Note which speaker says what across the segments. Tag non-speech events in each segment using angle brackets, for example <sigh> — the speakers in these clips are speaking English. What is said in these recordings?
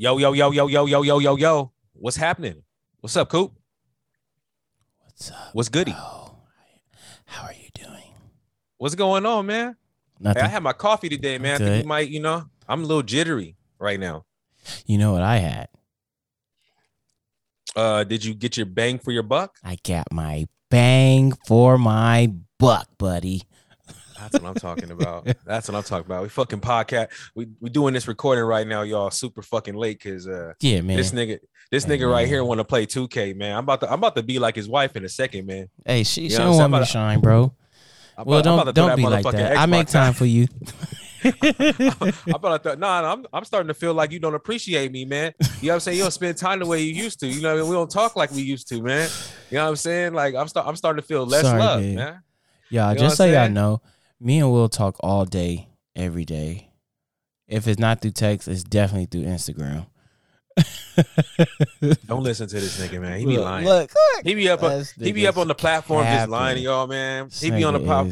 Speaker 1: Yo, yo, yo, yo, yo, yo, yo, yo, yo. What's happening? What's up, Coop?
Speaker 2: What's up?
Speaker 1: What's goody?
Speaker 2: bro? How are you doing?
Speaker 1: What's going on, man? Hey,
Speaker 2: Nothing.
Speaker 1: I had my coffee today, man. I think you might, you know, I'm a little jittery right now.
Speaker 2: you know what I had?
Speaker 1: Uh, did you get your bang for your buck?
Speaker 2: I got my bang for my buck, buddy.
Speaker 1: That's what I'm talking about. That's what I'm talking about. We fucking podcast. We we doing this recording right now, y'all. Super fucking late because uh
Speaker 2: Yeah, man.
Speaker 1: this nigga this
Speaker 2: Hey,
Speaker 1: nigga right
Speaker 2: man.
Speaker 1: here want to play 2K, man. I'm about to I'm about to be like his wife in a second, man.
Speaker 2: hey, she, she
Speaker 1: You know
Speaker 2: don't want me to shine, bro.
Speaker 1: I'm
Speaker 2: Well,
Speaker 1: about-
Speaker 2: don't don't be like that. I make time for you. <laughs> <laughs>
Speaker 1: I'm about to nah, nah, I'm I'm starting to feel like you don't appreciate me, man. You know what I'm saying? You don't spend time the way you used to. You know, what I mean? we don't talk like we used to, man. You know what I'm saying? Like I'm start I'm starting to feel less
Speaker 2: Sorry,
Speaker 1: love,
Speaker 2: babe.
Speaker 1: man.
Speaker 2: Y'all,
Speaker 1: You know
Speaker 2: just so y'all know, me and Will talk all day, every day. If it's not through text, it's definitely through Instagram. <laughs>
Speaker 1: Don't listen to this nigga, man. He be
Speaker 2: Look,
Speaker 1: lying.
Speaker 2: Look, look.
Speaker 1: He be up
Speaker 2: This
Speaker 1: he be up on the platform just lying to y'all, man.
Speaker 2: This
Speaker 1: He be on the pop.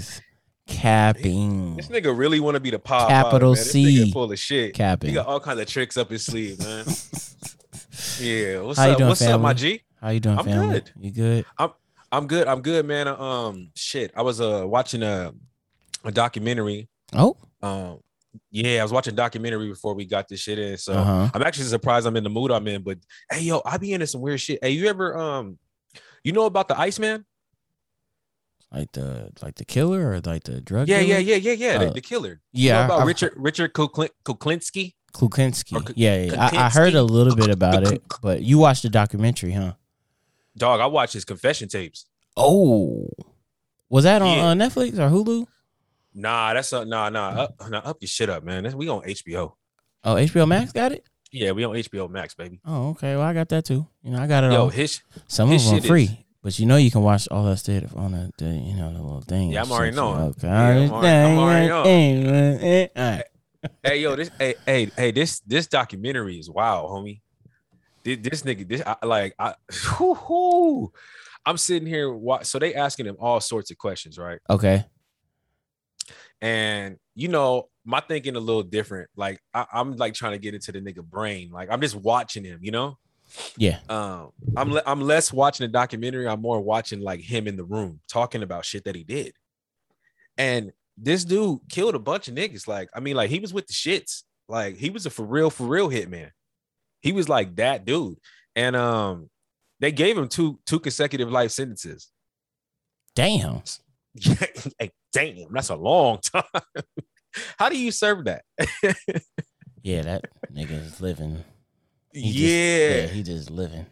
Speaker 2: Capping.
Speaker 1: This nigga really want to be the pop.
Speaker 2: Capital. C.
Speaker 1: full of shit.
Speaker 2: Capping.
Speaker 1: He got all kinds of tricks up his sleeve, <laughs> man. yeah. What's
Speaker 2: How
Speaker 1: up?
Speaker 2: doing,
Speaker 1: What's up, my? G?
Speaker 2: How you doing,
Speaker 1: I'm
Speaker 2: family?
Speaker 1: good.
Speaker 2: You good?
Speaker 1: I'm I'm good. I'm good, man. Um, shit. I was uh watching a a documentary.
Speaker 2: Oh,
Speaker 1: Um, yeah, I was watching a documentary before we got this shit in. So
Speaker 2: uh-huh.
Speaker 1: I'm actually surprised I'm in the mood I'm in. But hey, yo, I be into some weird shit. Hey, you ever um, you know about the Iceman?
Speaker 2: Like the like the killer or like the drug
Speaker 1: Yeah, yeah, yeah, yeah, yeah. the,
Speaker 2: Uh,
Speaker 1: the killer. You
Speaker 2: Yeah,
Speaker 1: know about
Speaker 2: I've-
Speaker 1: Richard Richard Kuklin- Kuklinski?
Speaker 2: Kuklinski. Yeah, yeah. I, I heard a little bit about it, <laughs> but you watched the documentary, huh?
Speaker 1: Dog, I watched his confession tapes.
Speaker 2: Oh, was that on
Speaker 1: Yeah.
Speaker 2: uh, Netflix or Hulu?
Speaker 1: Nah, that's a nah, nah. Up, nah, up your shit up, man. That's, we on HBO.
Speaker 2: Oh, HBO Max got it.
Speaker 1: Yeah, we on HBO Max, baby.
Speaker 2: Oh, okay. Well, I got that too. You know, I got it
Speaker 1: Yo,
Speaker 2: all.
Speaker 1: his
Speaker 2: Some
Speaker 1: his
Speaker 2: of them free,
Speaker 1: is-
Speaker 2: but you know you can watch all that stuff on the, the you know the little thing.
Speaker 1: Yeah, I'm already knowing.
Speaker 2: Okay,
Speaker 1: Yeah, I'm already- I'm already
Speaker 2: eh, All right.
Speaker 1: hey yo, this hey hey hey this this documentary is wild, homie. This, this nigga, this I, like I, <laughs> whoo, whoo. I'm sitting here. So they asking him all sorts of questions, right?
Speaker 2: Okay.
Speaker 1: And you know, my thinking a little different. Like I, I'm like trying to get into the nigga brain. Like I'm just watching him, you know.
Speaker 2: Yeah.
Speaker 1: Um, I'm le- I'm less watching a documentary. I'm more watching like him in the room talking about shit that he did. And this dude killed a bunch of niggas. Like I mean, like he was with the shits. Like he was a for real, for real hitman. He was like that dude. And um, they gave him two two consecutive life sentences.
Speaker 2: Damn. <laughs>
Speaker 1: hey, damn, that's a long <laughs> time. How do you serve that?
Speaker 2: Yeah, that nigga is living. He just-
Speaker 1: yeah.
Speaker 2: he just living.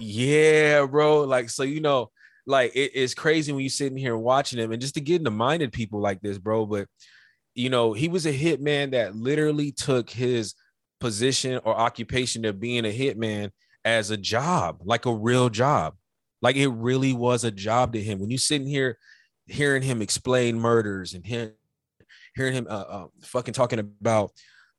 Speaker 1: yeah, bro. Like, so you know, like it- it's crazy when you sitting here watching him, and just to get in the mind of people like this, bro. But you know, he was a hitman that literally took his position or occupation of being a hitman as a job, like a real job. Like it really was a job to him. When you sitting here hearing him explain murders and hearing hearing him uh, uh, fucking talking about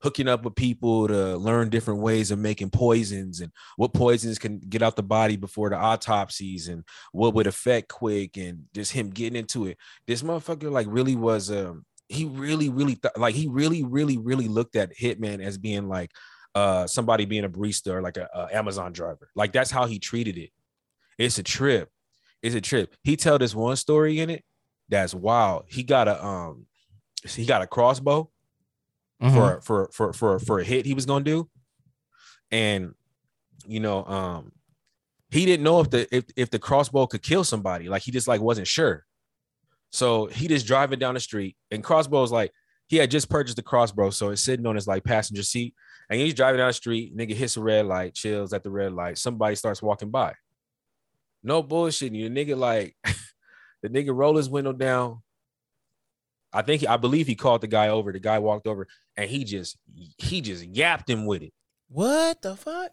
Speaker 1: hooking up with people to learn different ways of making poisons and what poisons can get out the body before the autopsies and what would affect quick and just him getting into it. This motherfucker like really was um he really really th- like he really really really looked at Hitman as being like uh somebody being a barista or like a, a Amazon driver. Like that's how he treated it. It's a trip. It's a trip. He tell this one story in it that's wild. He got a um he got a crossbow
Speaker 2: Mhm.
Speaker 1: for for for for for a hit he was gonna do, and you know, um, he didn't know if the if if the crossbow could kill somebody. Like he just like wasn't sure. So he just driving down the street, and crossbow's like he had just purchased the crossbow, so it's sitting on his like passenger seat, and he's driving down the street. Nigga hits a red light, chills at the red light. Somebody starts walking by. No bullshit. You nigga like <laughs> the nigga roll his window down. I think I believe he called the guy over. The guy walked over and he just he just yapped him with it.
Speaker 2: What the fuck?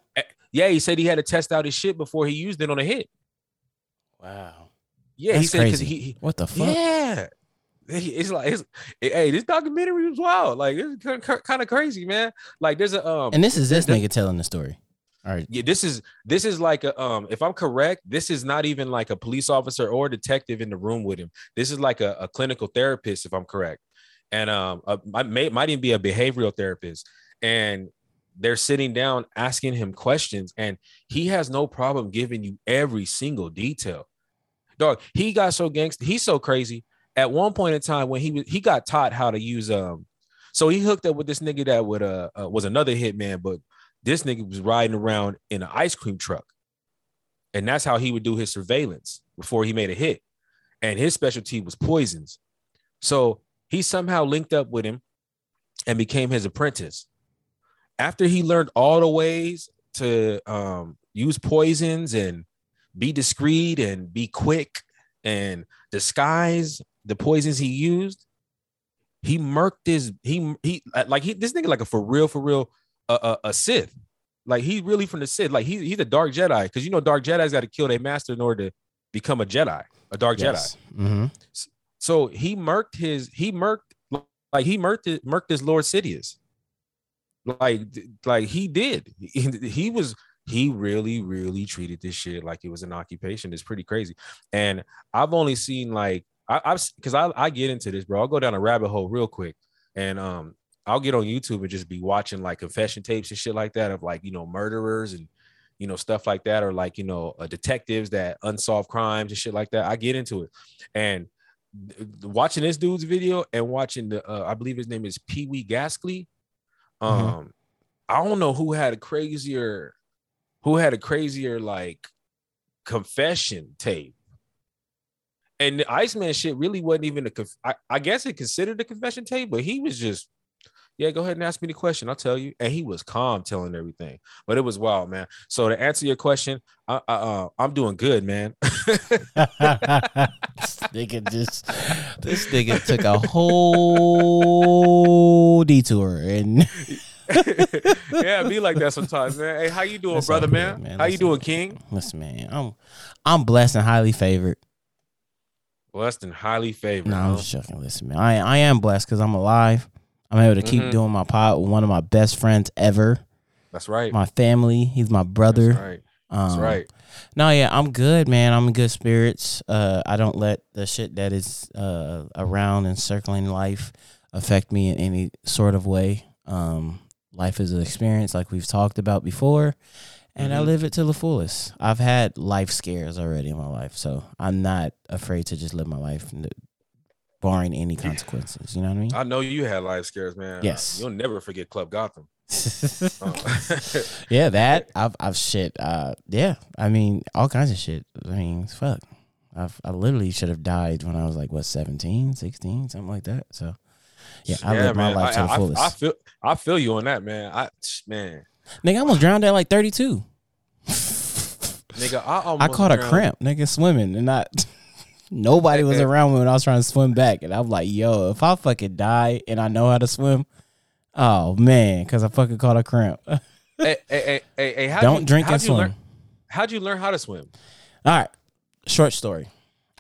Speaker 1: Yeah, he said he had to test out his shit before he used it on a hit.
Speaker 2: Wow.
Speaker 1: Yeah, he said because he, he-
Speaker 2: What the fuck?
Speaker 1: yeah. It's like it's, hey, this documentary was wild. Like it's kind of crazy, man. Like there's a um
Speaker 2: And this is this nigga telling the story. All right.
Speaker 1: yeah, this is this is like a um if I'm correct, this is not even like a police officer or a detective in the room with him. This is like a, a clinical therapist, if I'm correct. And um a, I may might even be a behavioral therapist. And they're sitting down asking him questions, and he has no problem giving you every single detail. Dog, he got so gangster, he's so crazy. At one point in time, when he was he got taught how to use um, so he hooked up with this nigga that would uh, uh was another hitman, but this nigga was riding around in an ice cream truck, and that's how he would do his surveillance before he made a hit. And his specialty was poisons. So he somehow linked up with him and became his apprentice. After he learned all the ways to um, use poisons and be discreet and be quick and disguise the poisons he used, he murked his he he like he this nigga like a for real for real a, a, a Sith. Like he's really from the Sith. Like he, he's a dark Jedi because you know dark Jedi's got to kill their master in order to become a Jedi, a dark
Speaker 2: Yes.
Speaker 1: Jedi.
Speaker 2: Mhm.
Speaker 1: So he murked his he murked like he murked it, murked his Lord Sidious. Like like he did. He, he was he really really treated this shit like it was an occupation. It's pretty crazy. And I've only seen like I, I've because I I get into this, bro. I'll go down a rabbit hole real quick, and um I'll get on YouTube and just be watching like confession tapes and shit like that of like you know murderers and you know stuff like that or like you know uh, detectives that unsolved crimes and shit like that. I get into it, and th- watching this dude's video and watching the uh, I believe his name is Pee Wee Gaskley. Um,
Speaker 2: Mhm.
Speaker 1: I don't know who had a crazier, who had a crazier like confession tape. And the Iceman shit really wasn't even a. Conf- I, I guess it considered a confession tape, but he was just, yeah, go ahead and ask me the question. I'll tell you. And he was calm telling everything, but it was wild, man. So to answer your question, I, I, uh, I'm doing good, man. <laughs>
Speaker 2: this nigga just this nigga took a whole detour and <laughs>
Speaker 1: yeah, be like that sometimes, man. Hey, how you doing,
Speaker 2: That's
Speaker 1: brother,
Speaker 2: all
Speaker 1: man?
Speaker 2: good, man.
Speaker 1: How you doing, King?
Speaker 2: listen, man, I'm I'm blessed and highly favored.
Speaker 1: Blessed and highly favored.
Speaker 2: No, I'm just joking. Listen, man, I I am blessed because I'm alive. I'm able to keep
Speaker 1: Mhm.
Speaker 2: doing my pod with one of my best friends ever.
Speaker 1: That's right.
Speaker 2: My family. He's my brother.
Speaker 1: That's right. That's
Speaker 2: Um,
Speaker 1: right.
Speaker 2: No, yeah, I'm good, man. I'm in good spirits. Uh, I don't let the shit that is uh around and circling life affect me in any sort of way. Um, life is an experience, like we've talked about before, and I
Speaker 1: Mhm.
Speaker 2: live it to the fullest. I've had life scares already in my life, so I'm not afraid to just live my life, barring any consequences. You know what I mean?
Speaker 1: I know you had life scares, man.
Speaker 2: Yes.
Speaker 1: You'll never forget Club Gotham. Oh. <laughs> <laughs>
Speaker 2: yeah, that I've I've shit. Uh, yeah, I mean all kinds of shit. I mean, fuck. I've, I literally should have died when I was like what 17, 16, something like that. So yeah, I lived my life
Speaker 1: I,
Speaker 2: to the
Speaker 1: I-
Speaker 2: fullest.
Speaker 1: I feel I feel you on that, man. I man,
Speaker 2: nigga, I almost drowned at like thirty two.
Speaker 1: nigga, I
Speaker 2: I
Speaker 1: almost
Speaker 2: caught a cramp, nigga, swimming, and not <laughs> nobody was <laughs> around me when I was trying to swim back, and I'm like, yo, if I fucking die and I know how to swim, oh man, because I fucking caught a cramp. <laughs>
Speaker 1: Hey, hey, hey, hey, how'd
Speaker 2: Don't
Speaker 1: you,
Speaker 2: drink
Speaker 1: how'd
Speaker 2: and
Speaker 1: you
Speaker 2: swim.
Speaker 1: Learn, how'd you learn how to swim?
Speaker 2: All right. Short story.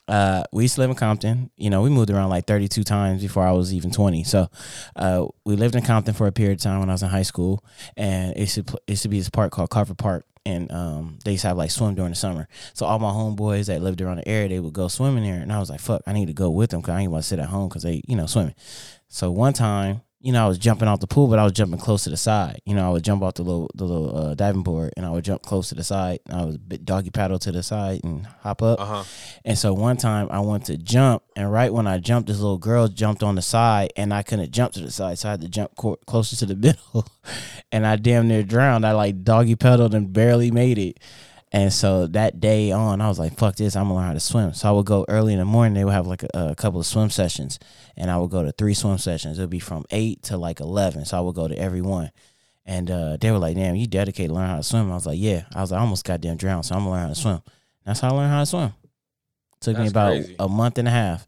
Speaker 2: Uh, we used to live in Compton. You know, we moved around like 32 times before I was even 20. So, uh, we lived in Compton for a period of time when I was in high school, and it used to, pl- it used to be this park called Carver Park, and um, they used to have like swim during the summer. So all my homeboys that lived around the area, they would go swimming there, and I was like, "Fuck, I need to go with them because I ain't want to sit at home because they, you know, swimming." So one time, you know, I was jumping off the pool, but I was jumping close to the side. You know, I would jump off the little the little uh, diving board, and I would jump close to the side. And I was bit doggy paddle to the side and hop up.
Speaker 1: Uh huh.
Speaker 2: And so one time I went to jump, and right when I jumped, this little girl jumped on the side, and I couldn't jump to the side, so I had to jump co- closer to the <laughs> middle, and I damn near drowned. I like doggy paddled and barely made it. And so that day on, I was like, "Fuck this! I'm gonna learn how to swim." So I would go early in the morning. They would have like a, a couple of swim sessions, and I would go to three swim sessions. It would be from eight to like eleven. So I would go to every one. And uh, they were like, "Damn, you dedicated to learn how to swim." I was like, "Yeah." I was like, "I almost goddamn drowned, so I'm gonna learn how to swim." That's how I learned how to swim. Took me about
Speaker 1: crazy.
Speaker 2: a month and a half.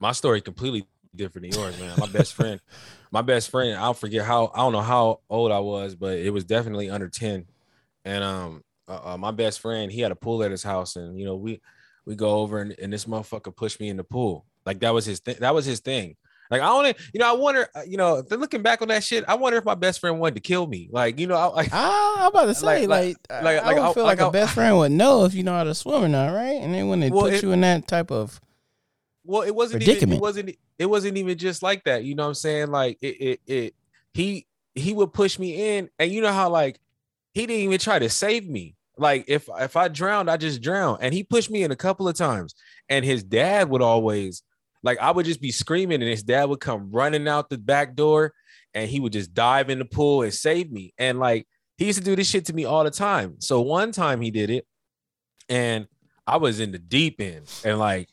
Speaker 1: My story completely different than yours, man. My best friend, <laughs> my best friend. I'll forget how. I don't know how old I was, but it was definitely under ten. And um, uh, uh, my best friend, he had a pool at his house, and you know we we go over and, and this motherfucker pushed me in the pool. Like that was his thing. That was his thing. Like I to, you know, I wonder, uh, you know, if looking back on that shit, I wonder if my best friend wanted to kill me. Like, you know, I, like
Speaker 2: Ah, I'm about to <laughs> say,
Speaker 1: Like-
Speaker 2: like,
Speaker 1: like-
Speaker 2: I
Speaker 1: like, I-
Speaker 2: feel like,
Speaker 1: like
Speaker 2: a
Speaker 1: I-
Speaker 2: best friend would know if you know how to swim or not, right? And then when they
Speaker 1: Well,
Speaker 2: put
Speaker 1: it-
Speaker 2: you in that type of
Speaker 1: well it wasn't even, it wasn't it wasn't even just like that you know what i'm saying like it it, it he he would push me in, and you know how like he didn't even try to save me. Like if if I drowned, I just drowned, and he pushed me in a couple of times. And his dad would always like I would just be screaming, and his dad would come running out the back door, and he would just dive in the pool and save me. And like he used to do this shit to me all the time. So one time he did it, and I was in the deep end, and like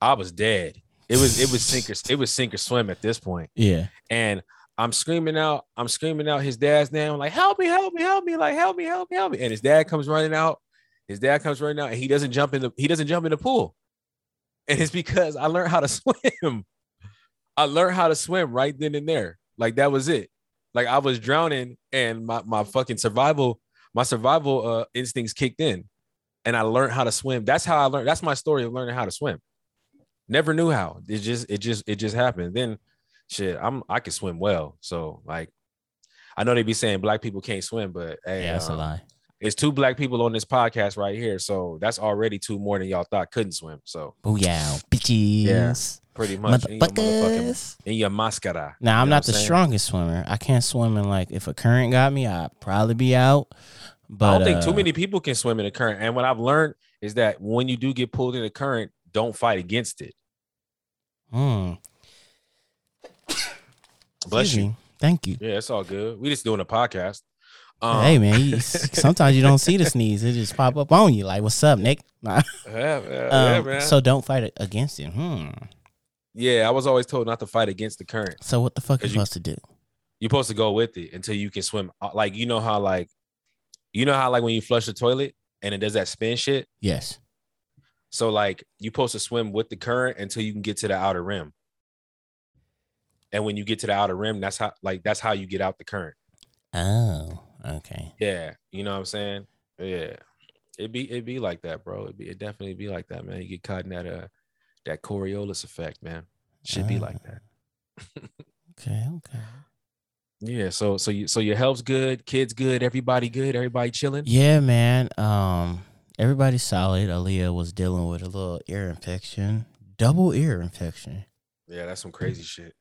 Speaker 1: I was dead. It was it was sink or it was sink or swim at this point.
Speaker 2: Yeah.
Speaker 1: And I'm screaming out, I'm screaming out his dad's name, like, help me, help me, help me, like help me, help me, help me. And his dad comes running out. His dad comes running out and he doesn't jump in the he doesn't jump in the pool. And it's because I learned how to <laughs> swim. I learned how to swim right then and there. Like that was it. Like I was drowning and my, my fucking survival, my survival uh, instincts kicked in. And I learned how to swim. That's how I learned. That's my story of learning how to swim. Never knew how. It just it just it just happened. Then shit, I'm I can swim well. So like I know they be saying black people can't swim, but hey,
Speaker 2: Yeah, that's a
Speaker 1: um,
Speaker 2: lie.
Speaker 1: it's two black people on this podcast right here. So that's already two more than y'all thought couldn't swim. So
Speaker 2: Booyah, bitches.
Speaker 1: yeah, pretty much in your motherfucking in your mascara.
Speaker 2: Now I'm not the
Speaker 1: saying?
Speaker 2: strongest swimmer. I can't swim in like if a current got me, I'd probably be out. But
Speaker 1: I don't think too
Speaker 2: uh,
Speaker 1: many people can swim in a current. And what I've learned is that when you do get pulled in a current, don't fight against it.
Speaker 2: hmm,
Speaker 1: Bless
Speaker 2: excuse
Speaker 1: you.
Speaker 2: me. Thank you.
Speaker 1: Yeah, it's all good. We just doing a podcast. Um,
Speaker 2: hey man, you, <laughs> sometimes you don't see the sneeze; it just pop up on you. Like, "What's up, Nick?" <laughs> Nah.
Speaker 1: Yeah, yeah, yeah,
Speaker 2: Um,
Speaker 1: man.
Speaker 2: so don't fight against it. Hmm.
Speaker 1: yeah, I was always told not to fight against the current.
Speaker 2: So what the fuck
Speaker 1: are you-
Speaker 2: supposed to do?
Speaker 1: You're supposed to go with it until you can swim. Uh, Like you know how like, you know how like when you flush the toilet and it does that spin shit.
Speaker 2: Yes.
Speaker 1: So like you're supposed to swim with the current until you can get to the outer rim. And when you get to the outer rim, that's how like that's how you get out the current.
Speaker 2: Oh, okay.
Speaker 1: Yeah, you know what I'm saying? Yeah. It be it be like that, bro. It be it definitely be like that, man. You get caught in that uh that Coriolis effect, man. Should be like that.
Speaker 2: Okay, okay.
Speaker 1: Yeah, so so you so your health's good, kids good, everybody good, everybody chilling.
Speaker 2: Yeah, man. Um, everybody's solid. Aaliyah was dealing with a little ear infection, double ear infection.
Speaker 1: Yeah, that's some crazy shit.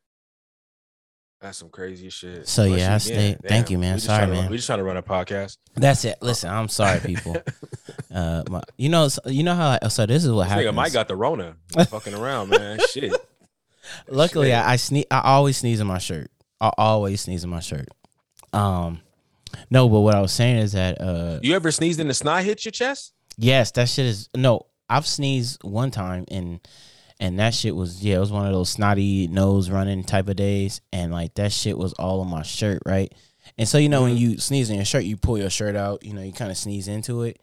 Speaker 1: That's some crazy shit.
Speaker 2: So, yeah,
Speaker 1: you
Speaker 2: I stay- thank you, man. Sorry,
Speaker 1: to run-
Speaker 2: man.
Speaker 1: we just trying to run a podcast.
Speaker 2: That's it. Listen, I'm sorry, people. <laughs> Uh, my, you know, so- you know how. I, so this is what
Speaker 1: nigga Mike got the Rona. fucking around, man. <laughs> Shit.
Speaker 2: Luckily,
Speaker 1: Shit.
Speaker 2: I, I sneeze. I always sneeze in my shirt. I always sneeze in my shirt. Um, no, but what I was saying is that uh,
Speaker 1: You ever sneezed and the snot hit your chest?
Speaker 2: yes, that shit is no. I've sneezed one time and and that shit was yeah, it was one of those snotty nose running type of days, and like that shit was all on my shirt, right? And so you know when
Speaker 1: Mhm.
Speaker 2: you sneeze in your shirt, you pull your shirt out, you know, you kind of sneeze into it,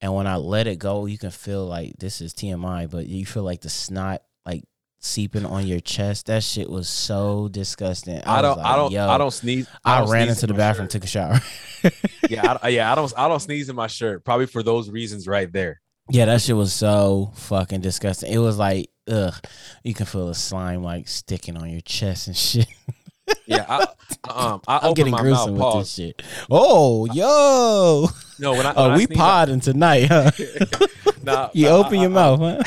Speaker 2: and when I let it go, you can feel like this is TMI, but you feel like the snot like seeping on your chest. That shit was so disgusting.
Speaker 1: I,
Speaker 2: was
Speaker 1: don't.
Speaker 2: like,
Speaker 1: I don't. I don't sneeze.
Speaker 2: I,
Speaker 1: don't
Speaker 2: ran
Speaker 1: sneeze
Speaker 2: into
Speaker 1: in
Speaker 2: the bathroom,
Speaker 1: shirt.
Speaker 2: took a shower. <laughs>
Speaker 1: yeah, I, yeah. I don't. I don't sneeze in my shirt. Probably for those reasons right there.
Speaker 2: yeah, that shit was so fucking disgusting. It was like, ugh, you can feel the slime like sticking on your chest and shit. <laughs>
Speaker 1: Yeah. I, um. I <laughs>
Speaker 2: I'm getting
Speaker 1: my
Speaker 2: gruesome
Speaker 1: mouth.
Speaker 2: with this shit. Oh, yo. <laughs>
Speaker 1: No, when I.
Speaker 2: Oh,
Speaker 1: I
Speaker 2: we podding tonight, huh?
Speaker 1: Nah,
Speaker 2: You
Speaker 1: I-
Speaker 2: open
Speaker 1: I-
Speaker 2: your
Speaker 1: I-
Speaker 2: mouth, huh?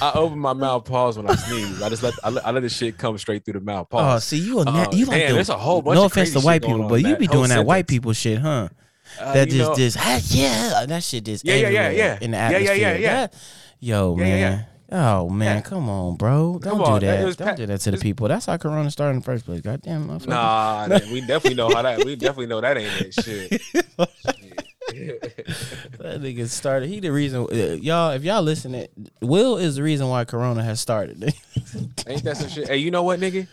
Speaker 1: I open my mouth. Pause when I sneeze. I just let. I let, I let the shit come straight through the mouth. Pause.
Speaker 2: Oh, see, you a na-
Speaker 1: Uh,
Speaker 2: you like
Speaker 1: damn,
Speaker 2: the,
Speaker 1: there's a whole bunch
Speaker 2: no
Speaker 1: of
Speaker 2: offense to white people, but you be doing that white people shit, huh?
Speaker 1: Uh,
Speaker 2: that just
Speaker 1: know-
Speaker 2: this ah, yeah, that shit just
Speaker 1: Yeah, yeah, yeah, yeah.
Speaker 2: in the
Speaker 1: Yeah, yeah, yeah, yeah.
Speaker 2: That- yo,
Speaker 1: Yeah, yeah, yeah.
Speaker 2: man. Oh man, come on, bro. Don't
Speaker 1: on,
Speaker 2: do
Speaker 1: that
Speaker 2: that. Don't
Speaker 1: pa-
Speaker 2: do that to the people. That's how Corona started in the first place. Goddamn, motherfucker.
Speaker 1: Nah, <laughs> we definitely know how that. We definitely know that ain't that <laughs> Shit.
Speaker 2: That nigga started. He the reason. Uh, y'all, if y'all listening, Will is the reason why Corona has started. <laughs>
Speaker 1: ain't that some shit? Hey, you know what, nigga?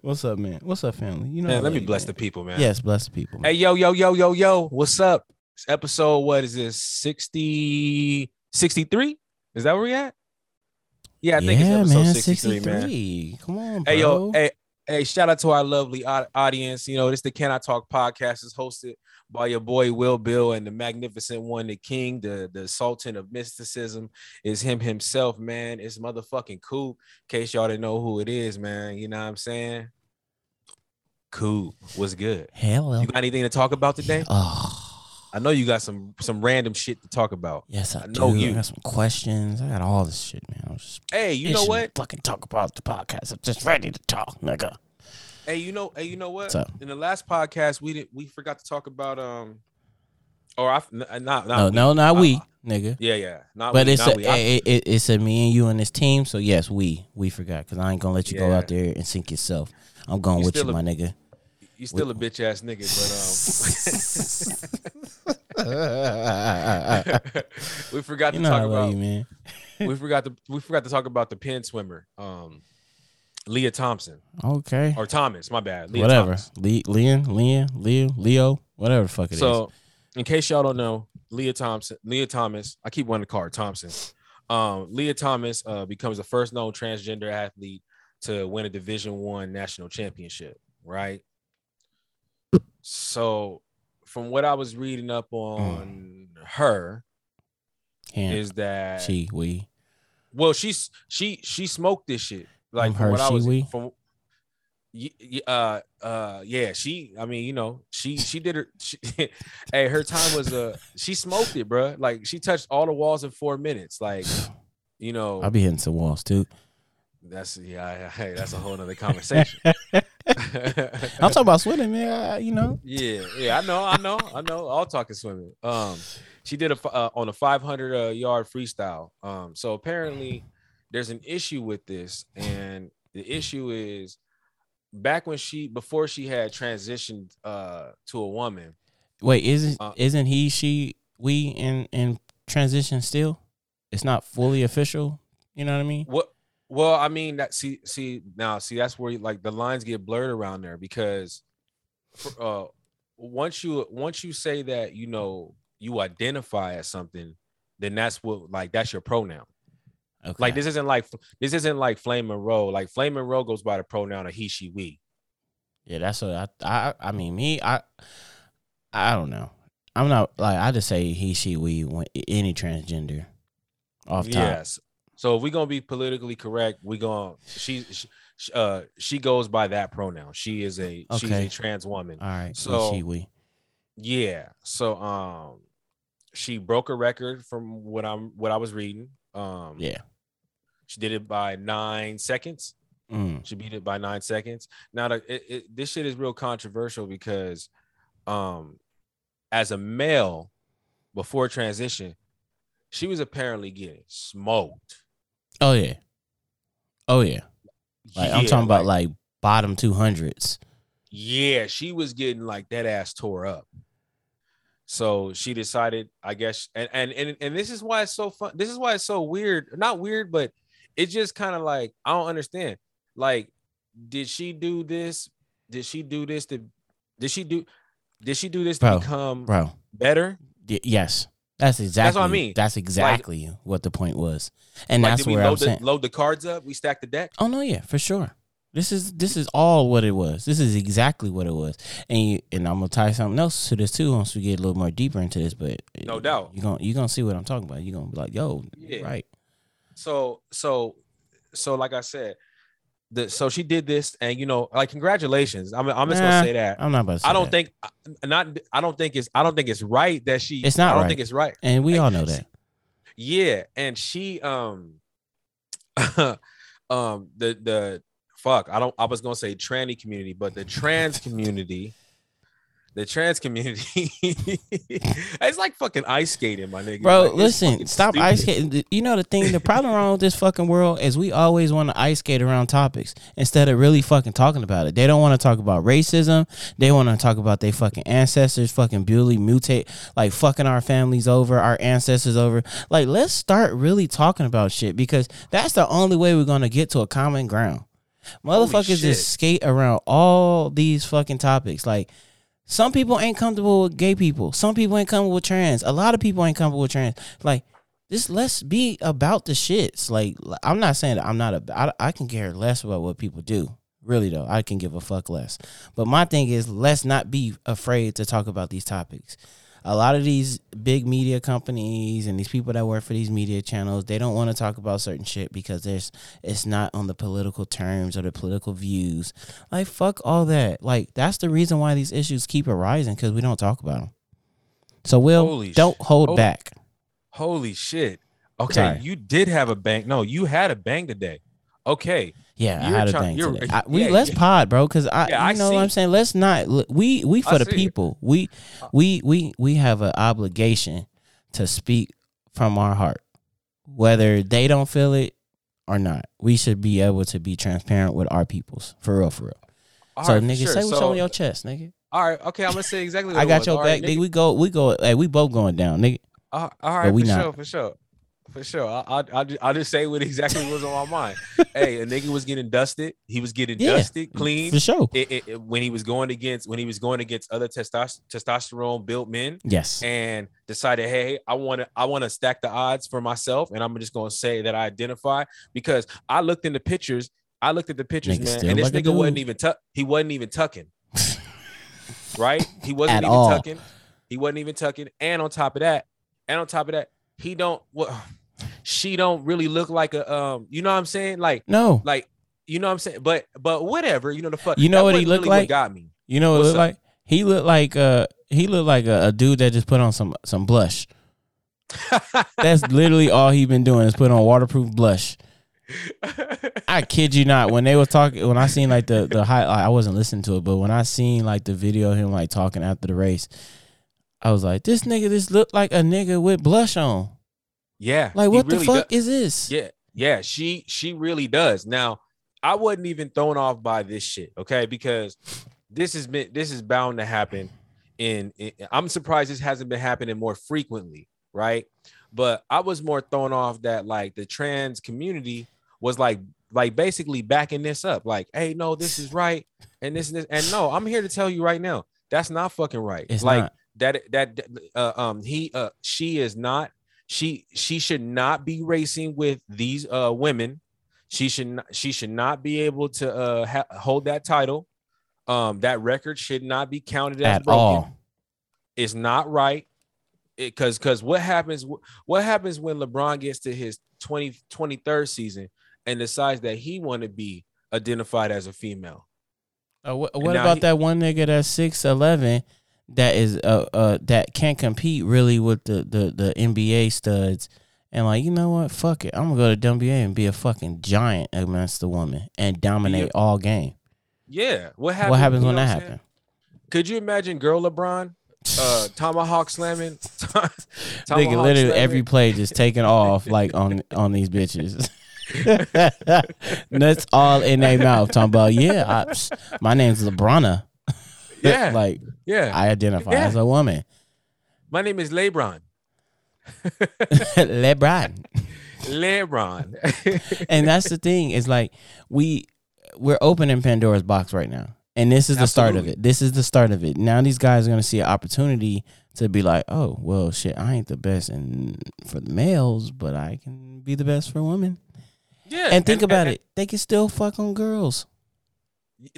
Speaker 2: What's up, man? What's up, family? You know.
Speaker 1: Man, let me bless
Speaker 2: man.
Speaker 1: the people, man.
Speaker 2: Yes, bless the people.
Speaker 1: Hey, yo, yo, yo, yo, yo. What's up? It's episode, what is this? 60, 63? Is that where we at? Yeah, I think it's episode
Speaker 2: man.
Speaker 1: 63, man.
Speaker 2: Come on, bro.
Speaker 1: Hey, yo, hey, hey, shout out to our lovely audience. You know, this the Can I Talk podcast is hosted by your boy Will Bill and the magnificent one, the king, the, the sultan of mysticism is him himself, man. It's motherfucking cool. In case y'all didn't know who it is, man. You know what I'm saying? Cool. What's good?
Speaker 2: Hello.
Speaker 1: You got anything to talk about today?
Speaker 2: Oh,
Speaker 1: I know you got some some random shit to talk about.
Speaker 2: yes, I,
Speaker 1: I know
Speaker 2: do.
Speaker 1: you.
Speaker 2: I got some questions. I got all this shit, man.
Speaker 1: Hey, you know what?
Speaker 2: Fucking talk about the podcast. I'm just ready to talk, nigga.
Speaker 1: Hey, you know, hey, you know what? In the last podcast, we didn't we forgot to talk about um, or I uh, not not
Speaker 2: No,
Speaker 1: we.
Speaker 2: no, not
Speaker 1: I-
Speaker 2: we, nigga.
Speaker 1: Yeah, yeah, not
Speaker 2: But
Speaker 1: we,
Speaker 2: it's
Speaker 1: not
Speaker 2: a,
Speaker 1: we. I-
Speaker 2: it, it, it's a me and you and this team. So yes, we we forgot because I ain't gonna let you go out there and sink yourself. I'm going
Speaker 1: You
Speaker 2: with you,
Speaker 1: a-
Speaker 2: my nigga.
Speaker 1: You still a bitch ass nigga, but um, <laughs> we forgot to
Speaker 2: you know
Speaker 1: talk about
Speaker 2: you, man.
Speaker 1: we forgot to we forgot to talk about the Penn swimmer, um, Lia Thompson
Speaker 2: Okay,
Speaker 1: or Thomas. My bad, Lia
Speaker 2: whatever.
Speaker 1: Thomas.
Speaker 2: Le- Leon, Leon, Leo, Leo, whatever the fuck it is.
Speaker 1: So, in case y'all don't know, Lia Thompson, Lia Thomas, I keep wanting to call her Thompson. Um, Lia Thomas uh, becomes the first known transgender athlete to win a Division One national championship. Right. So, from what I was reading up on her,
Speaker 2: Him,
Speaker 1: is that
Speaker 2: she, we.
Speaker 1: well, she's she she smoked this shit. Like
Speaker 2: From
Speaker 1: from
Speaker 2: her,
Speaker 1: what I was
Speaker 2: we?
Speaker 1: from. Uh, uh, yeah, she. I mean, you know, she she did her. She, <laughs> hey, her time was uh, she smoked it, bruh. Like she touched all the walls in four minutes. Like, <sighs> you know,
Speaker 2: I'll be hitting some walls too.
Speaker 1: That's yeah. <laughs> Hey, that's a whole other <laughs> conversation.
Speaker 2: I'm talking <laughs> about swimming, man. I- You know,
Speaker 1: Yeah, yeah, I know, I know, I know. All talking swimming. Um, she did a uh, on a 500 uh, yard freestyle. Um, so apparently there's an issue with this, and the issue is back when she before she had transitioned uh to a woman.
Speaker 2: wait, isn't
Speaker 1: Uh,
Speaker 2: isn't he, she, we in in transition still? It's not fully official. You know what I mean?
Speaker 1: What? Well, I mean that. See, see now, see that's where like the lines get blurred around there because, for, uh, once you once you say that you know you identify as something, then that's what like that's your pronoun.
Speaker 2: Okay.
Speaker 1: Like this isn't like this isn't like Flame Monroe. Like Flame Monroe goes by the pronoun of he, she, we.
Speaker 2: Yeah, that's what I. I. I mean, me. I. I don't know. I'm not like I just say he, she, we, when- any transgender. Off top.
Speaker 1: Yes. So if we're gonna be politically correct, we're gonna she, she uh she goes by that pronoun. She is a she's a trans woman.
Speaker 2: All right.
Speaker 1: So-
Speaker 2: she, we.
Speaker 1: Yeah. So um she broke a record from what I'm what I was reading. Um
Speaker 2: Yeah.
Speaker 1: she did it by nine seconds.
Speaker 2: Mm.
Speaker 1: She beat it by nine seconds. Now the, it, it, this shit is real controversial because um as a male before transition, she was apparently getting smoked.
Speaker 2: Oh yeah. Oh yeah. Like I'm talking about like bottom two hundreds.
Speaker 1: Yeah, she was getting like that ass tore up. So she decided, I guess, and and and, and this is why it's so fun. This is why it's so weird. Not weird, but it's just kind of like I don't understand. Like, did she do this? Did she do this to? Did she do? Did she do this to
Speaker 2: Bro,
Speaker 1: become
Speaker 2: Bro.
Speaker 1: better?
Speaker 2: Yes. That's exactly That's what
Speaker 1: I mean.
Speaker 2: That's exactly what the point was. And
Speaker 1: Like,
Speaker 2: that's where I'm
Speaker 1: load the,
Speaker 2: saying.
Speaker 1: load the cards up? We stack the deck.
Speaker 2: Oh no, yeah, for sure. This is this is all what it was. This is exactly what it was. And you, and I'm gonna tie something else to this too once we get a little more deeper into this. But
Speaker 1: No doubt.
Speaker 2: you're gonna you're gonna see what I'm talking about. You're gonna be like, yo,
Speaker 1: Yeah.
Speaker 2: right.
Speaker 1: so so so like I said, the so she did this, and you know, like congratulations. I'm I'm just
Speaker 2: Nah,
Speaker 1: gonna say that.
Speaker 2: I'm not about to.
Speaker 1: I don't
Speaker 2: that.
Speaker 1: think not I don't think it's I don't think it's right that she
Speaker 2: It's not
Speaker 1: I don't
Speaker 2: right.
Speaker 1: think it's right.
Speaker 2: and we
Speaker 1: like,
Speaker 2: all know that.
Speaker 1: Yeah, and she um <laughs> um the the fuck I don't I was gonna say tranny community, but the trans community, the trans community, <laughs> it's like fucking ice skating, my nigga.
Speaker 2: Bro,
Speaker 1: Like,
Speaker 2: listen, stop
Speaker 1: stupid.
Speaker 2: ice skating. You know the thing, the problem wrong with this fucking world is we always want to ice skate around topics instead of really fucking talking about it. They don't want to talk about racism. They want to talk about their fucking ancestors fucking bully, mutate, like fucking our families over, our ancestors over. Like, let's start really talking about shit because that's the only way we're gonna get to a common ground. Motherfuckers just skate around all these fucking topics. Like, some people ain't comfortable with gay people. Some people ain't comfortable with trans. A lot of people ain't comfortable with trans. Like, just let's be about the shits. Like, I'm not saying that I'm not a. I, I can care less about what people do. Really though, I can give a fuck less. But my thing is, let's not be afraid to talk about these topics. A lot of these big media companies and these people that work for these media channels, they don't want to talk about certain shit because there's it's not on the political terms or the political views. Like fuck all that. Like that's the reason why these issues keep arising because we don't talk about them. So Will,
Speaker 1: Holy
Speaker 2: don't hold
Speaker 1: oh.
Speaker 2: back.
Speaker 1: Holy shit. Okay,
Speaker 2: Sorry.
Speaker 1: you did have a bang. No, you had a bang today. Okay.
Speaker 2: Yeah, I
Speaker 1: You're
Speaker 2: had a thing today. I, we
Speaker 1: yeah,
Speaker 2: let's
Speaker 1: yeah.
Speaker 2: pod, bro, because I,
Speaker 1: Yeah, I
Speaker 2: you know what I'm saying. Let's not. We we for
Speaker 1: I
Speaker 2: the
Speaker 1: see it.
Speaker 2: people. We we we we have an obligation to speak from our heart, whether they don't feel it or not. We should be able to be transparent with our peoples, for real, for real.
Speaker 1: All
Speaker 2: so,
Speaker 1: right,
Speaker 2: nigga,
Speaker 1: sure.
Speaker 2: say what's
Speaker 1: So-
Speaker 2: on your chest, nigga.
Speaker 1: All right, okay, I'm gonna say exactly. <laughs> What
Speaker 2: I got your
Speaker 1: All
Speaker 2: back,
Speaker 1: right,
Speaker 2: nigga. We go, we go. Hey, we both going down, nigga.
Speaker 1: Uh, all right,
Speaker 2: we
Speaker 1: for
Speaker 2: not.
Speaker 1: sure, for sure, for sure. I, I, I'll, just, say what exactly was on my mind. <laughs> hey, a nigga was getting dusted. He was getting
Speaker 2: Yeah,
Speaker 1: dusted, clean.
Speaker 2: For sure.
Speaker 1: It, it, it- when he was going against when he was going against other testos- testosterone built men
Speaker 2: Yes.
Speaker 1: and decided, hey, I want to I want to stack the odds for myself, and I'm just gonna say that I identify because I looked in the pictures. I looked at the pictures, man, and this
Speaker 2: like
Speaker 1: nigga wasn't even tuck. He wasn't even tucking. <laughs> right? He wasn't
Speaker 2: At
Speaker 1: even
Speaker 2: all.
Speaker 1: tucking. He wasn't even tucking. And on top of that, and on top of that, he don't what she don't really look like a um, you know what I'm saying? Like,
Speaker 2: No.
Speaker 1: like, you know what I'm saying? But but whatever, you know the fuck.
Speaker 2: You know what he looked
Speaker 1: really
Speaker 2: like?
Speaker 1: got me.
Speaker 2: You know what it looked
Speaker 1: up?
Speaker 2: like? He looked like uh he looked like a, a dude that just put on some some blush. <laughs> That's literally all he been doing is put on waterproof blush. <laughs> I kid you not. When they was talking, when I seen like the the high, I wasn't listening to it, but when I seen like the video of him like talking after the race, I was like, this nigga just looked like a nigga with blush on.
Speaker 1: Yeah.
Speaker 2: Like, what the fuck
Speaker 1: does.
Speaker 2: is this?
Speaker 1: Yeah, yeah, she she really does. Now, I wasn't even thrown off by this shit, okay? Because this has been this is bound to happen. In, in I'm surprised this hasn't been happening more frequently, right? But I was more thrown off that like the trans community was like like basically backing this up, like, hey, no, this is right, and this and this, and no, I'm here to tell you right now, that's not fucking right.
Speaker 2: It's
Speaker 1: like
Speaker 2: not.
Speaker 1: that that uh, um he uh she is not she she should not be racing with these uh women. She should not she should not be able to uh ha- hold that title. Um that record should not be counted as
Speaker 2: At
Speaker 1: broken.
Speaker 2: all.
Speaker 1: it's not right. Because because what happens what happens when lebron gets to his 20 23rd season and decides that he want to be identified as a female?
Speaker 2: Uh, what what about
Speaker 1: he-
Speaker 2: that one nigga that's six eleven that is uh uh that can't compete really with the the the NBA studs and like you know what fuck it I'm gonna go to WNBA and be a fucking giant against the woman and dominate all game.
Speaker 1: yeah what happens
Speaker 2: what happens
Speaker 1: you
Speaker 2: when that
Speaker 1: what I'm saying?
Speaker 2: happens?
Speaker 1: could you imagine girl lebron uh <sighs> tomahawk slamming <laughs>
Speaker 2: Nigga,
Speaker 1: Tomahawk
Speaker 2: literally
Speaker 1: slamming?
Speaker 2: every play just taking off like on on these bitches. <laughs> That's all in their mouth talking about yeah. I, my name's Lebrona.
Speaker 1: Yeah.
Speaker 2: like
Speaker 1: yeah.
Speaker 2: I identify
Speaker 1: Yeah.
Speaker 2: as a woman.
Speaker 1: my name is lebron. <laughs>
Speaker 2: Lebron.
Speaker 1: lebron. <laughs>
Speaker 2: And that's the thing is like we we're opening pandora's box right now. And this is the start of it. This is the start of it. Now these guys are going to see an opportunity to be like oh well shit i ain't the best in for the males but i can be the best for women.
Speaker 1: Yeah
Speaker 2: and think about
Speaker 1: and-
Speaker 2: it. They can still fuck on girls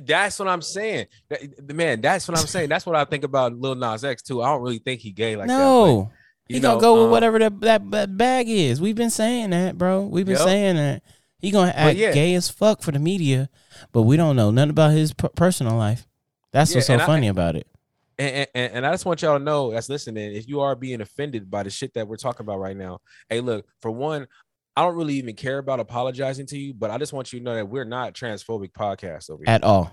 Speaker 1: That's what I'm saying. That- man, that's what I'm saying. That's what I think about Lil Nas X too. I don't really think he gay like that.
Speaker 2: no he
Speaker 1: you
Speaker 2: gonna go with
Speaker 1: um,
Speaker 2: whatever that, that that bag is we've been saying that bro we've been
Speaker 1: Yep.
Speaker 2: saying that he gonna act
Speaker 1: yeah.
Speaker 2: gay as fuck for the media but we don't know nothing about his per- personal life that's
Speaker 1: Yeah,
Speaker 2: what's so
Speaker 1: and I-
Speaker 2: funny about it
Speaker 1: And, and, and I just want y'all to know that's listening. If you are being offended by the shit that we're talking about right now, hey, look, for one, I don't really even care about apologizing to you, but I just want you to know that we're not transphobic podcast over here.
Speaker 2: at all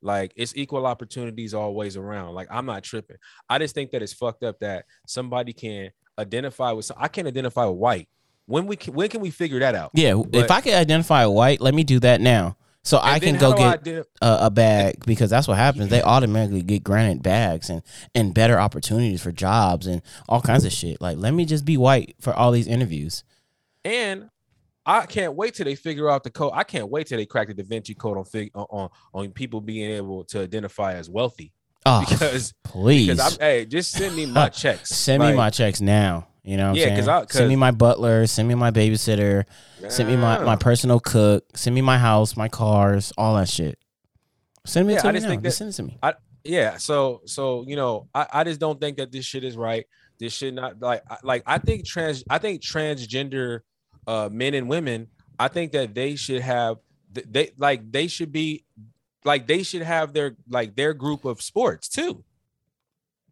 Speaker 1: Like it's equal opportunities always around. Like I'm not tripping. I just think that it's fucked up that somebody can identify with. Some, I can't identify with white. When we can, when can we figure that out?
Speaker 2: Yeah, if I can identify white, let me do that now. So I can go
Speaker 1: how do I
Speaker 2: get
Speaker 1: identi-
Speaker 2: a, a bag because that's what happens. They automatically get granted bags and and better opportunities for jobs and all kinds of shit. Like, let me just be white for all these interviews.
Speaker 1: And I can't wait till they figure out the code. I can't wait till they crack the Da Vinci Code on fig- on, on people being able to identify as wealthy.
Speaker 2: Oh,
Speaker 1: Because <laughs>
Speaker 2: please
Speaker 1: because I'm hey, just send me my <laughs> checks.
Speaker 2: send me my checks now. You know what
Speaker 1: Yeah,
Speaker 2: I'm
Speaker 1: 'cause
Speaker 2: saying?
Speaker 1: I- 'cause-
Speaker 2: send me my butler. Send me my babysitter. Send me my, my personal cook. Send me my house, my cars, all that shit. Send me
Speaker 1: Yeah,
Speaker 2: to
Speaker 1: I
Speaker 2: me
Speaker 1: just
Speaker 2: now.
Speaker 1: think
Speaker 2: Just send it to me.
Speaker 1: yeah so so you know I, I just don't think that this shit is right this should not like I- like i think trans i think transgender uh men and women i think that they should have they like they should be like they should have their like their group of sports too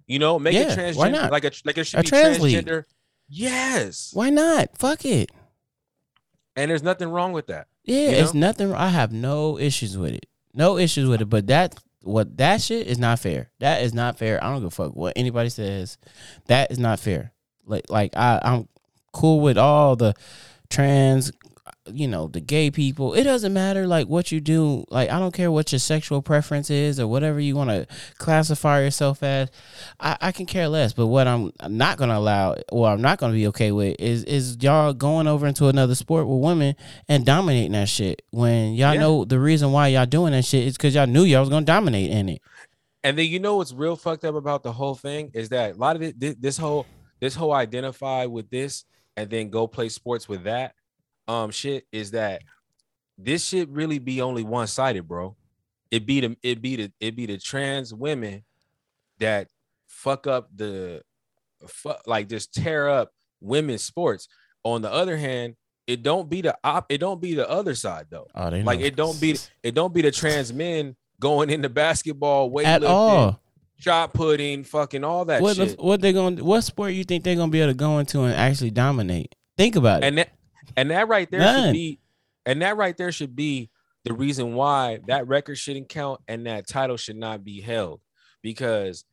Speaker 1: you know make
Speaker 2: Yeah,
Speaker 1: a transgender
Speaker 2: why not?
Speaker 1: like a like it should
Speaker 2: A
Speaker 1: be
Speaker 2: trans league.
Speaker 1: transgender yes
Speaker 2: Why not? Fuck it.
Speaker 1: and there's nothing wrong with that.
Speaker 2: Yeah,
Speaker 1: You
Speaker 2: it's nothing. I have no issues with it. No issues with it. But that what that shit is not fair. That is not fair. I don't give a fuck what anybody says. That is not fair. Like like I I'm cool with all the trans you know the gay people it doesn't matter like what you do like i don't care what your sexual preference is or whatever you want to classify yourself as I, I can care less but what i'm not going to allow or i'm not going to be okay with is is y'all going over into another sport with women and dominating that shit when y'all
Speaker 1: Yeah.
Speaker 2: know the reason why y'all doing that shit is because y'all knew y'all was going to dominate in it
Speaker 1: And then you know what's real fucked up about the whole thing is that a lot of it, this whole this whole identify with this and then go play sports with that um shit is that this shit really be only one sided, bro. It be the it be the it be the trans women that fuck up the fuck like just tear up women's sports. On the other hand, it don't be the op it don't be the other side though.
Speaker 2: oh
Speaker 1: Like
Speaker 2: know.
Speaker 1: it don't be it don't be the trans men going into basketball, weightlifting,
Speaker 2: at all
Speaker 1: shot putting, fucking all that
Speaker 2: what
Speaker 1: shit.
Speaker 2: what they going what sport you think they're going to be able to go into and actually dominate think about it
Speaker 1: and that and that right there
Speaker 2: None.
Speaker 1: should be and that right there should be the reason why that record shouldn't count and that title should not be held because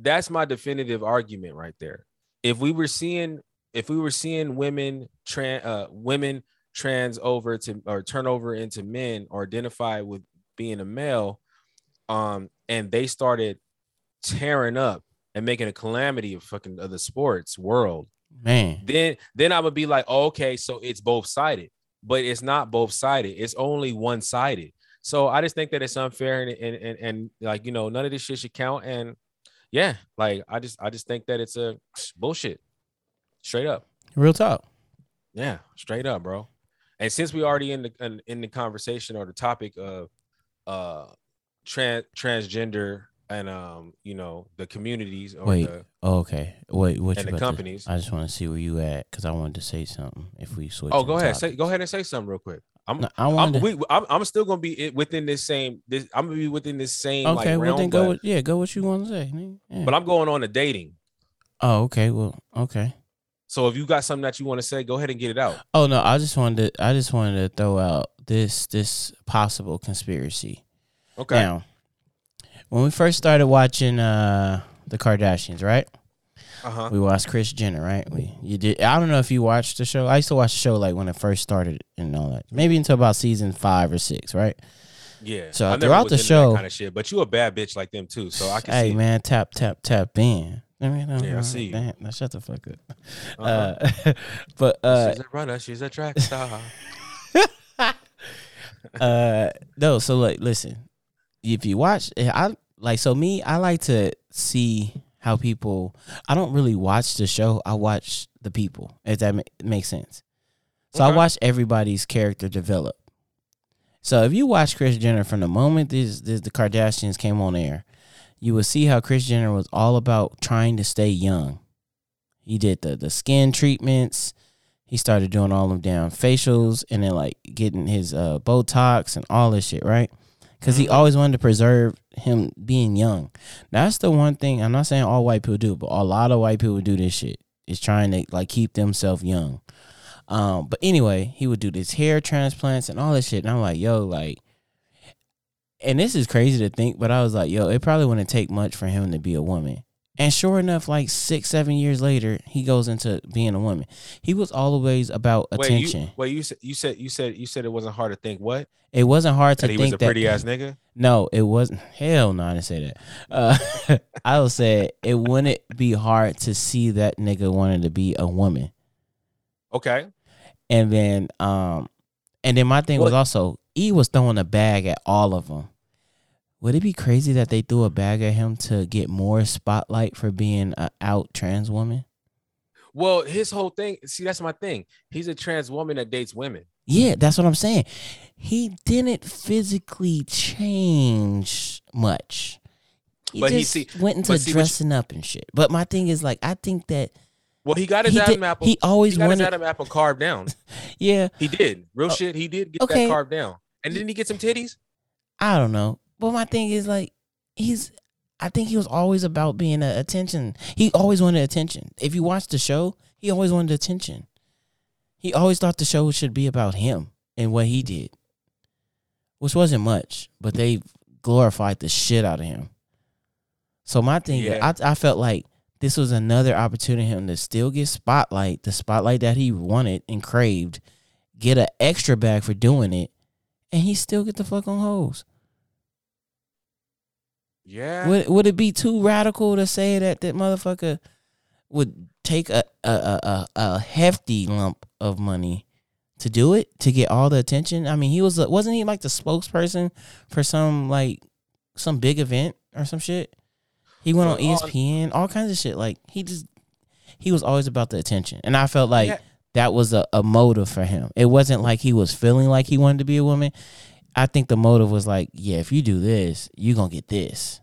Speaker 1: that's my definitive argument right there. If we were seeing if we were seeing women trans uh women trans over to or turn over into men or identify with being a male um and they started tearing up and making a calamity of fucking of the sports world
Speaker 2: man
Speaker 1: then then I would be like, oh, okay, so it's both sided, but it's not both sided. It's only one sided. So I just think that it's unfair and, and and and like you know none of this shit should count. And yeah, like I just I just think that it's a <sniffs> bullshit, straight up.
Speaker 2: real talk
Speaker 1: Yeah, straight up, bro. And since we already in the in, in the conversation or the topic of uh trans transgender and um you know the communities or
Speaker 2: Wait,
Speaker 1: the,
Speaker 2: Oh, okay. Wait, what
Speaker 1: and
Speaker 2: you
Speaker 1: the
Speaker 2: about to-
Speaker 1: companies.
Speaker 2: I just want to see where you at because I wanted to say something. If we switch.
Speaker 1: oh, go ahead, say go ahead and say something real quick. I'm
Speaker 2: No, I
Speaker 1: I'm,
Speaker 2: to-
Speaker 1: we, I'm, I'm still gonna be within this same. This I'm gonna be within this same. like,
Speaker 2: okay, well
Speaker 1: realm,
Speaker 2: then go.
Speaker 1: but,
Speaker 2: With, yeah, go. What you want to say? Yeah.
Speaker 1: but I'm going on to dating.
Speaker 2: oh, okay. Well, okay.
Speaker 1: So if you got something that you want to say, go ahead and get it out.
Speaker 2: Oh no, I just wanted. To, I just wanted to throw out this this possible conspiracy.
Speaker 1: Okay.
Speaker 2: Now, when we first started watching uh the Kardashians, right?
Speaker 1: Uh huh.
Speaker 2: We watched Chris Jenner, right? We you did. I don't know if you watched the show. I used to watch the show like when it first started and all that. Maybe until about season five or six, right?
Speaker 1: Yeah.
Speaker 2: So
Speaker 1: I
Speaker 2: throughout the show-
Speaker 1: kind of shit, but you a bad bitch like them too, so I can
Speaker 2: Hey man, tap tap tap in. I mean,
Speaker 1: Yeah, I see you.
Speaker 2: Damn, now shut the fuck up.
Speaker 1: Uh-huh.
Speaker 2: Uh, <laughs> but uh,
Speaker 1: she's a runner. She's a track star. <laughs>
Speaker 2: uh, no. So like, listen, if you watch, I like. So me, I like to see how people. I don't really watch the show. I watch the people. If that ma- makes sense. So I watch everybody's character develop. So if you watch Chris Jenner from the moment this, this the Kardashians came on air, you will see how Chris Jenner was all about trying to stay young. He did the the skin treatments. He started doing all them damn facials and then like getting his uh, Botox and all this shit, right? Because he
Speaker 1: Mhm.
Speaker 2: always wanted to preserve him being young. That's the one thing. I'm not saying all white people do, but a lot of white people do this shit. Is trying to like keep themselves young. Um, but anyway, he would do this hair transplants and all this shit. And I'm like, yo, like, and this is crazy to think, but I was like, yo, it probably wouldn't take much for him to be a woman. And sure enough, like six, seven years later, he goes into being a woman. He was always about
Speaker 1: Wait,
Speaker 2: attention.
Speaker 1: you, wait, you said you said you said you said it wasn't hard to think what
Speaker 2: it wasn't hard to think.
Speaker 1: that he
Speaker 2: think
Speaker 1: was a
Speaker 2: that
Speaker 1: pretty ass nigga.
Speaker 2: no, it wasn't. Hell no, I didn't say that. Uh, <laughs> I would say it wouldn't be hard to see that nigga wanted to be a woman.
Speaker 1: Okay.
Speaker 2: And then, um, and then my thing was also E was throwing a bag at all of them. Would it be crazy that they threw a bag at him to get more spotlight for being a out trans woman?
Speaker 1: Well, his whole thing. See, that's my thing. He's a trans woman that dates women.
Speaker 2: Yeah, that's what I'm saying. He didn't physically change much. He
Speaker 1: But he see-
Speaker 2: went into
Speaker 1: see what you-
Speaker 2: dressing up and shit. But my thing is like, I think that
Speaker 1: Well, he got his
Speaker 2: he,
Speaker 1: Adam
Speaker 2: did,
Speaker 1: apple.
Speaker 2: he always
Speaker 1: he got his. Adam apple carved down. <laughs>
Speaker 2: yeah,
Speaker 1: He did. Real
Speaker 2: Oh,
Speaker 1: shit. He did get
Speaker 2: okay.
Speaker 1: that carved down. And didn't he get some titties?
Speaker 2: I don't know. But my thing is like he's I think he was always about being a attention. He always wanted attention. If you watch the show, he always wanted attention. He always thought the show should be about him and what he did, which wasn't much, but they glorified the shit out of him. So my thing,
Speaker 1: Yeah.
Speaker 2: I I felt like this was another opportunity for him to still get spotlight, the spotlight that he wanted and craved, get an extra bag for doing it, and he still get the fuck on hoes.
Speaker 1: Yeah.
Speaker 2: Would would it be too radical to say that that motherfucker would take a a, a, a, hefty lump of money to do it to get all the attention? I mean, he was wasn't he like the spokesperson for some like some big event or some shit? He went on- ESPN, all kinds of shit. Like he just he was always about the attention, and I felt like
Speaker 1: Yeah.
Speaker 2: that was a, a motive for him. It wasn't like he was feeling like he wanted to be a woman. I think the motive was like, yeah, if you do this, you're gonna get this.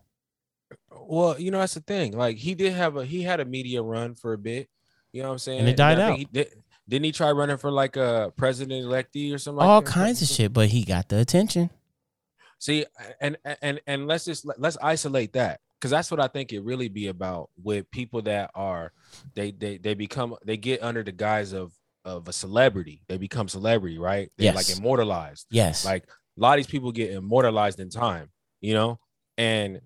Speaker 1: Well, you know that's the thing. Like he did have a he had a media run for a bit. You know what I'm saying?
Speaker 2: And it died
Speaker 1: think
Speaker 2: out.
Speaker 1: He did, didn't he try running for like a president electee or something?
Speaker 2: all
Speaker 1: like that?
Speaker 2: kinds of shit, but he got the attention.
Speaker 1: See, and and and let's just let's isolate that because that's what I think it really be about with people that are they they they become they get under the guise of of a celebrity. They become celebrity, right? They're like immortalized.
Speaker 2: Yes.
Speaker 1: Like a lot of these people get immortalized in time, you know, and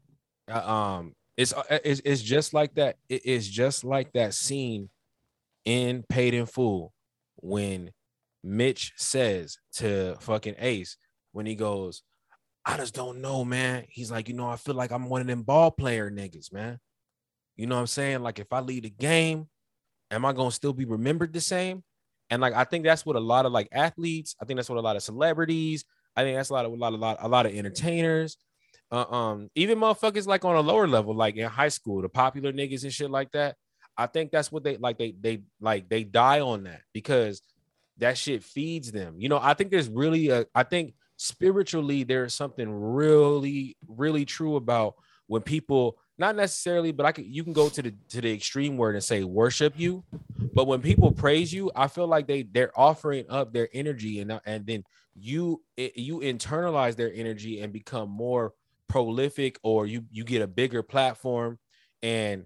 Speaker 1: um, it's uh, it's, it's just like that. It is just like that scene in Paid in Full when Mitch says to fucking Ace when he goes, "I just don't know, man." He's like, you know, I feel like I'm one of them ball player niggas, man. You know what I'm saying? Like if I lead a game, am I gonna still be remembered the same? And like I think that's what a lot of like athletes, I think that's what a lot of celebrities, I think that's a lot of a lot, a lot, a lot of entertainers, uh, um, even motherfuckers like on a lower level, like in high school, the popular niggas and shit like that. I think that's what they like. They they like they die on that because that shit feeds them. You know, I think there's really a. I think spiritually there's something really really true about when people not necessarily, but I can you can go to the to the extreme word and say worship you, but when people praise you, I feel like they they're offering up their energy and and then you it, you internalize their energy and become more prolific or you you get a bigger platform and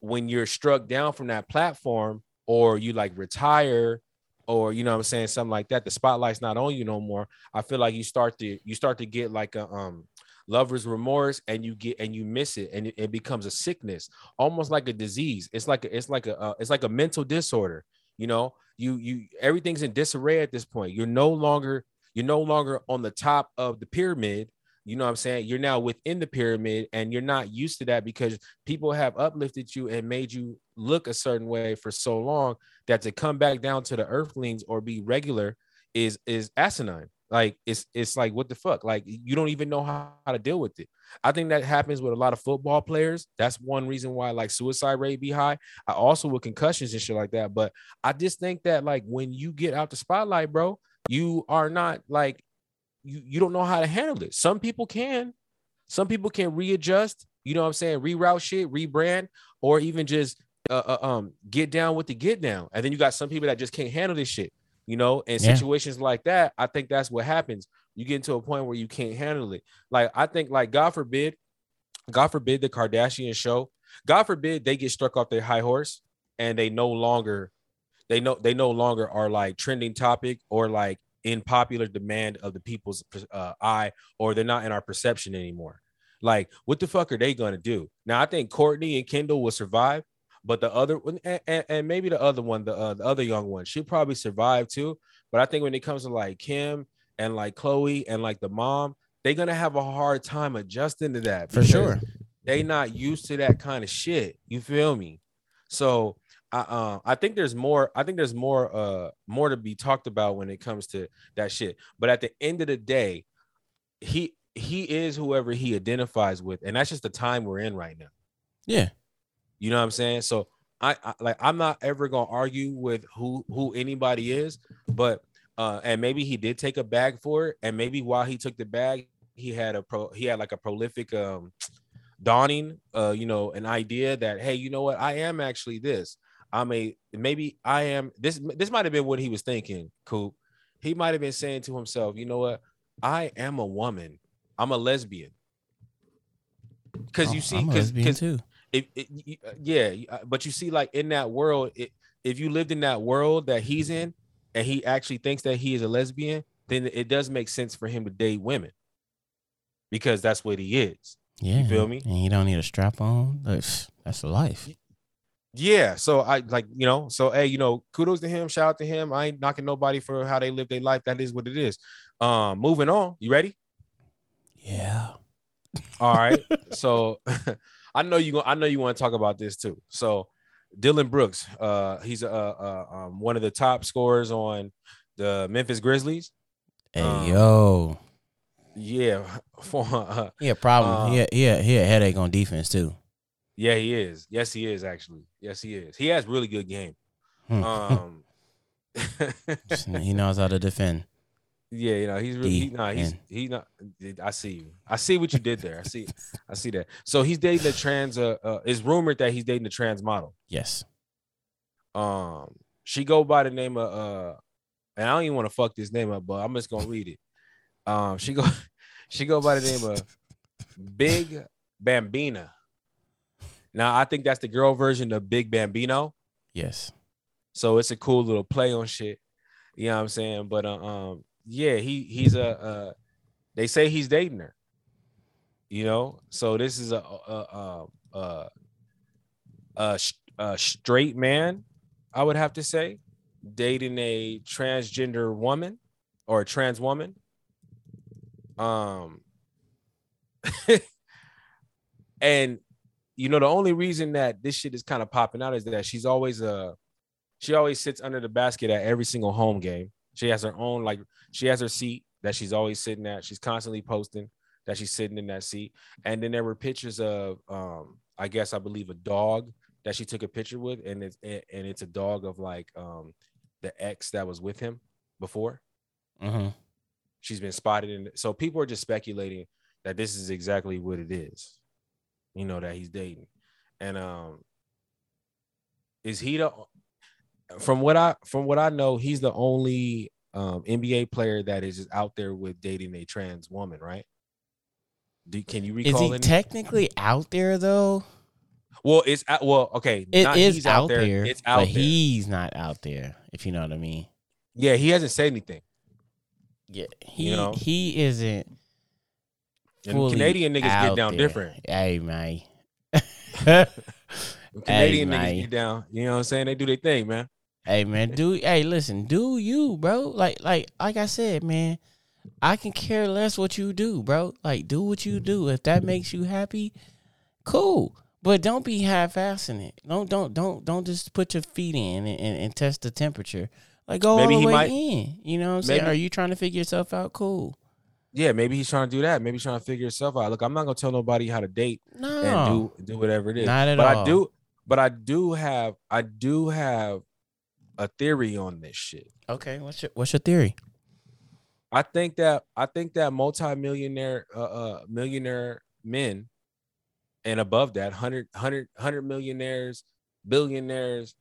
Speaker 1: when you're struck down from that platform or you like retire or you know I'm saying something like that the spotlight's not on you no more I feel like you start to you start to get like a um lover's remorse and you get and you miss it and it, it becomes a sickness almost like a disease. It's like a, it's like a uh, it's like a mental disorder you know? You you everything's in disarray at this point. You're no longer you're no longer on the top of the pyramid you know what I'm saying? You're now within the pyramid and you're not used to that because people have uplifted you and made you look a certain way for so long that to come back down to the earthlings or be regular is is asinine. Like it's it's like what the fuck? Like you don't even know how, how to deal with it. I think that happens with a lot of football players. That's one reason why like suicide rate be high. I also with concussions and shit like that. But I just think that like when you get out the spotlight, bro, you are not like you you don't know how to handle it. Some people can. Some people can readjust, you know what I'm saying, reroute shit, rebrand, or even just uh, uh, um get down with the get down. And then you got some people that just can't handle this shit, you know. In
Speaker 2: Yeah.
Speaker 1: situations like that, I think that's what happens. You get into a point where you can't handle it. Like I think, like God forbid, God forbid the Kardashian show. God forbid they get struck off their high horse and they no longer, they know they no longer are like trending topic or like in popular demand of the people's uh, eye, or they're not in our perception anymore. Like, what the fuck are they gonna do? Now, I think Kourtney and Kendall will survive, but the other one, and, and, and maybe the other one, the, uh, the other young one, she'll probably survive too. But I think when it comes to like Kim and like Khloe and like the mom, they're gonna have a hard time adjusting to that
Speaker 2: For sure.
Speaker 1: They not used to that kind of shit. You feel me? So I uh, I think there's more. I think there's more uh more to be talked about when it comes to that shit. But at the end of the day, he he is whoever he identifies with, and that's just the time we're in right now.
Speaker 2: Yeah.
Speaker 1: You know what I'm saying? So I, I like I'm not ever gonna argue with who who anybody is, but uh and maybe he did take a bag for it, and maybe while he took the bag, he had a pro he had like a prolific um <tsk> dawning uh you know an idea that hey you know what I am actually this I'm a maybe I am this this might have been what he was thinking Coop he might have been saying to himself you know what I am a woman I'm a lesbian because you
Speaker 2: Oh,
Speaker 1: see because
Speaker 2: lesbian too.
Speaker 1: it, it, uh, yeah, uh, but you see, like in that world, it, if you lived in that world that he's in, and he actually thinks that he is a lesbian, then it does make sense for him to date women because that's what he is.
Speaker 2: Yeah.
Speaker 1: You feel me?
Speaker 2: And you don't need a strap on. That's <sighs> that's life.
Speaker 1: Yeah. So I like, you know, so hey, you know, kudos to him. Shout out to him. I ain't knocking nobody for how they live their life. That is what it is. Um, moving on. You ready?
Speaker 2: Yeah.
Speaker 1: All right. <laughs> so <laughs> I know you I know you want to talk about this too. So Dillon Brooks, uh, he's uh, uh um, one of the top scorers on the Memphis Grizzlies.
Speaker 2: Hey
Speaker 1: Um,
Speaker 2: yo.
Speaker 1: Yeah, <laughs> for uh,
Speaker 2: He a problem.
Speaker 1: uh,
Speaker 2: he a, he a, he a headache on defense too.
Speaker 1: Yeah, he is. Yes, he is actually. Yes, he is. He has really good game.
Speaker 2: Hmm.
Speaker 1: Um, <laughs>
Speaker 2: he knows how to defend.
Speaker 1: yeah, you know he's really he, nah, he's he not. I see you. I see what you did there. I see. I see that. So he's dating a trans. Uh, uh, it's rumored that he's dating a trans model.
Speaker 2: Yes.
Speaker 1: Um, she go by the name of uh, and I don't even want to fuck this name up, but I'm just gonna read it. Um, she go, <laughs> she go by the name of <laughs> Big Bambina. Now I think that's the girl version of Big Bambino,
Speaker 2: Yes.
Speaker 1: so it's a cool little play on shit. You know what I'm saying? But uh, um, yeah, he he's a uh, they say he's dating her. You know, so this is a a a, a, a, a straight man, I would have to say, dating a transgender woman or a trans woman. Um, <laughs> and you know the only reason that this shit is kind of popping out is that she's always uh she always sits under the basket at every single home game. She has her own like she has her seat that she's always sitting at. She's constantly posting that she's sitting in that seat. And then there were pictures of um I guess I believe a dog that she took a picture with and it's and it's a dog of like um the ex that was with him before.
Speaker 2: Mm-hmm.
Speaker 1: She's been spotted in so people are just speculating that this is exactly what it is. You know that he's dating. And um is he the from what I from what I know, he's the only um NBA player that is just out there with dating a trans woman, right? Do, can you recall?
Speaker 2: Is he
Speaker 1: any?
Speaker 2: technically out there though?
Speaker 1: well, it's out, well, okay.
Speaker 2: It
Speaker 1: not
Speaker 2: is
Speaker 1: he's
Speaker 2: out there.
Speaker 1: It's out
Speaker 2: but
Speaker 1: there.
Speaker 2: he's not out there. If you know what I mean.
Speaker 1: yeah, he hasn't said anything.
Speaker 2: Yeah. He
Speaker 1: know?
Speaker 2: he isn't.
Speaker 1: And Canadian niggas get down
Speaker 2: there.
Speaker 1: different.
Speaker 2: Hey man. <laughs>
Speaker 1: Canadian
Speaker 2: man.
Speaker 1: niggas get down. You know what I'm saying? They do their thing, man.
Speaker 2: Hey man, do hey listen, do you, bro? Like like like I said, man, I can care less what you do, bro. Like do what you do. If that makes you happy, cool. But don't be half-assing it. Don't don't don't don't just put your feet in and, and, and test the temperature. Like go
Speaker 1: Maybe
Speaker 2: all
Speaker 1: he
Speaker 2: the way
Speaker 1: might-
Speaker 2: in. You know what I'm saying? Are you trying to figure yourself out? Cool.
Speaker 1: Yeah, maybe he's trying to do that. Maybe he's trying to figure himself out. Look, I'm not gonna tell nobody how to date
Speaker 2: No.
Speaker 1: and do do whatever it is.
Speaker 2: Not at
Speaker 1: but
Speaker 2: all.
Speaker 1: I do, but I do have I do have a theory on this shit.
Speaker 2: Okay, what's your what's your theory?
Speaker 1: I think that I think that multi-millionaire uh, uh millionaire men and above that 100 100 100 millionaires, billionaires,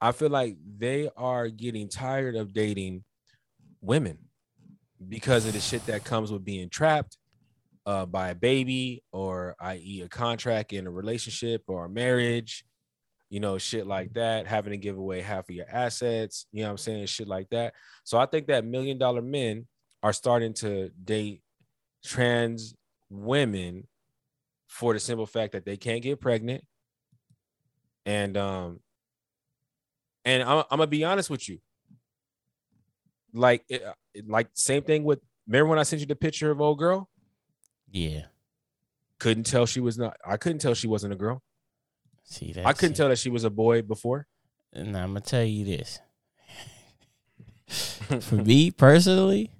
Speaker 1: I feel like they are getting tired of dating women because of the shit that comes with being trapped uh, by a baby or i.e. a contract in a relationship or a marriage, you know, shit like that, having to give away half of your assets, you know what I'm saying, shit like that. So I think that million dollar men are starting to date trans women for the simple fact that they can't get pregnant. And um and I'm, I'm gonna be honest with you. Like it, it- like same thing with remember when I sent you the picture of old girl?
Speaker 2: Yeah.
Speaker 1: Couldn't tell she was not I couldn't tell she wasn't a girl.
Speaker 2: See that
Speaker 1: I couldn't tell that she was a boy before.
Speaker 2: And I'm gonna tell you this. <laughs> For me personally,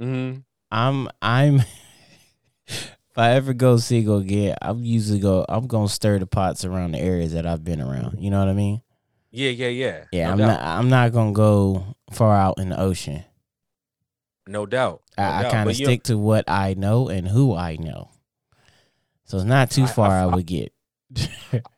Speaker 1: Mm-hmm.
Speaker 2: I'm I'm <laughs> if I ever go single again, I'm usually go I'm gonna stir the pots around the areas that I've been around. You know what I mean?
Speaker 1: Yeah, yeah, yeah.
Speaker 2: Yeah,
Speaker 1: no
Speaker 2: I'm
Speaker 1: doubt.
Speaker 2: not I'm not gonna go far out in the ocean.
Speaker 1: no doubt. No
Speaker 2: I, I kind of stick to what I know and who I know. So it's not too
Speaker 1: I-
Speaker 2: far I,
Speaker 1: I-
Speaker 2: would get. <laughs>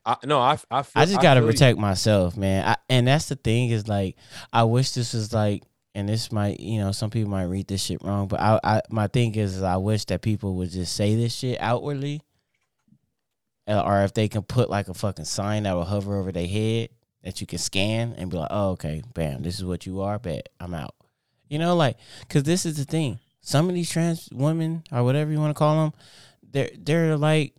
Speaker 1: I, no, I I, feel,
Speaker 2: I just gotta
Speaker 1: feel you.
Speaker 2: protect myself, man. I, and that's the thing is like, I wish this was like, and this might, you know, some people might read this shit wrong, but I, I my thing is, is I wish that people would just say this shit outwardly, Uh, or if they can put like a fucking sign that will hover over their head that you can scan and be like, oh, okay, bam, this is what you are. Bet I'm out. You know, like, cause this is the thing. Some of these trans women or whatever you want to call them, they're they're like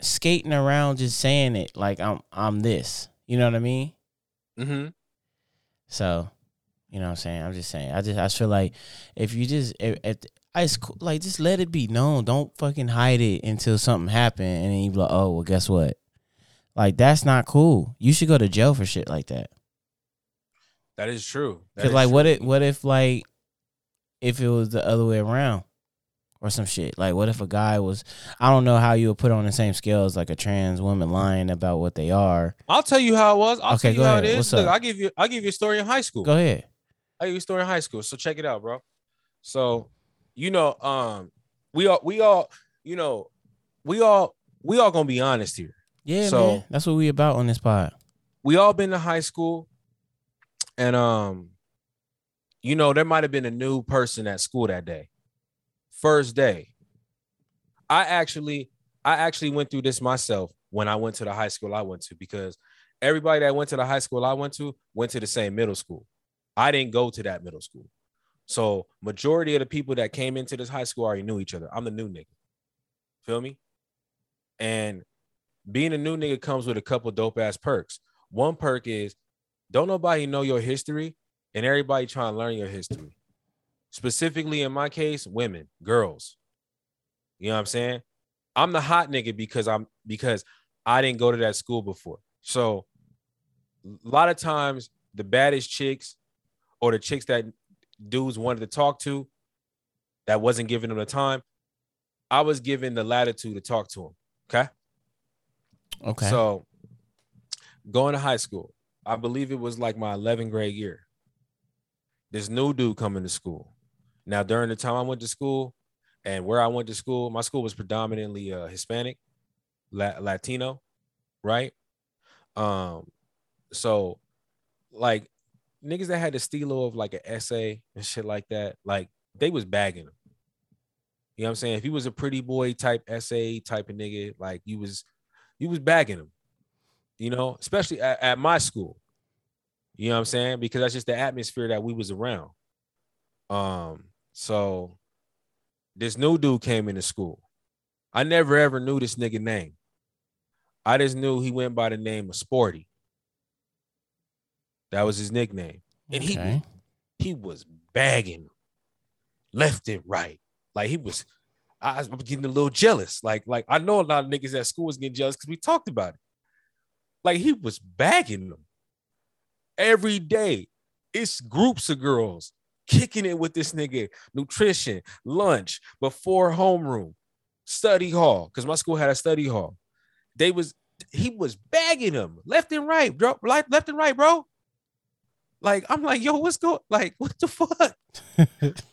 Speaker 2: skating around just saying it like I'm I'm this. You know what I mean?
Speaker 1: Mm-hmm.
Speaker 2: So, you know what I'm saying? I'm just saying. I just I feel like if you just if, if I just like just let it be known. Don't fucking hide it until something happened and then you be like, oh well, guess what? Like that's not cool. You should go to jail for shit like that.
Speaker 1: That is true. That
Speaker 2: Cause
Speaker 1: is
Speaker 2: like
Speaker 1: true.
Speaker 2: what if what if like if it was the other way around or some shit? Like what if a guy was I don't know how you would put on the same scale as like a trans woman lying about what they are.
Speaker 1: I'll tell you how it was. I'll
Speaker 2: Okay,
Speaker 1: tell you
Speaker 2: go
Speaker 1: how
Speaker 2: ahead.
Speaker 1: it is. Look? I'll give you I'll give you a story in high school.
Speaker 2: Go ahead.
Speaker 1: I give you a story in high school. So check it out, bro. So, you know, um, we all we all, you know, we all we all gonna be honest here.
Speaker 2: Yeah,
Speaker 1: So-
Speaker 2: man. That's what we about on this pod.
Speaker 1: We all been to high school, and um, you know, there might have been a new person at school that day. First day. I actually, I actually went through this myself when I went to the high school I went to because everybody that went to the high school I went to went to the same middle school. I didn't go to that middle school. So majority of the people that came into this high school already knew each other. I'm the new nigga. Feel me? And being a new nigga comes with a couple dope ass perks. One perk is don't nobody know your history and everybody trying to learn your history. Specifically in my case, women, girls. You know what I'm saying? I'm the hot nigga because I'm because I didn't go to that school before. So a lot of times the baddest chicks or the chicks that dudes wanted to talk to that wasn't giving them the time, I was given the latitude to talk to them. Okay.
Speaker 2: Okay.
Speaker 1: So going to high school, I believe it was like my 11th grade year. This new dude coming to school. Now, during the time I went to school and where I went to school, my school was predominantly uh, Hispanic, La- Latino, right? Um, so like niggas that had the stilo of like an essay and shit like that, like they was bagging him. You know what I'm saying? If he was a pretty boy type essay type of nigga, like you was you was bagging him, you know, especially at, at my school. You know what I'm saying? Because that's just the atmosphere that we was around. Um, so this new dude came into school. I never ever knew this nigga name. I just knew he went by the name of Sporty. That was his nickname. And he he was bagging left and right. Like he was, I was getting a little jealous. Like, like I know a lot of niggas at school was getting jealous because we talked about it. Like he was bagging them every day. It's groups of girls kicking it with this nigga. Nutrition, lunch, before homeroom, study hall. Because my school had a study hall. They was he was bagging them left and right, bro. Like left and right, bro. Like I'm like, yo, what's going? Like, what the fuck? <laughs>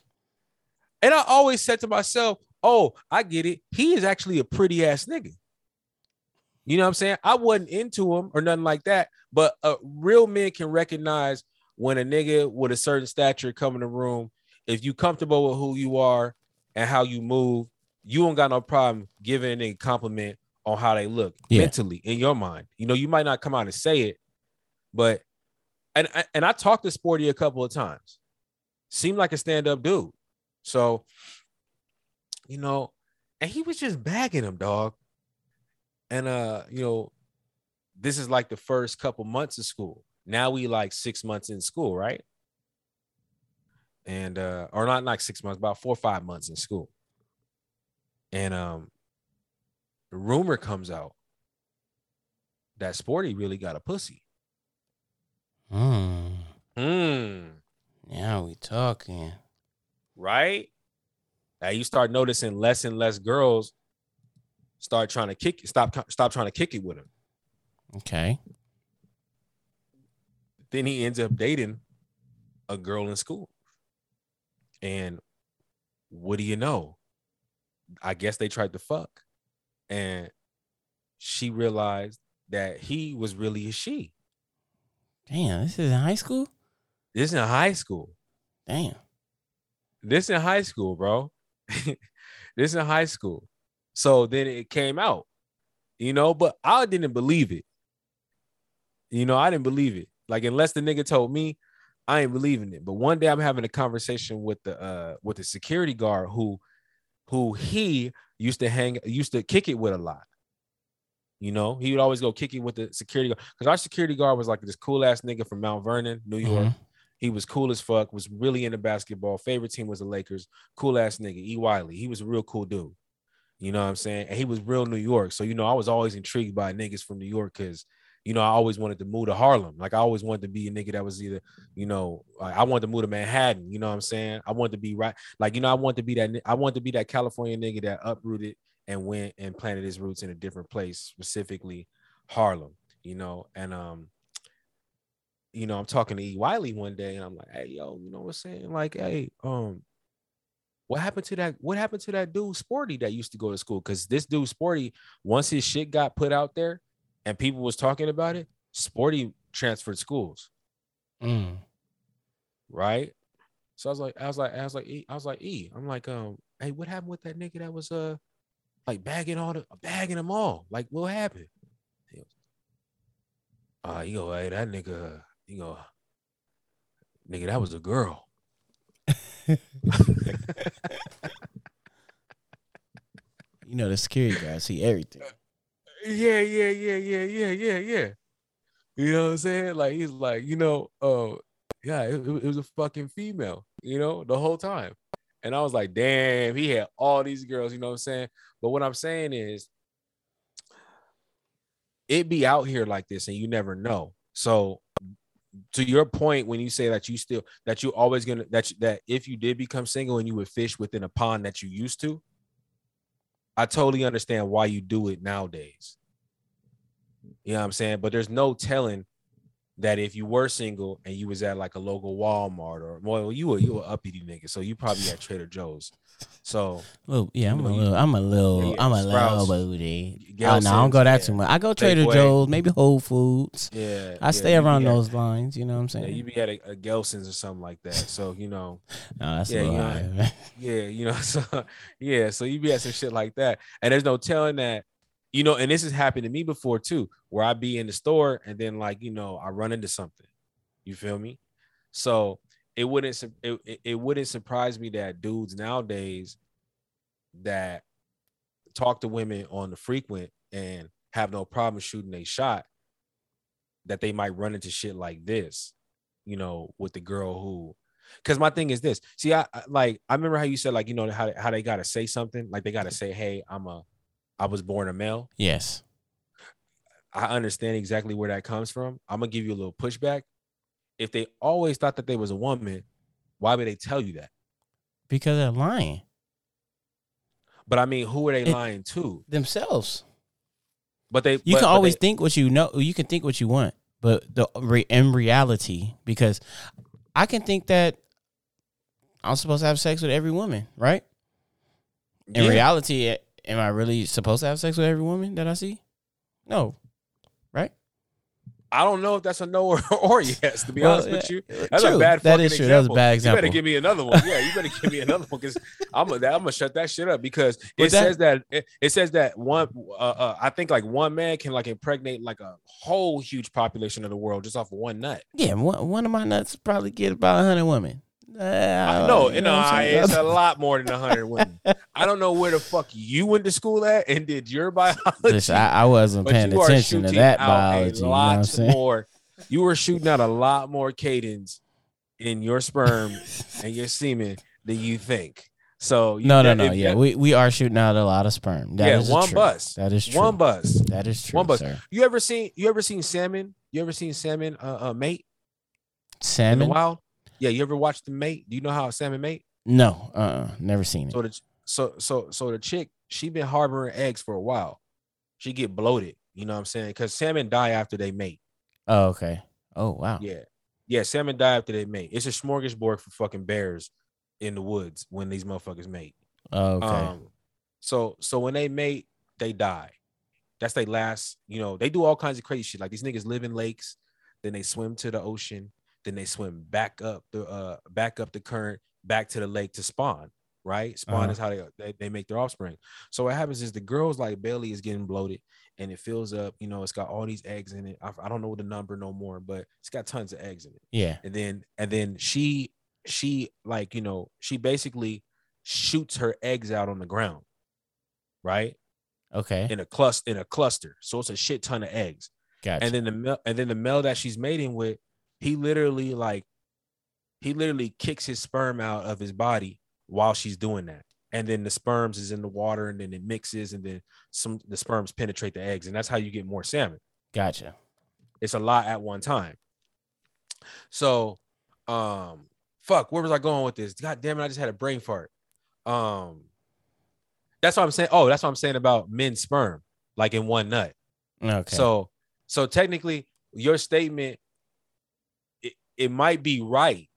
Speaker 1: And I always said to myself, oh, I get it. He is actually a pretty ass nigga. You know what I'm saying? I wasn't into him or nothing like that, but a real man can recognize when a nigga with a certain stature come in the room. If you comfortable with who you are and how you move, you don't got no problem giving a compliment on how they look
Speaker 2: Yeah.
Speaker 1: mentally in your mind. You know, you might not come out and say it, but and and I talked to Sporty a couple of times. Seemed like a stand-up dude. So, you know, and he was just bagging him, dog. And uh, you know, this is like the first couple months of school. Now we like six months in school, right? And uh, or not like six months, about four or five months in school. And um, the rumor comes out that Sporty really got a pussy.
Speaker 2: Hmm.
Speaker 1: Hmm.
Speaker 2: Now we talking.
Speaker 1: right? Now you start noticing less and less girls start trying to kick stop stop trying to kick it with him.
Speaker 2: Okay.
Speaker 1: Then he ends up dating a girl in school. And what do you know? I guess they tried to fuck. And she realized that he was really a she.
Speaker 2: Damn, this is in high school?
Speaker 1: This is in high school.
Speaker 2: Damn.
Speaker 1: This in high school, bro. <laughs> this in high school. So then it came out, you know, but I didn't believe it. You know, I didn't believe it. Like unless the nigga told me, I ain't believing it. But one day I'm having a conversation with the uh with the security guard who who he used to hang used to kick it with a lot. You know, he would always go kick it with the security guard because our security guard was like this cool ass nigga from Mount Vernon, New York.
Speaker 2: Mhm.
Speaker 1: He was cool as fuck, was really into basketball. Favorite team was the Lakers. Cool ass nigga, E. Wiley. He was a real cool dude. You know what I'm saying? And he was real New York. So, you know, I was always intrigued by niggas from New York because, you know, I always wanted to move to Harlem. Like I always wanted to be a nigga that was either, you know, I wanted to move to Manhattan. You know what I'm saying? I wanted to be right. Like, you know, I wanted to be that, I wanted to be that California nigga that uprooted and went and planted his roots in a different place, specifically Harlem, you know, and, um, you know, I'm talking to E. Wiley one day, and I'm like, "Hey, yo, you know what I'm saying? Like, hey, um, what happened to that? What happened to that dude Sporty that used to go to school? Because this dude Sporty, once his shit got put out there, and people was talking about it, Sporty transferred schools,
Speaker 2: Mm.
Speaker 1: right? So I was like, I was like, I was like, E, I was like, E, I'm like, um, hey, what happened with that nigga that was uh, like bagging all the bagging them all? Like, what happened? He goes, Uh, you go, hey, that nigga, you know, nigga, that was a girl. <laughs>
Speaker 2: You know, the security guard see everything.
Speaker 1: yeah, yeah, yeah, yeah, yeah, yeah, yeah. You know what I'm saying? Like he's like, you know, uh, yeah, it, it was a fucking female, you know, the whole time. And I was like, damn, he had all these girls, you know what I'm saying? But what I'm saying is it be out here like this and you never know. So to your point, when you say that you still that you always gonna that you, that if you did become single and you would fish within a pond that you used to, I totally understand why you do it nowadays. You know what I'm saying? But there's no telling that if you were single and you was at like a local Walmart or well, you were you were uppity nigga, so you probably at Trader Joe's. So
Speaker 2: Little, yeah, I'm
Speaker 1: You
Speaker 2: a
Speaker 1: know,
Speaker 2: little, I'm a little,
Speaker 1: Yeah,
Speaker 2: I'm a
Speaker 1: Sprouts,
Speaker 2: little booty. Oh no, I don't go that
Speaker 1: yeah.
Speaker 2: too much. I go Trader
Speaker 1: Safeway.
Speaker 2: Joe's, maybe Whole Foods.
Speaker 1: yeah,
Speaker 2: I
Speaker 1: yeah,
Speaker 2: stay around
Speaker 1: at-
Speaker 2: those lines. You know what I'm saying?
Speaker 1: Yeah, you be at a, a Gelson's or something like that. So you know, <laughs>
Speaker 2: no, that's
Speaker 1: yeah,
Speaker 2: a
Speaker 1: you know,
Speaker 2: high.
Speaker 1: Yeah, you know, <laughs> so yeah, so you be at some shit like that, and there's no telling that, you know, and this has happened to me before too, where I be in the store and then like you know I run into something, you feel me? So it wouldn't it, it wouldn't surprise me that dudes nowadays that talk to women on the frequent and have no problem shooting a shot that they might run into shit like this, you know, with the girl who because my thing is this. See, I I- like I remember how you said like you know how how they gotta say something like they gotta say, "Hey, I'm a, I was born a male."
Speaker 2: Yes.
Speaker 1: I understand exactly where that comes from. I'm gonna give you a little pushback. If they always thought that they was a woman, why would they tell you that?
Speaker 2: Because they're lying
Speaker 1: But I mean, who are they
Speaker 2: It-
Speaker 1: lying to?
Speaker 2: themselves.
Speaker 1: But they
Speaker 2: You
Speaker 1: but-
Speaker 2: can
Speaker 1: but
Speaker 2: always
Speaker 1: they-
Speaker 2: think what you know. You can think what you want, but the re- in reality, because I can think that I'm supposed to have sex with every woman, right? In
Speaker 1: Yeah.
Speaker 2: reality, am I really supposed to have sex with every woman that I see? No.
Speaker 1: I don't know if that's a no or, <laughs> or yes. To be
Speaker 2: Well,
Speaker 1: honest with you, that's
Speaker 2: true.
Speaker 1: a bad
Speaker 2: That
Speaker 1: fucking
Speaker 2: is true.
Speaker 1: example.
Speaker 2: That was a bad example.
Speaker 1: You better give me another one. Yeah, you better give me another one because I'm gonna I'm gonna shut that shit up because it
Speaker 2: that-
Speaker 1: says that it, it says that one uh, uh, I think like one man can like impregnate like a whole huge population of the world just off of one nut.
Speaker 2: Yeah, one, one of my nuts probably get about hundred women. Uh,
Speaker 1: I know,
Speaker 2: you know
Speaker 1: I, it's a lot more than hundred women. I don't know where the fuck you went to school at and did your biology.
Speaker 2: Listen, I, I wasn't paying attention to that biology.
Speaker 1: a
Speaker 2: You know what I'm saying?
Speaker 1: more. You were shooting out a lot more cadence in your sperm <laughs> and your semen than you think. So you,
Speaker 2: No, no, no. Yeah,
Speaker 1: that-
Speaker 2: we, we are shooting out a lot of sperm. That
Speaker 1: yeah,
Speaker 2: is
Speaker 1: one
Speaker 2: true.
Speaker 1: bus,
Speaker 2: That is true.
Speaker 1: one bus.
Speaker 2: That is true.
Speaker 1: One bus.
Speaker 2: Sir.
Speaker 1: You ever seen? You ever seen salmon? You ever seen salmon? Uh, uh mate in the
Speaker 2: Salmon?
Speaker 1: wild. Yeah, you ever watched the mate? Do you know how salmon mate?
Speaker 2: No, uh, uh never seen it.
Speaker 1: So the so so so the chick she been harboring eggs for a while. She get bloated. You know what I'm saying? Because salmon die after they mate.
Speaker 2: Oh, okay. Oh, wow.
Speaker 1: Yeah. Yeah, salmon die after they mate. It's a smorgasbord for fucking bears in the woods when these motherfuckers mate.
Speaker 2: Oh, okay.
Speaker 1: Um, so so when they mate, they die. That's their last, you know, they do all kinds of crazy shit. Like these niggas live in lakes, then they swim to the ocean, then they swim back up the uh back up the current, back to the lake to spawn, right? Spawn
Speaker 2: Uh-huh.
Speaker 1: is how they, they they make their offspring. So what happens is the girl's like belly is getting bloated and it fills up. You know, it's got all these eggs in it. I, I don't know the number no more, but it's got tons of eggs in it.
Speaker 2: Yeah.
Speaker 1: And then and then she she like you know she basically shoots her eggs out on the ground, right?
Speaker 2: Okay.
Speaker 1: In a cluster in a cluster. So it's a shit ton of eggs.
Speaker 2: Gotcha.
Speaker 1: And then the male, and then the male that she's mating with, he literally like he literally kicks his sperm out of his body while she's doing that. And then the sperms is in the water and then it mixes and then some the sperms penetrate the eggs and that's how you get more salmon.
Speaker 2: gotcha.
Speaker 1: It's a lot at one time. So um fuck, where was I going with this? God damn it, I just had a brain fart. Um that's what I'm saying. Oh, that's what I'm saying about men's sperm, like in one nut.
Speaker 2: Okay.
Speaker 1: So so technically your statement it, might be right,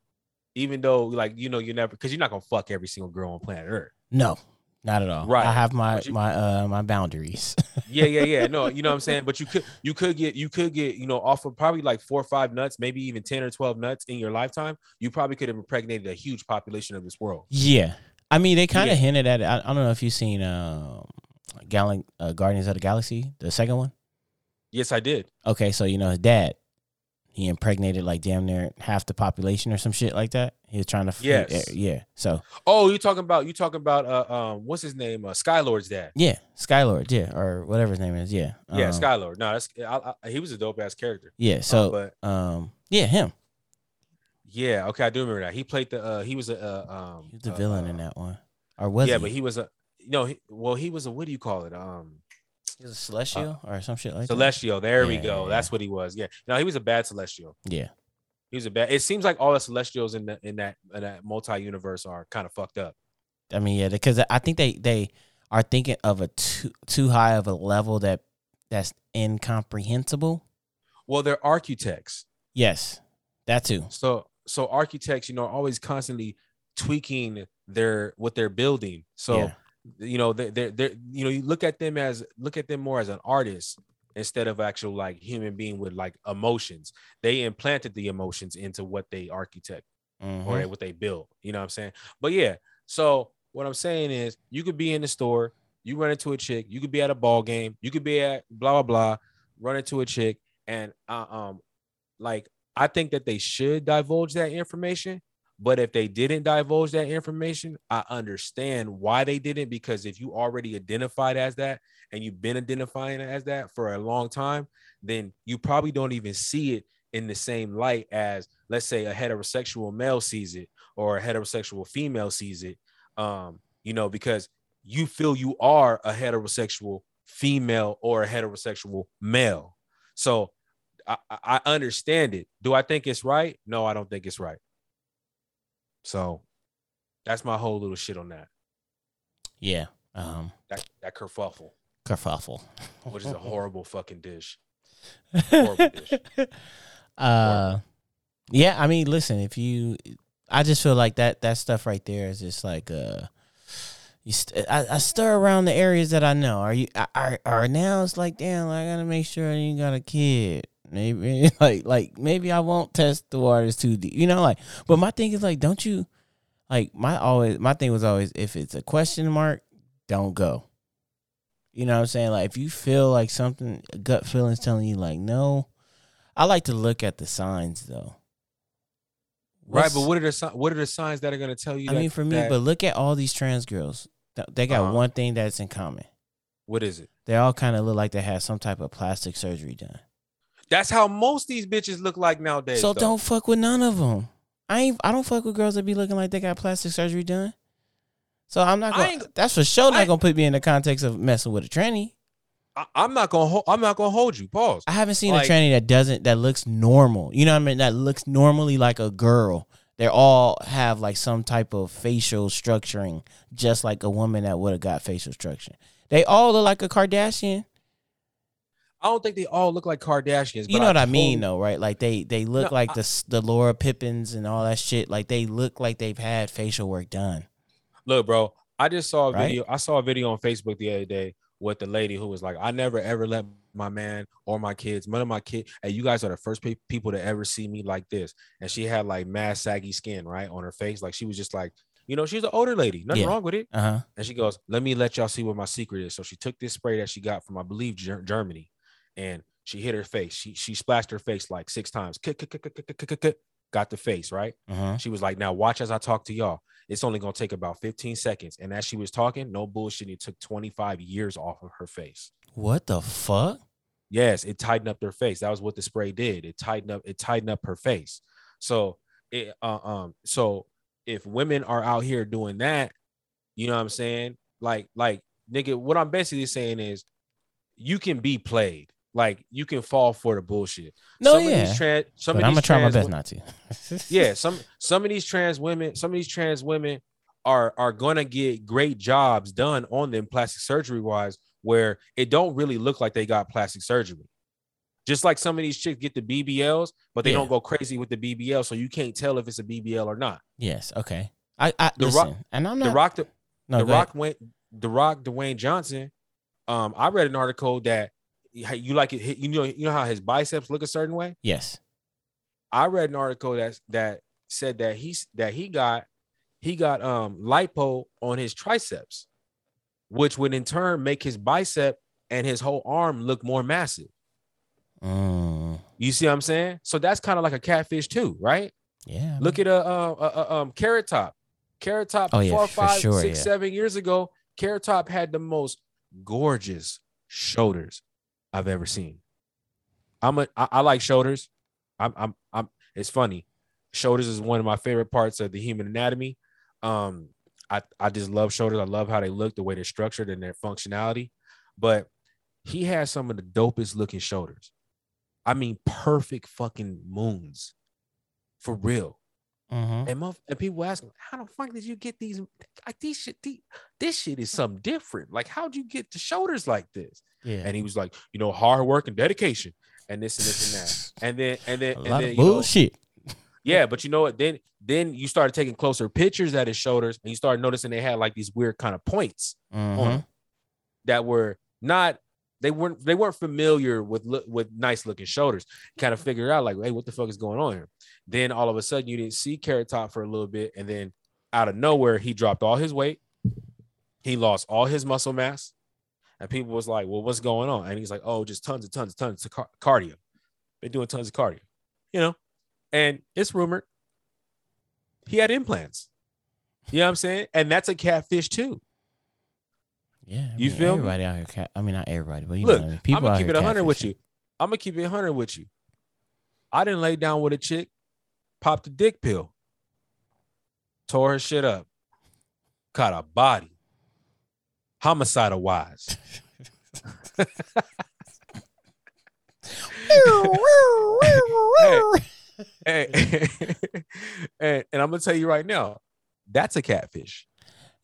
Speaker 1: even though like you know you never because you're not gonna fuck every single girl on planet Earth.
Speaker 2: no, not at all.
Speaker 1: Right.
Speaker 2: I have my
Speaker 1: you-
Speaker 2: my uh my boundaries. <laughs>
Speaker 1: Yeah, yeah, yeah. No, you know what I'm saying? But you could you could get you could get, you know, off of probably like four or five nuts, maybe even 10 or 12 nuts in your lifetime, you probably could have impregnated a huge population of this world.
Speaker 2: yeah. I mean, they kind of
Speaker 1: Yeah.
Speaker 2: hinted at it. I, I don't know if you've seen um, Gal- uh, Guardians of the Galaxy, the second one.
Speaker 1: Yes, I did.
Speaker 2: Okay, so you know his dad, he impregnated like damn near half the population or some shit like that. He was trying to,
Speaker 1: Yes.
Speaker 2: yeah. So
Speaker 1: Oh, you talking about you talking about uh um what's his name? Uh Skylord's dad.
Speaker 2: yeah, Skylord, yeah, or whatever his name is, yeah,
Speaker 1: Yeah,
Speaker 2: Um,
Speaker 1: Skylord. No, that's I, I, he was a dope ass character.
Speaker 2: yeah. So,
Speaker 1: but
Speaker 2: um, yeah, him.
Speaker 1: yeah, okay, I do remember that. He played the uh he was a uh, um
Speaker 2: He was the
Speaker 1: uh,
Speaker 2: villain
Speaker 1: uh,
Speaker 2: in that one, or was
Speaker 1: yeah,
Speaker 2: he?
Speaker 1: but he was a no, he, well, he was a what do you call it? Um
Speaker 2: He was a celestial uh, or some shit like
Speaker 1: celestial. There we go.
Speaker 2: yeah.
Speaker 1: That's what he was. Yeah. No, he was a bad celestial.
Speaker 2: Yeah,
Speaker 1: He was a bad. It seems like all the celestials in the in that in that multi universe are kind of fucked up.
Speaker 2: I mean, yeah, because I think they they are thinking of a too too high of a level that that's incomprehensible.
Speaker 1: Well, they're architects.
Speaker 2: Yes, that too.
Speaker 1: So so architects, you know, are always constantly tweaking their what they're building. So
Speaker 2: Yeah.
Speaker 1: You know, they're, they're they're you know, you look at them as look at them more as an artist instead of actual like human being with like emotions. They implanted the emotions into what they architect
Speaker 2: Mhm.
Speaker 1: or what they build. You know what I'm saying? But yeah, so what I'm saying is you could be in the store, you run into a chick, you could be at a ball game, you could be at blah blah blah, run into a chick, and uh, um, like I think that they should divulge that information. But if they didn't divulge that information, I understand why they didn't because if you already identified as that and you've been identifying as that for a long time, then you probably don't even see it in the same light as let's say a heterosexual male sees it or a heterosexual female sees it. Um you know because you feel you are a heterosexual female or a heterosexual male. So I, I understand it. Do i think it's right? No i don't think it's right so that's my whole little shit on that
Speaker 2: Yeah. Um,
Speaker 1: that that kerfuffle
Speaker 2: kerfuffle.
Speaker 1: which is a <laughs> horrible fucking dish <laughs> horrible dish.
Speaker 2: uh, yeah. I mean, listen. If you, I just feel like that that stuff right there is just like uh. You st- I, I stir around the areas that I know. Are you are are now? It's like damn. I gotta make sure you got a kid. Maybe <laughs> like like maybe I won't test the waters too deep. You know, like. But my thing is like, don't you like my always my thing was always if it's a question mark, don't go. You know what I'm saying? Like if you feel like something gut feelings telling you like no, I like to look at the signs though.
Speaker 1: right but what are the what are the signs that are going to tell you
Speaker 2: I
Speaker 1: that-
Speaker 2: mean for me,
Speaker 1: that-
Speaker 2: but look at all these trans girls. They got
Speaker 1: Uh-huh.
Speaker 2: one thing that's in common.
Speaker 1: what is it
Speaker 2: They all kind of look like they had some type of plastic surgery done.
Speaker 1: That's how most these bitches look like nowadays.
Speaker 2: so
Speaker 1: though.
Speaker 2: don't fuck with none of them. I ain't. I don't fuck with girls that be looking like they got plastic surgery done. So I'm not. Gonna, that's for sure not gonna put me in the context of messing with a tranny.
Speaker 1: I, I'm not gonna. Ho- I'm not gonna hold you. Pause.
Speaker 2: I haven't seen
Speaker 1: Like-
Speaker 2: a tranny that doesn't that looks normal. You know what I mean? That looks normally like a girl. They all have like some type of facial structuring, just like a woman that would have got facial structure. They all look like a Kardashian.
Speaker 1: I don't think they all look like Kardashians.
Speaker 2: You know what I mean,
Speaker 1: totally-
Speaker 2: though, right? Like they they look
Speaker 1: No,
Speaker 2: like
Speaker 1: I-
Speaker 2: the the Laura Pippins and all that shit. Like they look like they've had facial work done.
Speaker 1: Look, bro. I just saw a
Speaker 2: Right?
Speaker 1: video. I saw a video on Facebook the other day with the lady who was like, "I never ever let my man or my kids, none of my kids, and you guys are the first pe- people to ever see me like this." And she had like mad saggy skin, right, on her face. Like she was just like, You know, she's an older lady. Nothing
Speaker 2: Yeah.
Speaker 1: wrong with it.
Speaker 2: Uh huh.
Speaker 1: And she goes, "Let me let y'all see what my secret is." So she took this spray that she got from, I believe, Ger- Germany, and she hit her face. She she splashed her face like six times. Got the face right.
Speaker 2: Uh huh.
Speaker 1: She was like, "Now watch as I talk to y'all. It's only gonna take about 15 seconds." And as she was talking, no bullshit, it took 25 years off of her face.
Speaker 2: What the fuck?
Speaker 1: Yes, it tightened up their face. That was what the spray did. It tightened up. It tightened up her face. So it uh, um so if women are out here doing that, you know what I'm saying? Like like nigga, what I'm basically saying is you can be played. Like you can fall for the bullshit.
Speaker 2: No,
Speaker 1: some
Speaker 2: yeah.
Speaker 1: Of these trans, some
Speaker 2: But
Speaker 1: of
Speaker 2: I'm
Speaker 1: these
Speaker 2: gonna try my best
Speaker 1: wo-
Speaker 2: not to. <laughs>
Speaker 1: yeah, some some of these trans women, some of these trans women are are gonna get great jobs done on them plastic surgery wise, where it don't really look like they got plastic surgery. Just like some of these chicks get the BBLs, but they
Speaker 2: Yeah.
Speaker 1: don't go crazy with the BBL, so you can't tell if it's a BBL or not.
Speaker 2: Yes. Okay. I. I
Speaker 1: The
Speaker 2: listen,
Speaker 1: Rock-
Speaker 2: and I'm
Speaker 1: The
Speaker 2: not.
Speaker 1: Rock, the,
Speaker 2: no,
Speaker 1: the
Speaker 2: go ahead.
Speaker 1: Rock, went, the Rock, Dwayne Johnson. Um, I read an article that you like it. You know, you know how his biceps look a certain way.
Speaker 2: Yes.
Speaker 1: I read an article that that said that he's that he got he got um lipo on his triceps, which would in turn make his bicep and his whole arm look more massive.
Speaker 2: Mm,
Speaker 1: You see what I'm saying? So that's kind of like a catfish too, right?
Speaker 2: yeah.
Speaker 1: Look at a, uh uh uh, um carrot top. Carrot top
Speaker 2: Oh, yeah,
Speaker 1: four, five,
Speaker 2: sure,
Speaker 1: six,
Speaker 2: yeah.
Speaker 1: seven years ago. Carrot top had the most gorgeous shoulders I've ever seen. I'm a I, I like shoulders. I'm I'm I'm it's funny. Shoulders is one of my favorite parts of the human anatomy. Um, I, I just love shoulders. I love how they look, the way they're structured and their functionality. But he has some of the dopest looking shoulders. I mean, perfect fucking moons. For real.
Speaker 2: Mhm.
Speaker 1: And, motherf- and people ask him, how the fuck did you get these? Like these shit, the- this shit is something different. Like, how'd you get the shoulders like this?
Speaker 2: Yeah.
Speaker 1: And he was like, you know, hard work and dedication, and this and this and that. And then and then and then you know,
Speaker 2: bullshit. <laughs>
Speaker 1: yeah, but you know what? Then then you started taking closer pictures at his shoulders, and you started noticing they had like these weird kind of points on
Speaker 2: Mhm.
Speaker 1: them that were not they weren't they weren't familiar with look with nice looking shoulders. Kind of figure out like, hey, what the fuck is going on here? Then all of a sudden you didn't see Carrot Top for a little bit, and then out of nowhere he dropped all his weight, he lost all his muscle mass, and people was like, well, what's going on? And he's like, oh, just tons and tons and tons of car- cardio. They're doing tons of cardio, you know, and it's rumored he had implants. You know what I'm saying? And that's a catfish too.
Speaker 2: Yeah. I
Speaker 1: You
Speaker 2: mean,
Speaker 1: feel me?
Speaker 2: everybody out here? Cat, I mean, not everybody, but you
Speaker 1: Look,
Speaker 2: know, I mean.
Speaker 1: I'm
Speaker 2: people
Speaker 1: gonna keep it 100 with you. I'm gonna keep it 100 with you. I didn't lay down with a chick, popped a dick pill, tore her shit up, caught a body, homicidal wise. <laughs> <laughs> Hey, and, <laughs> and I'm gonna tell you right now, that's a catfish.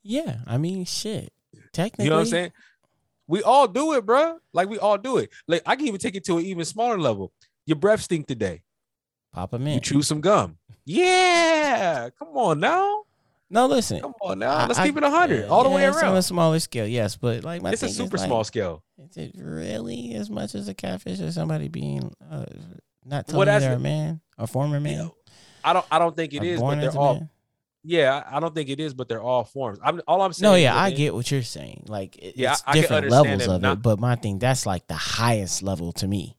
Speaker 2: Yeah. I mean, shit. Technically,
Speaker 1: You know what I'm saying? We all do it, bro. Like we all do it. Like I can even take it to an even smaller level. Your breath stink today.
Speaker 2: Pop a
Speaker 1: You chew some gum. Yeah, come on now.
Speaker 2: No, listen.
Speaker 1: Come on now. Let's
Speaker 2: I-
Speaker 1: keep it 100
Speaker 2: yeah,
Speaker 1: all the way
Speaker 2: it's On a smaller scale, yes, but like my
Speaker 1: It's a super
Speaker 2: like,
Speaker 1: small scale.
Speaker 2: Is it really as much as a catfish or somebody being uh, not telling
Speaker 1: Well,
Speaker 2: you they're a man, a former man,
Speaker 1: know, I don't. I don't think it is, but they're all.
Speaker 2: man?
Speaker 1: Yeah, I don't think it is, but they're all forms. I'm all I'm saying.
Speaker 2: No, yeah, I get what you're saying. Like, it-
Speaker 1: Yeah,
Speaker 2: it's
Speaker 1: I-
Speaker 2: different levels of
Speaker 1: not-
Speaker 2: it, but my thing that's like the highest level to me.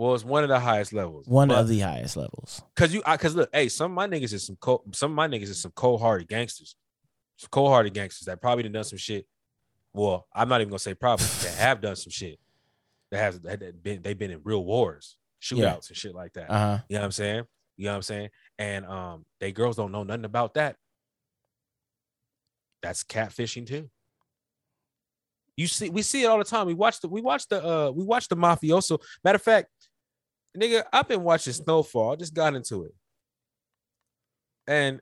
Speaker 1: Well, it's one of the highest levels.
Speaker 2: One
Speaker 1: but,
Speaker 2: of the highest levels.
Speaker 1: Cause you, I, cause look, hey, some of my niggas is some cold. Some of my niggas is some cold hearted gangsters. Some cold hearted gangsters that probably done done some shit. Well, I'm not even gonna say probably. that have done some shit. That has that been they've been in real wars, shootouts
Speaker 2: Yeah.
Speaker 1: and shit like that.
Speaker 2: Uh huh.
Speaker 1: You know what I'm saying? You know what I'm saying? And um, they girls don't know nothing about that. That's catfishing too. You see, we see it all the time. We watch the we watch the uh we watch the mafioso. Matter of fact, nigga, I've been watching Snowfall. I just got into it. And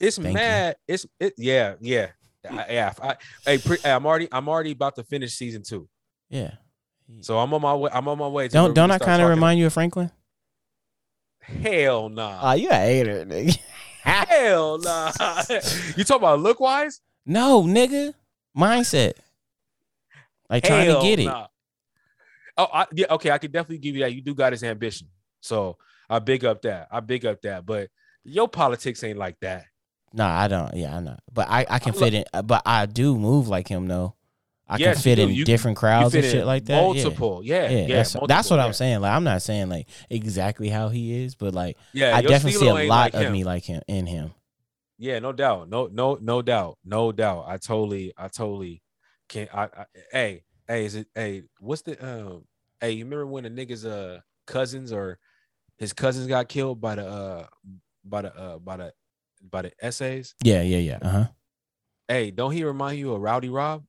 Speaker 1: it's
Speaker 2: Thank you.
Speaker 1: mad. It's it yeah, yeah. I, yeah. I, hey, pre, I'm already I'm already about to finish season two.
Speaker 2: Yeah.
Speaker 1: So I'm on my way. I'm on my way. To
Speaker 2: Don't don't I kind of remind you of Franklin?
Speaker 1: Hell nah.
Speaker 2: Oh, you a hater, nigga.
Speaker 1: Hell nah. <laughs> you talking about look wise?
Speaker 2: no, nigga. Mindset. Like trying to
Speaker 1: Hell
Speaker 2: get it.
Speaker 1: Oh, I, yeah, okay. I can definitely give you that. You do got his ambition, so I big up that. I big up that. But your politics ain't like that.
Speaker 2: No, I don't. Yeah, I know. But I, I can
Speaker 1: I
Speaker 2: fit in. Uh, but I do move like him though. I
Speaker 1: Yes,
Speaker 2: can fit in.
Speaker 1: You-
Speaker 2: different crowds and shit like that. Yeah.
Speaker 1: Multiple, yeah,
Speaker 2: Yeah,
Speaker 1: yeah.
Speaker 2: that's, that's
Speaker 1: multiple,
Speaker 2: what I'm saying. Like I'm not saying like exactly how he is, but like
Speaker 1: Yeah,
Speaker 2: I definitely see a lot
Speaker 1: like
Speaker 2: of
Speaker 1: him.
Speaker 2: me like him in him.
Speaker 1: Yeah, no doubt. No, no, no doubt. No doubt. I totally, I totally can't. I, I hey, hey, is it hey, what's the um hey, you remember when the niggas uh cousins or his cousins got killed by the uh by the uh by the by the essays?
Speaker 2: Yeah, yeah, yeah. Uh huh.
Speaker 1: Hey, don't he remind you of Rowdy Rob?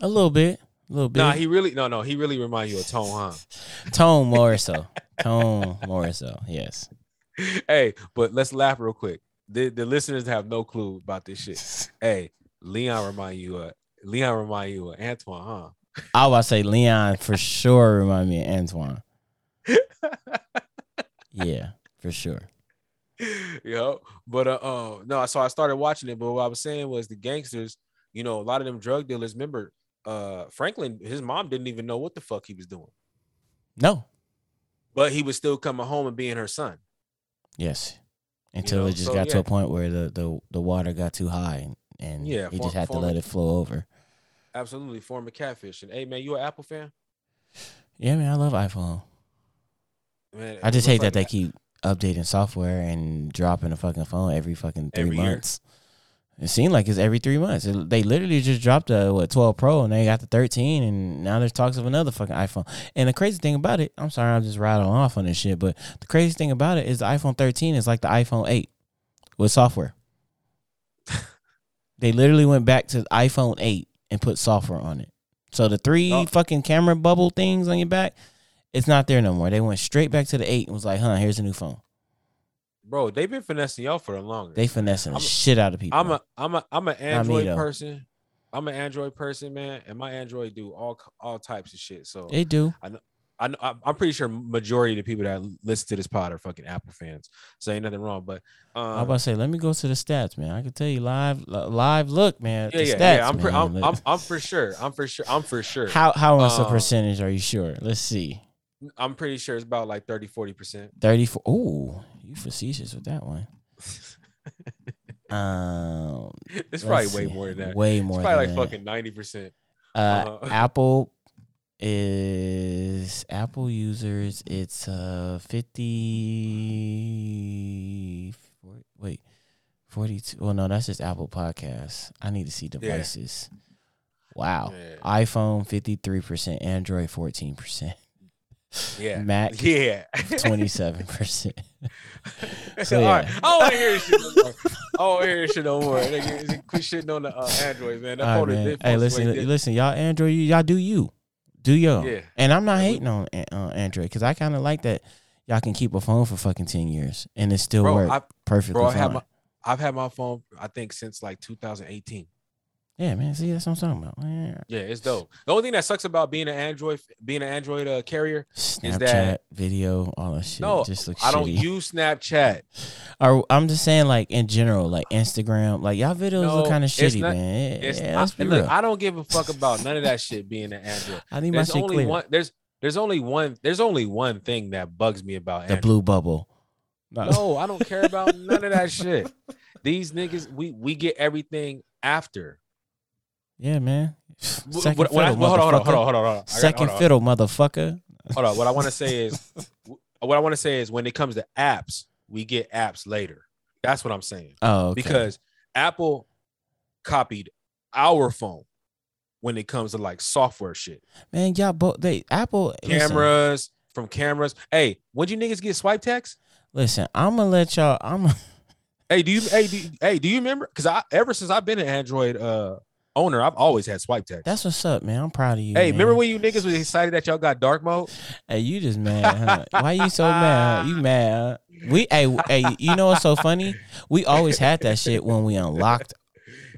Speaker 2: A little bit, a little bit.
Speaker 1: Nah, he really no no, he really remind you of Tone, huh? <laughs>
Speaker 2: Tone more so. Tone more so. Yes. <laughs>
Speaker 1: hey, but let's laugh real quick. The the listeners have no clue about this shit. <laughs> Hey, Leon remind you of Leon remind you of Antoine, huh?
Speaker 2: I was say Leon for sure remind me of Antoine. <laughs> Yeah, for sure.
Speaker 1: Yo, but uh, uh, no, so I started watching it. But what I was saying was the gangsters, you know, a lot of them drug dealers. Remember, uh, Franklin, his mom didn't even know what the fuck he was doing,
Speaker 2: No.
Speaker 1: but he was still coming home and being her son.
Speaker 2: Yes. Until
Speaker 1: know,
Speaker 2: it just
Speaker 1: so,
Speaker 2: got to a point where the, the, the water got too high and, and
Speaker 1: Yeah,
Speaker 2: he
Speaker 1: for-
Speaker 2: just had to
Speaker 1: for-
Speaker 2: let it flow over.
Speaker 1: Absolutely, former catfish. And hey, man, you an Apple fan?
Speaker 2: Yeah, man, I love iPhone.
Speaker 1: Man,
Speaker 2: I just hate
Speaker 1: like
Speaker 2: that they keep updating software and dropping a fucking phone every fucking three
Speaker 1: Every year.
Speaker 2: months. It seemed like it's every three months. It- they literally just dropped the what 12 Pro and they got the 13 and now there's talks of another fucking iPhone. And the crazy thing about it, I'm sorry, I'm just rattling off on this shit, but the crazy thing about it is the iPhone 13 is like the iPhone 8 with software. <laughs> they literally went back to iPhone 8 and put software on it. So the three
Speaker 1: Oh.
Speaker 2: fucking camera bubble things on your back, it's not there no more. They went straight back to the 8 and was like, huh, here's a new phone.
Speaker 1: bro. They've been finessing y'all for the longest.
Speaker 2: They finessing
Speaker 1: I'm a-
Speaker 2: shit out of people.
Speaker 1: I'm a I'm a I'm an Android
Speaker 2: though.
Speaker 1: person. I'm an Android person, man, and my Android do all all types of shit. So
Speaker 2: they do.
Speaker 1: I know I'm I'm pretty sure majority of the people that listen to this pod are fucking Apple fans. So ain't nothing wrong. But
Speaker 2: I was
Speaker 1: um,
Speaker 2: about to say, let me go to the stats, man. I can tell you live, live look, man.
Speaker 1: yeah,
Speaker 2: the
Speaker 1: yeah,
Speaker 2: stats,
Speaker 1: yeah. I'm,
Speaker 2: man.
Speaker 1: I'm, I'm I'm for sure. I'm for sure. I'm for sure.
Speaker 2: how how much a
Speaker 1: um,
Speaker 2: percentage are you sure? Let's see.
Speaker 1: I'm pretty sure it's about like 30, 40 percent.
Speaker 2: 34. Oh, you facetious with that one. <laughs> Um,
Speaker 1: It's probably way more than that.
Speaker 2: Way
Speaker 1: It's
Speaker 2: more
Speaker 1: probably like
Speaker 2: that.
Speaker 1: fucking ninety percent.
Speaker 2: Uh,
Speaker 1: uh-huh.
Speaker 2: Apple is Apple users. It's uh 50. four- Wait, 42. Well, no, that's just Apple Podcasts. I need to see devices. Wow.
Speaker 1: Yeah.
Speaker 2: iPhone 53%, Android 14%,
Speaker 1: Yeah.
Speaker 2: Mac <laughs>
Speaker 1: Yeah.
Speaker 2: 27%. <laughs> So,
Speaker 1: All
Speaker 2: yeah.
Speaker 1: right. I don't want to hear this shit no more. I don't want to hear this shit no more. Nigga, Quit shitting on the uh, Android, man. That
Speaker 2: right, man. Hey, listen, listen, y'all Android, y'all do you. Do y'all.
Speaker 1: Yeah.
Speaker 2: And I'm not hating on uh, Android because I kind of like that y'all can keep a phone for fucking 10 years and it still
Speaker 1: Bro,
Speaker 2: work perfectly
Speaker 1: bro, I
Speaker 2: fine.
Speaker 1: have my, I've had my phone, I think, since like 2018.
Speaker 2: Yeah, man. See, that's what I'm talking about. Yeah.
Speaker 1: Yeah, it's dope. The only thing that sucks about being an Android, being an Android uh, carrier,
Speaker 2: Snapchat,
Speaker 1: that-
Speaker 2: video, all that shit.
Speaker 1: no,
Speaker 2: just looks
Speaker 1: I don't use Snapchat.
Speaker 2: Or I'm just saying, like in general, like Instagram, like y'all videos look kind of shitty,
Speaker 1: not-
Speaker 2: man. Yeah,
Speaker 1: I,
Speaker 2: let's be
Speaker 1: and look. I don't give a fuck about none of that shit being an Android.
Speaker 2: I need my
Speaker 1: There's
Speaker 2: shit
Speaker 1: only
Speaker 2: clear.
Speaker 1: one. There's there's only one. There's only one thing that bugs me about
Speaker 2: the
Speaker 1: Android.
Speaker 2: blue bubble. No.
Speaker 1: No, I don't care about none of that shit. <laughs> These niggas, we we get everything after.
Speaker 2: Yeah, man. Second
Speaker 1: what- what
Speaker 2: fiddle,
Speaker 1: well, hold on, hold on,
Speaker 2: motherfucker.
Speaker 1: hold on, hold on, hold on. I got-
Speaker 2: Second
Speaker 1: hold on,
Speaker 2: motherfucker.
Speaker 1: Hold on. What I want to say is, <laughs> what I want to say is, when it comes to apps, we get apps later. That's what I'm saying.
Speaker 2: Oh, okay.
Speaker 1: Because Apple copied our phone when it comes to like software shit,
Speaker 2: man, y'all both they Apple listen,
Speaker 1: cameras from cameras. Hey, when you niggas get swipe text?
Speaker 2: Listen, I'm gonna let y'all. I'm.
Speaker 1: Hey, do you? Hey, do you, hey, do you remember? Because I ever since I've been an Android uh owner, I've always had swipe text.
Speaker 2: That's what's up, man. I'm proud of you.
Speaker 1: Hey,
Speaker 2: man.
Speaker 1: remember when you niggas was excited that y'all got dark mode?
Speaker 2: Hey, you just mad? Huh? Why you so mad? Huh? You mad? Huh? We hey hey. You know what's so funny? We always had that shit when we unlocked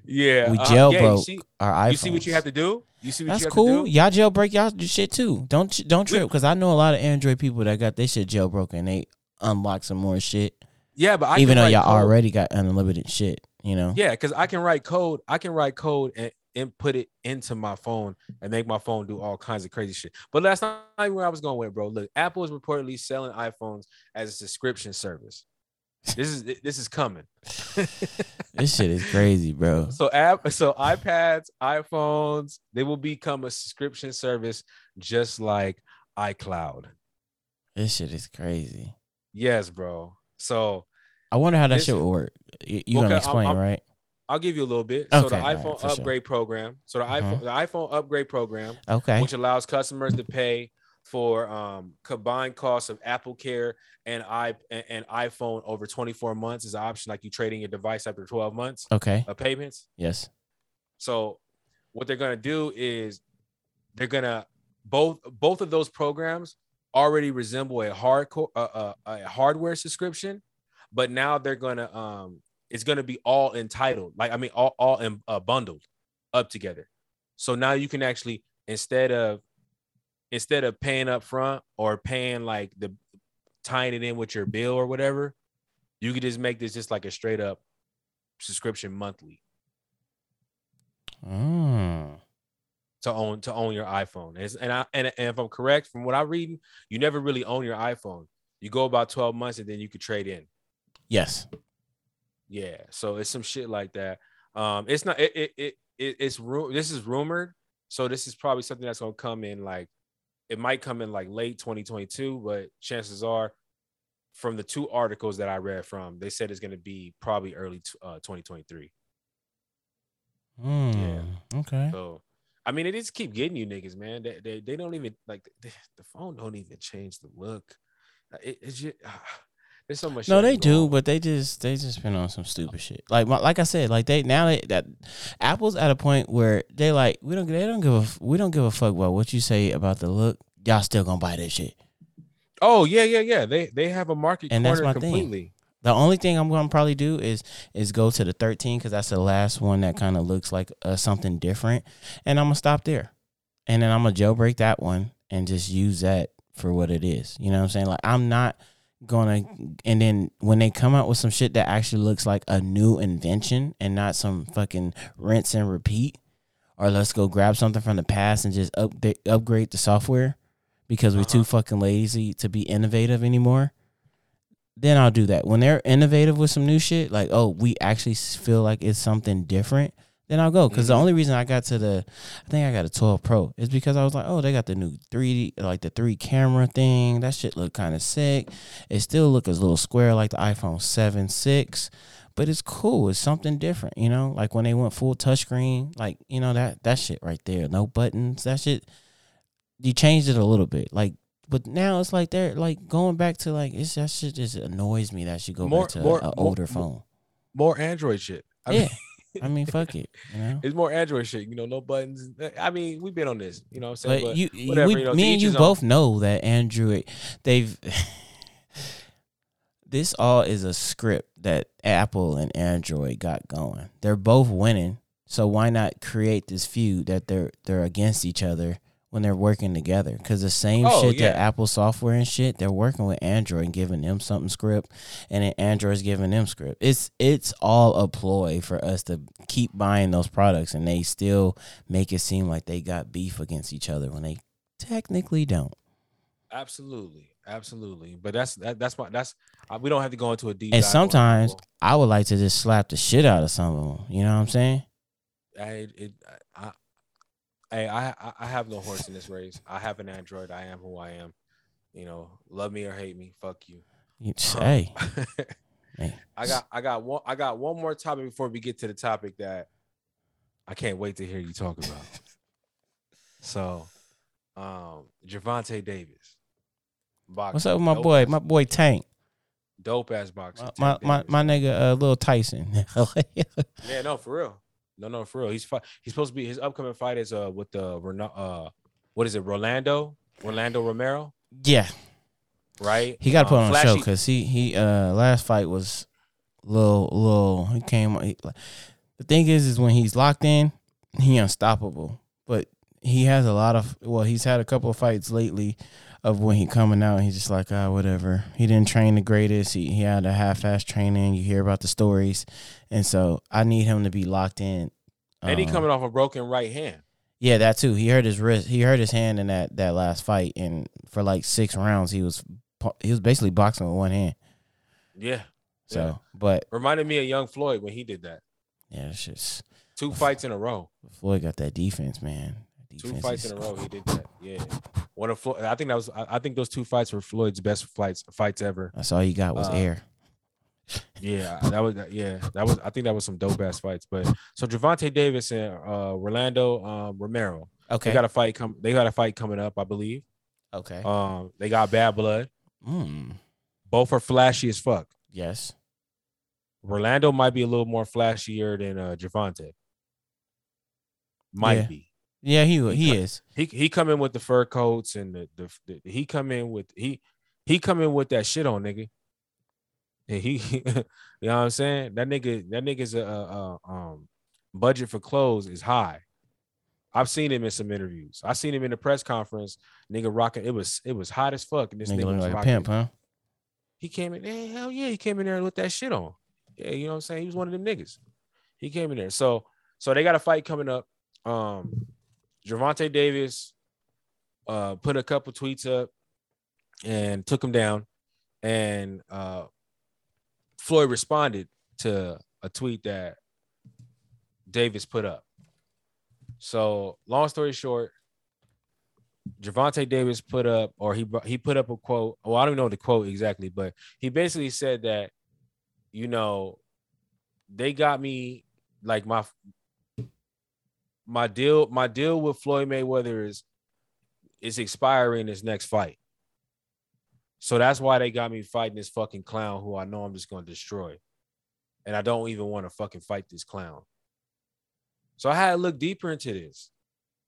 Speaker 1: Yeah,
Speaker 2: We
Speaker 1: uh,
Speaker 2: jailbroke
Speaker 1: Yeah, you see,
Speaker 2: our iPhones.
Speaker 1: you see what you have to do. You see what
Speaker 2: That's
Speaker 1: you have
Speaker 2: cool.
Speaker 1: to do.
Speaker 2: Y'all jailbreak y'all shit too. Don't don't trip because I know a lot of Android people that got their shit jailbroken. They unlock some more shit,
Speaker 1: Yeah, but I
Speaker 2: even though
Speaker 1: write
Speaker 2: y'all already got unlimited shit. You know.
Speaker 1: Yeah, because I can write code. I can write code and input it into my phone and make my phone do all kinds of crazy shit. But that's not where I was going with, bro. Look, Apple is reportedly selling iPhones as a subscription service. This is this is coming. <laughs>
Speaker 2: This shit is crazy, bro.
Speaker 1: So app, so iPads, iPhones, they will become a subscription service just like iCloud.
Speaker 2: This shit is crazy.
Speaker 1: Yes, bro. So
Speaker 2: I wonder how that
Speaker 1: This-
Speaker 2: shit would work. You, you
Speaker 1: Okay,
Speaker 2: gonna
Speaker 1: I'm-
Speaker 2: explain,
Speaker 1: I'm-
Speaker 2: right?
Speaker 1: I'll give you a little bit. So
Speaker 2: Okay,
Speaker 1: the
Speaker 2: all right,
Speaker 1: iPhone
Speaker 2: for sure.
Speaker 1: upgrade program. So the
Speaker 2: Mhm.
Speaker 1: iPhone, the iPhone upgrade program,
Speaker 2: Okay.
Speaker 1: which allows customers to pay for um, combined costs of Apple Care and i and, and iPhone over 24 months is an option. Like you trading your device after 12 months
Speaker 2: Okay.
Speaker 1: of payments.
Speaker 2: Yes.
Speaker 1: So what they're gonna do is they're gonna both both of those programs already resemble a hardcore uh, uh, a hardware subscription, but now they're gonna um it's gonna be all entitled like I mean all all in, uh, bundled up together. So now you can actually instead of instead of paying up front or paying like the tying it in with your bill or whatever, you could just make this just like a straight up subscription monthly.
Speaker 2: Mm.
Speaker 1: to own to own your iPhone. And, and I and, and if I'm correct from what I'm reading, you never really own your iPhone. You go about 12 months and then you could trade in.
Speaker 2: Yes.
Speaker 1: Yeah. So it's some shit like that. Um, it's not it it, it, it it's ru- this is rumored. So this is probably something that's gonna come in like it might come in like late 2022, but chances are from the two articles that I read from, they said it's gonna be probably early uh, 2023.
Speaker 2: Mm. Okay.
Speaker 1: So, I mean, it just keep getting you niggas, man. They they, they don't even like the, the phone don't even change the look. It, it's just ah, there's so much.
Speaker 2: No, they do,
Speaker 1: on.
Speaker 2: but they just they just been on some stupid shit. Like my, like I said, like they now they, that Apple's at a point where they like we don't they don't give a we don't give a fuck about what you say about the look. Y'all still gonna buy that shit.
Speaker 1: oh yeah, yeah, yeah. They they have a market
Speaker 2: And that's my thing.
Speaker 1: completely.
Speaker 2: The only thing I'm gonna probably do is is go to the 13 because that's the last one that kind of looks like uh, something different, and I'm gonna stop there, and then I'm gonna jailbreak that one and just use that for what it is. You know what I'm saying? Like I'm not gonna, and then when they come out with some shit that actually looks like a new invention and not some fucking rinse and repeat, or let's go grab something from the past and just up upgrade the software because we're too
Speaker 1: Uh-huh.
Speaker 2: fucking lazy to be innovative anymore then I'll do that. When they're innovative with some new shit, like oh, we actually feel like it's something different, then I'll go. Because the
Speaker 1: Mhm.
Speaker 2: only reason I got to the, I think I got a 12 Pro is because I was like, oh, they got the new 3D, like the three camera thing. That shit look kind of sick. It still look a little square like the iPhone 7 6, but it's cool. It's something different, you know. Like when they went full touchscreen, like you know that that shit right there, no buttons. That shit, you changed it a little bit, like. But now it's like they're like going back to like it's that shit just annoys me that you go
Speaker 1: More-
Speaker 2: back to
Speaker 1: more-
Speaker 2: an older
Speaker 1: more-
Speaker 2: phone.
Speaker 1: More Android shit. I
Speaker 2: Yeah.
Speaker 1: mean,
Speaker 2: I mean, fuck it, you know. <laughs>
Speaker 1: it's more Android shit. You know, no buttons. I mean, we've been on this. You know what I'm saying?
Speaker 2: But, you,
Speaker 1: whatever,
Speaker 2: we,
Speaker 1: you know,
Speaker 2: me and you
Speaker 1: own.
Speaker 2: both know that Android, they've. <laughs> this all is a script that Apple and Android got going. They're both winning, so why not create this feud that they're they're against each other when they're working together? Because the same
Speaker 1: Oh,
Speaker 2: shit that. Apple software and shit, they're working with Android and giving them something script, and then Android's giving them script. It's it's all a ploy for us to keep buying those products, and they still make it seem like they got beef against each other when they technically don't.
Speaker 1: absolutely, absolutely. But that's that, that's my that's uh, we don't have to go into a deep.
Speaker 2: And sometimes I would like to just slap the shit out of some of them. You know what I'm saying?
Speaker 1: I it I, I I I- I have no horse in this race. I have an Android. I am who I am. You know, love me or hate me, fuck you.
Speaker 2: You
Speaker 1: Um,
Speaker 2: hey, <laughs> hey.
Speaker 1: I got I got one I got one more topic before we get to the topic that I can't wait to hear you talk about. <laughs> so, um, Gervonta Davis, boxer.
Speaker 2: What's up with my boy?
Speaker 1: ass-
Speaker 2: My boy Tank.
Speaker 1: dope ass boxer.
Speaker 2: My
Speaker 1: Tank
Speaker 2: my my nigga, uh, Lil Tyson. <laughs>
Speaker 1: Yeah, no, for real. No, no, for real. He's fi- he's supposed to be his upcoming fight is uh with the uh what is it, Rolando? Rolando Romero,
Speaker 2: yeah,
Speaker 1: right?
Speaker 2: he got to put
Speaker 1: Um,
Speaker 2: on a show because he he uh last fight was little little. He came. He, the thing is, is when he's locked in, he unstoppable. But he has a lot of. Well, he's had a couple of fights lately of when he coming out. He's just like ah whatever. He didn't train the greatest. He he had a half ass training. You hear about the stories, and so I need him to be locked in.
Speaker 1: and he
Speaker 2: Um,
Speaker 1: coming off a broken right hand.
Speaker 2: Yeah, that too. He hurt his wrist. He hurt his hand in that that last fight, and for like six rounds, he was he was basically boxing with one hand.
Speaker 1: Yeah.
Speaker 2: So,
Speaker 1: Yeah.
Speaker 2: but
Speaker 1: Reminded me of Young Floyd when he did that.
Speaker 2: yeah, it's just
Speaker 1: Two fights in a row.
Speaker 2: Floyd got that defense, man.
Speaker 1: Two fights in a row. He did that. Yeah. One of Floyd. I think that was. I I think those two fights were Floyd's best fights fights ever.
Speaker 2: That's all you got was
Speaker 1: Uh,
Speaker 2: air.
Speaker 1: Yeah, that was. Yeah, that was. I think that was some dope ass fights. But so Gervonta Davis and uh, Orlando um, Romero.
Speaker 2: Okay.
Speaker 1: They got a fight come. They got a fight coming up, I believe.
Speaker 2: okay.
Speaker 1: Um, they got bad blood.
Speaker 2: mm,
Speaker 1: Both are flashy as fuck.
Speaker 2: yes.
Speaker 1: Orlando might be a little more flashier than uh, Gervonta. Might
Speaker 2: Yeah.
Speaker 1: be.
Speaker 2: Yeah, he
Speaker 1: He
Speaker 2: he is.
Speaker 1: He he come in with the fur coats and the, the, the he come in with he he come in with that shit on nigga. And he, <laughs> you know what I'm saying? That nigga that nigga's a, a, a um budget for clothes is high. I've seen him in some interviews. I seen him in the press conference. Nigga rocking. It was it was hot as fuck. And this
Speaker 2: Nigga
Speaker 1: nigga was
Speaker 2: like a
Speaker 1: rocking.
Speaker 2: pimp, huh?
Speaker 1: He came in there. Hell yeah, he came in there with that shit on. Yeah, you know what I'm saying? He was one of them niggas. He came in there. So so they got a fight coming up. Um Gervonta Davis uh put a couple tweets up and took him down. And uh Floyd responded to a tweet that Davis put up. So long story short, Gervonta Davis put up, or he he put up a quote. Well, I don't know the quote exactly, but he basically said that, you know, they got me like my my deal. My deal with Floyd Mayweather is is expiring his next fight. So that's why they got me fighting this fucking clown who I know I'm just gonna destroy, and I don't even want to fucking fight this clown. So I had to look deeper into this.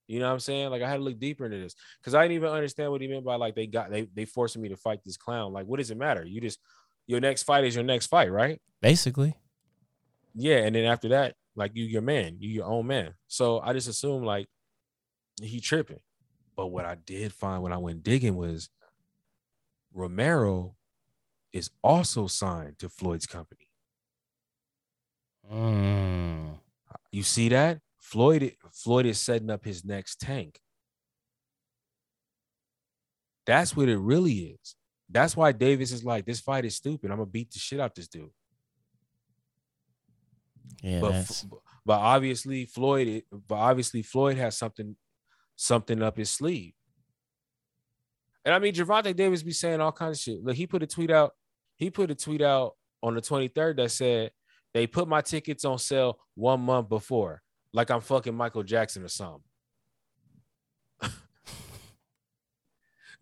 Speaker 1: You know what I'm saying? Like I had to look deeper into this because I didn't even understand what he meant by like they got they they forcing me to fight this clown. Like, what does it matter? You just your next fight is your next fight, right?
Speaker 2: Basically.
Speaker 1: Yeah, and then after that, like you your man, you your own man. So I just assumed like he tripping. But what I did find when I went digging was Romero is also signed to Floyd's company.
Speaker 2: Mm.
Speaker 1: You see that? Floyd Floyd is setting up his next tank. That's what it really is. That's why Davis is like, this fight is stupid. I'm gonna beat the shit out of this dude.
Speaker 2: Yeah,
Speaker 1: but
Speaker 2: that's
Speaker 1: but obviously Floyd, but obviously Floyd has something something up his sleeve. And I mean, Gervonta Davis be saying all kinds of shit. Look, he put a tweet out. He put a tweet out on the 23rd that said they put my tickets on sale one month before, like I'm fucking Michael Jackson or something. <laughs>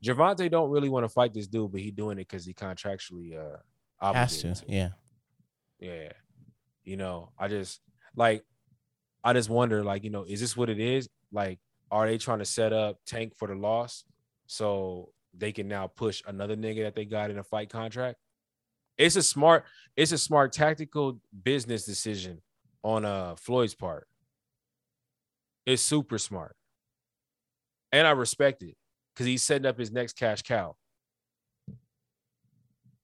Speaker 1: Gervonta don't really want to fight this dude, but he doing it because he contractually uh
Speaker 2: has to. Yeah.
Speaker 1: yeah you know i just like i just wonder like you know is this what it is? Like are they trying to set up tank for the loss so they can now push another nigga that they got in a fight contract? It's a smart it's a smart tactical business decision on uh floyd's part. It's super smart. And i respect it because he's setting up his next cash cow.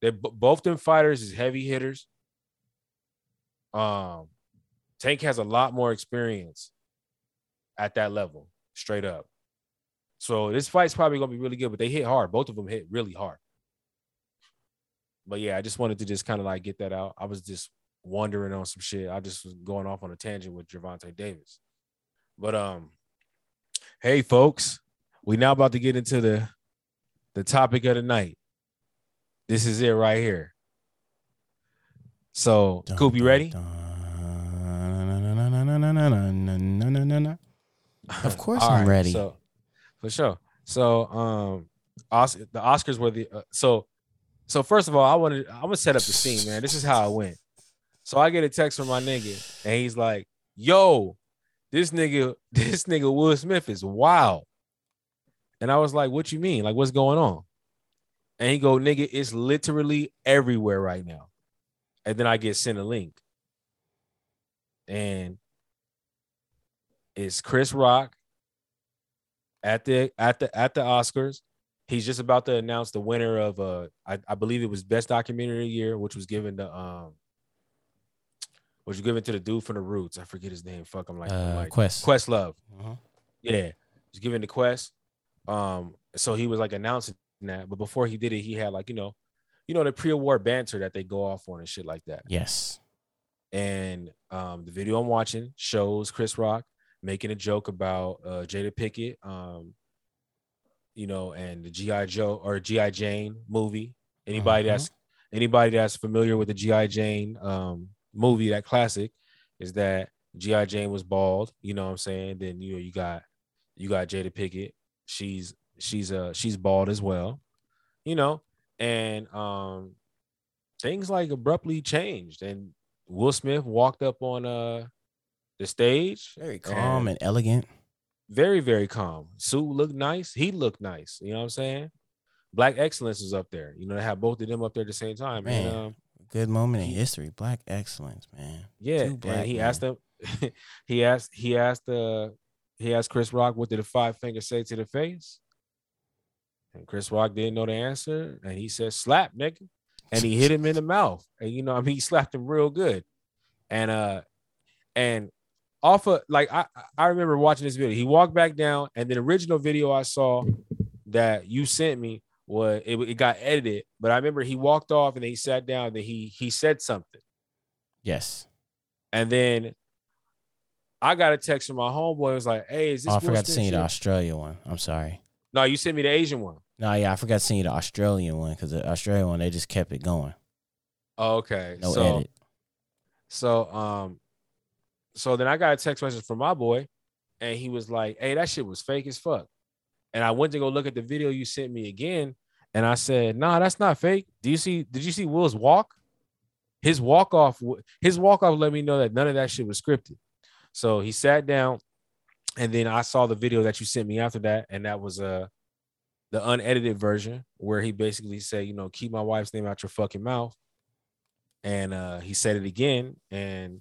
Speaker 1: They both them fighters is heavy hitters um, Tank has a lot more experience at that level, straight up. So this fight's probably gonna be really good, but they hit hard. Both of them hit really hard. But yeah, I just wanted to just kind of like get that out. I was just wondering on some shit. I just was going off on a tangent with Gervonta Davis. But um, hey folks, we now about to get into the the topic of the night. This is it right here. So,
Speaker 2: Dun,
Speaker 1: Coop, you ready?
Speaker 2: Of <laughs> course I'm ready.
Speaker 1: So, for sure. So, um, Os- the Oscars were the uh, so. So first of all, I wanted I'm gonna set up the scene, man. This is how it went. So I get a text from my nigga, and he's like, "Yo, this nigga, <laughs> this nigga Will Smith is wild." And I was like, "What you mean? Like, what's going on?" And he go, "Nigga, it's literally everywhere right now." And then I get sent a link, and it's Chris Rock at the at the at the Oscars. He's just about to announce the winner of uh I, I believe it was best documentary of the year, which was given to um which was given to the dude from the roots. I forget his name. Fuck I'm like, I'm
Speaker 2: Uh,
Speaker 1: like
Speaker 2: Quest.
Speaker 1: Love.
Speaker 2: Uh-huh.
Speaker 1: Yeah. Was given to Quest. Um, so he was like announcing that, but before he did it, he had like, you know, you know, the pre-award banter that they go off on and shit like that.
Speaker 2: Yes.
Speaker 1: And um, the video I'm watching shows Chris Rock making a joke about uh, Jada Pinkett, um, you know, and the GI Joe or GI Jane movie. Anybody
Speaker 2: Mhm.
Speaker 1: that's anybody that's familiar with the GI Jane um, movie, that classic, is that GI Jane was bald. You know what I'm saying? Then you know you got you got Jada Pinkett. She's she's uh she's bald as well. You know, and um things like abruptly changed and Will Smith walked up on uh the stage
Speaker 2: Very calm and elegant.
Speaker 1: very very calm. Sue looked nice. He looked nice. You know what I'm saying? Black Excellence was up there. You know, they have both of them up there at the same time.
Speaker 2: Man.
Speaker 1: And, um,
Speaker 2: Good moment in history. Black excellence, man.
Speaker 1: yeah, and
Speaker 2: black
Speaker 1: he
Speaker 2: men.
Speaker 1: asked him. <laughs> he asked. He asked. Uh, he asked Chris Rock, "What did the five fingers say to the face?" And Chris Rock didn't know the answer, and he said, "Slap, nigga," and he hit him in the mouth. And you know, I mean, he slapped him real good. And uh, and off of like I I remember watching this video. He walked back down, and the original video I saw that you sent me was it, it got edited, but I remember he walked off and then he sat down. And he he said something.
Speaker 2: Yes.
Speaker 1: And then I got a text from my homeboy. It was like, "Hey, is this?"
Speaker 2: Oh, I forgot to send you the? Australia one. I'm sorry.
Speaker 1: No, you sent me the Asian one.
Speaker 2: No, yeah, I forgot to send you the Australian one because the Australian one they just kept it going.
Speaker 1: Oh, okay.
Speaker 2: No
Speaker 1: so,
Speaker 2: edit.
Speaker 1: so um, so then I got a text message from my boy, and he was like, "Hey, that shit was fake as fuck." And I went to go look at the video you sent me again, and I said, "Nah, that's not fake. Do you see? Did you see Will's walk? His walk off. His walk off let me know that none of that shit was scripted. So he sat down, and then I saw the video that you sent me after that, and that was uh the unedited version where he basically said, you know, keep my wife's name out your fucking mouth. And uh he said it again, and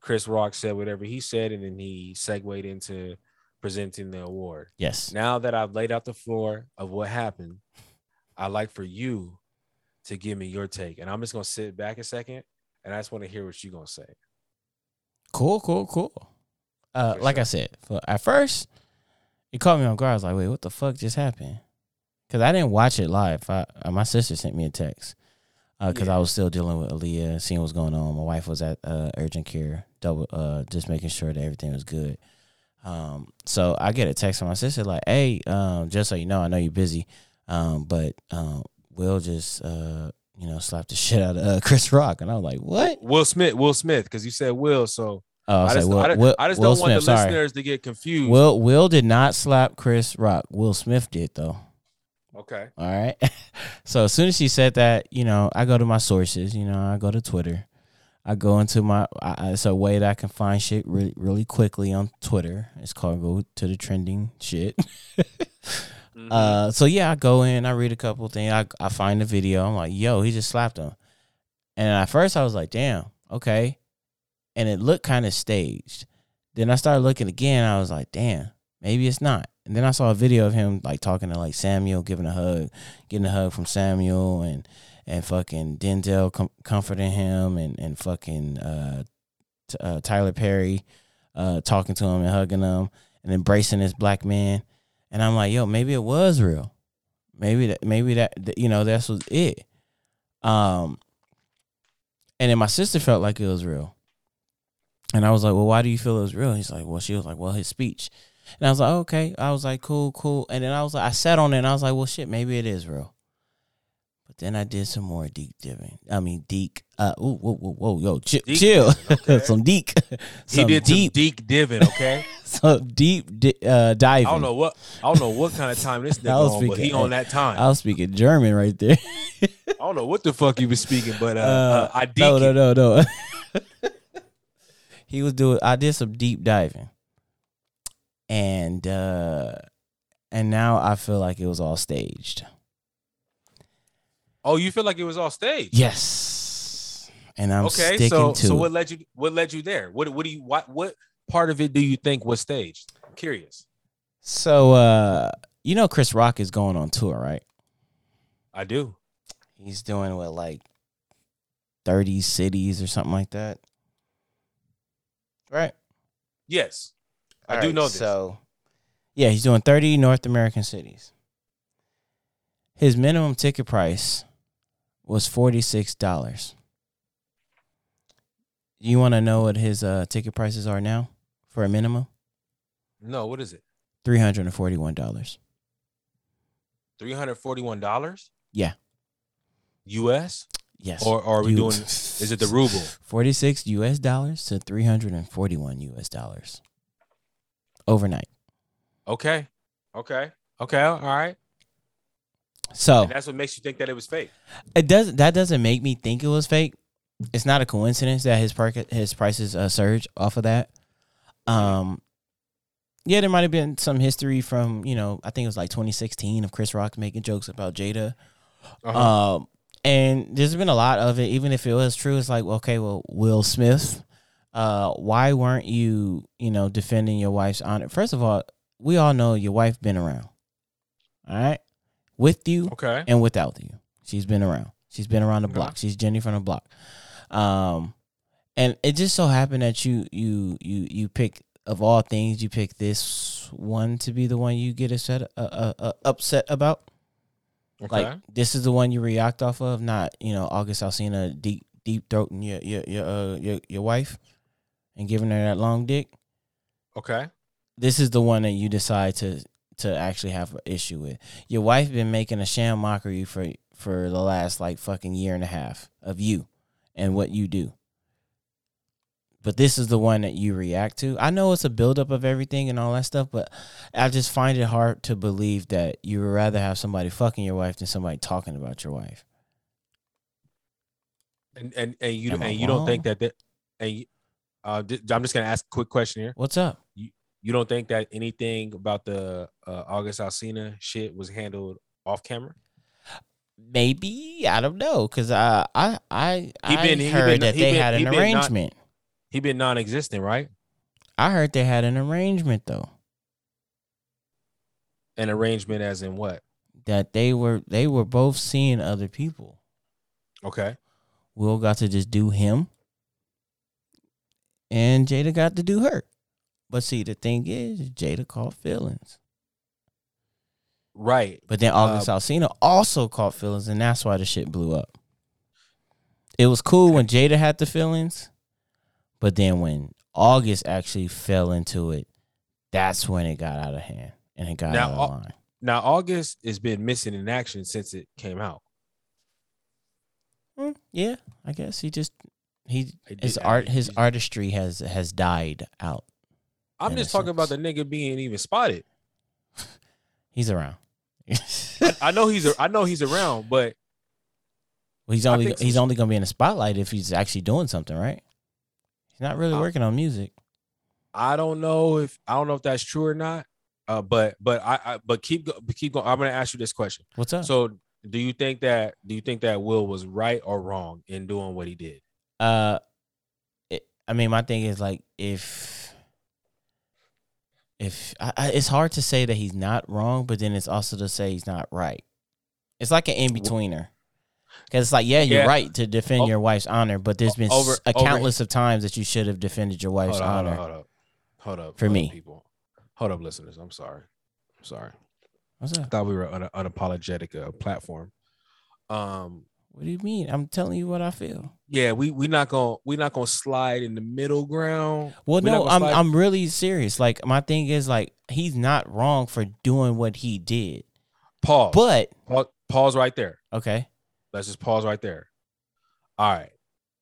Speaker 1: Chris Rock said whatever he said, and then he segued into presenting the award.
Speaker 2: Yes.
Speaker 1: Now that I've laid out the floor of what happened, I'd like for you to give me your take. And I'm just gonna sit back a second and I just want to hear what you're gonna say.
Speaker 2: Cool, cool, cool. Uh, like I said, at first, it caught me on guard. I was like, "Wait, what the fuck just happened?" Because I didn't watch it live. I, uh, my sister sent me a text because I
Speaker 1: Yeah.
Speaker 2: was still dealing with Aaliyah, seeing what's going on. My wife was at uh, urgent care, double, uh, just making sure that everything was good. Um, so I get a text from my sister like, "Hey, um, just so you know, I know you're busy, um, but um, Will just uh, you know slapped the <laughs> shit out of uh, Chris Rock," and I was like, "What?"
Speaker 1: Will Smith, Will Smith, because you said Will, so
Speaker 2: Oh, I,
Speaker 1: I just,
Speaker 2: like, Will,
Speaker 1: I,
Speaker 2: Will,
Speaker 1: I just don't want the
Speaker 2: sorry.
Speaker 1: listeners to get confused.
Speaker 2: Will Will did not slap Chris Rock. Will Smith did though.
Speaker 1: Okay.
Speaker 2: All right. <laughs> so as soon as she said that, you know, I go to my sources. You know, I go to Twitter. I go into my. I, it's a way that I can find shit really, really quickly on Twitter. It's called go to the trending shit. <laughs>
Speaker 1: Mhm.
Speaker 2: Uh, so yeah, I go in, I read a couple things, I I find the video. I'm like, yo, he just slapped him. And at first, I was like, damn, okay. And it looked kind of staged. Then I started looking again. I was like, damn, maybe it's not. And then I saw a video of him like talking to like Samuel, giving a hug, getting a hug from Samuel, and and fucking Denzel com- comforting him, and and fucking uh, t- uh, Tyler Perry uh, talking to him and hugging him and embracing this black man. And I'm like, yo, maybe it was real. Maybe that, maybe that, that, you know, that's was it. Um, and then my sister felt like it was real. And I was like, well, why do you feel it was real? He's like, well, she was like, well, his speech. And I was like, okay. I was like, cool, cool. And then I was like, I sat on it and I was like, well, shit, maybe it is real. But then I did some more deep diving. I mean, deek. Uh, ooh, whoa, whoa, whoa, yo, chill,
Speaker 1: Deek
Speaker 2: chill.
Speaker 1: diving, <laughs> okay.
Speaker 2: some deek. <laughs>
Speaker 1: he did
Speaker 2: deep,
Speaker 1: some deep diving, okay? <laughs>
Speaker 2: some deep di- uh, diving.
Speaker 1: I don't know what I don't know what kind of time this
Speaker 2: I
Speaker 1: nigga
Speaker 2: was
Speaker 1: on, but he
Speaker 2: speaking-
Speaker 1: on that time.
Speaker 2: I was speaking German right there.
Speaker 1: I don't know what the fuck you was speaking, but uh,
Speaker 2: Uh,
Speaker 1: uh, I deep
Speaker 2: no, no, no, no. he was doing. I did some deep diving, and uh and now I feel like it was all staged.
Speaker 1: Oh, you feel like it was all staged?
Speaker 2: Yes, and I'm
Speaker 1: okay,
Speaker 2: sticking
Speaker 1: so so what led you what led you there? What what do you what what part of it do you think was staged? I'm curious.
Speaker 2: So uh you know Chris Rock is going on tour, right?
Speaker 1: I do.
Speaker 2: He's doing what like 30 cities or something like that. Right?
Speaker 1: Yes. I
Speaker 2: All
Speaker 1: do
Speaker 2: right,
Speaker 1: know this.
Speaker 2: So, yeah, he's doing 30 North American cities. His minimum ticket price was forty six dollars. You want to know what his uh, ticket prices are now for a minimum?
Speaker 1: No, what is it?
Speaker 2: Three hundred and forty one dollars.
Speaker 1: Three hundred forty-one dollars.
Speaker 2: Yeah.
Speaker 1: U.S.
Speaker 2: Yes.
Speaker 1: or, or are we
Speaker 2: You-
Speaker 1: doing? Is it the ruble? <laughs>
Speaker 2: forty six U.S. dollars to three hundred and forty one U.S. dollars overnight?
Speaker 1: Okay, okay, okay. All right.
Speaker 2: So
Speaker 1: And that's what makes you think that it was fake.
Speaker 2: it does that doesn't make me think it was fake. It's not a coincidence that his per- his prices uh, surge off of that. Um, yeah, there might have been some history from you know I think it was like 2016 of Chris Rock making jokes about Jada.
Speaker 1: Uh-huh.
Speaker 2: Um, and there's been a lot of it. Even if it was true, it's like okay, well, Will Smith, uh, why weren't you you know defending your wife's honor? First of all, we all know your wife been around, all right, with you
Speaker 1: okay.
Speaker 2: and without you. She's been around. She's been around the block. She's Jenny from the block. Um, and it just so happened that you you you you pick of all things you pick this one to be the one you get upset uh, uh, uh, upset about.
Speaker 1: Okay.
Speaker 2: Like this is the one you react off of, not you know August Alsina deep deep throating your your your uh, your your wife and giving her that long dick.
Speaker 1: okay.
Speaker 2: This is the one that you decide to to actually have an issue with. Your wife been making a sham mockery for for the last like fucking year and a half of you and what you do. But this is the one that you react to. I know it's a buildup of everything and all that stuff, but I just find it hard to believe that you would rather have somebody fucking your wife than somebody talking about your wife.
Speaker 1: And and and you
Speaker 2: Am I
Speaker 1: and you don't think that that and uh, I'm just gonna ask a quick question here.
Speaker 2: What's up?
Speaker 1: You you don't think that anything about the uh, August Alsina shit was handled off camera?
Speaker 2: Maybe I don't know because I I I,
Speaker 1: He
Speaker 2: I
Speaker 1: been- he
Speaker 2: heard
Speaker 1: been-
Speaker 2: that
Speaker 1: he
Speaker 2: they
Speaker 1: been-
Speaker 2: had an arrangement.
Speaker 1: He been non-existent, right?
Speaker 2: I heard they had an arrangement though.
Speaker 1: An arrangement, as in what?
Speaker 2: that they were they were both seeing other people.
Speaker 1: Okay.
Speaker 2: Will got to just do him, and Jada got to do her. But see, the thing is, Jada caught feelings.
Speaker 1: Right.
Speaker 2: But then August
Speaker 1: Uh,
Speaker 2: Alsina also caught feelings, and that's why the shit blew up. It was cool when Jada had the feelings, but then when August actually fell into it, that's when it got out of hand and it got
Speaker 1: Now,
Speaker 2: out of line.
Speaker 1: Now August has been missing in action since it came out.
Speaker 2: Mm, yeah, I guess he just he his art his artistry has has died out.
Speaker 1: I'm just talking about the nigga being even spotted. <laughs>
Speaker 2: He's around.
Speaker 1: I know he's a, I know he's around, but
Speaker 2: Well, he's only he's
Speaker 1: some-
Speaker 2: only gonna be in the spotlight if he's actually doing something, right? He's not really
Speaker 1: Uh,
Speaker 2: working on music.
Speaker 1: I don't know if I don't know if that's true or not. Uh, but but I, I but keep keep going. I'm gonna ask you this question.
Speaker 2: What's up?
Speaker 1: So do you think that do you think that Will was right or wrong in doing what he did?
Speaker 2: Uh, it, I mean, my thing is like if if I, I, it's hard to say that he's not wrong, but then it's also to say he's not right. It's like an in betweener. Because it's like, yeah, you're
Speaker 1: Yeah.
Speaker 2: right to defend
Speaker 1: O-
Speaker 2: your wife's honor, but there's been
Speaker 1: over-
Speaker 2: a
Speaker 1: over-
Speaker 2: countless of times that you should have defended your wife's
Speaker 1: Hold up, hold
Speaker 2: honor.
Speaker 1: up, hold up, hold up.
Speaker 2: For
Speaker 1: hold up,
Speaker 2: me.
Speaker 1: people. Hold up, listeners. I'm sorry. I'm sorry.
Speaker 2: What's
Speaker 1: I thought we were on an unapologetic uh, platform. Um,
Speaker 2: What do you mean? I'm telling you what I feel.
Speaker 1: yeah, we we not gonna we not gonna slide in the middle ground.
Speaker 2: Well,
Speaker 1: We
Speaker 2: no, I'm
Speaker 1: slide-
Speaker 2: I'm really serious. Like my thing is like he's not wrong for doing what he did,
Speaker 1: pause.
Speaker 2: but
Speaker 1: pause, pause right there.
Speaker 2: okay.
Speaker 1: Let's just pause right there. All right.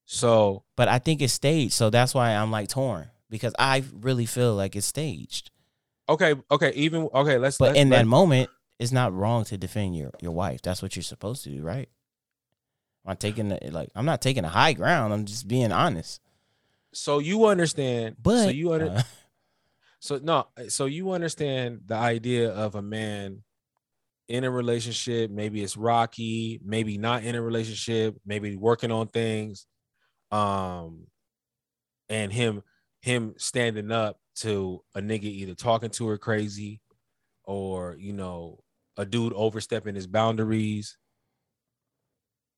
Speaker 1: So
Speaker 2: But I think it's staged, so that's why I'm like torn because I really feel like it's staged.
Speaker 1: okay, okay, even okay. Let's.
Speaker 2: But
Speaker 1: let's
Speaker 2: in that moment, it's not wrong to defend your your wife. That's what you're supposed to do, right? I'm taking the, like I'm not taking a high ground. I'm just being honest.
Speaker 1: so you understand.
Speaker 2: But
Speaker 1: so you under,
Speaker 2: uh, <laughs>
Speaker 1: So no, so you understand the idea of a man in a relationship, maybe it's rocky, maybe not in a relationship, maybe working on things. Um and him him standing up to a nigga either talking to her crazy or you know, a dude overstepping his boundaries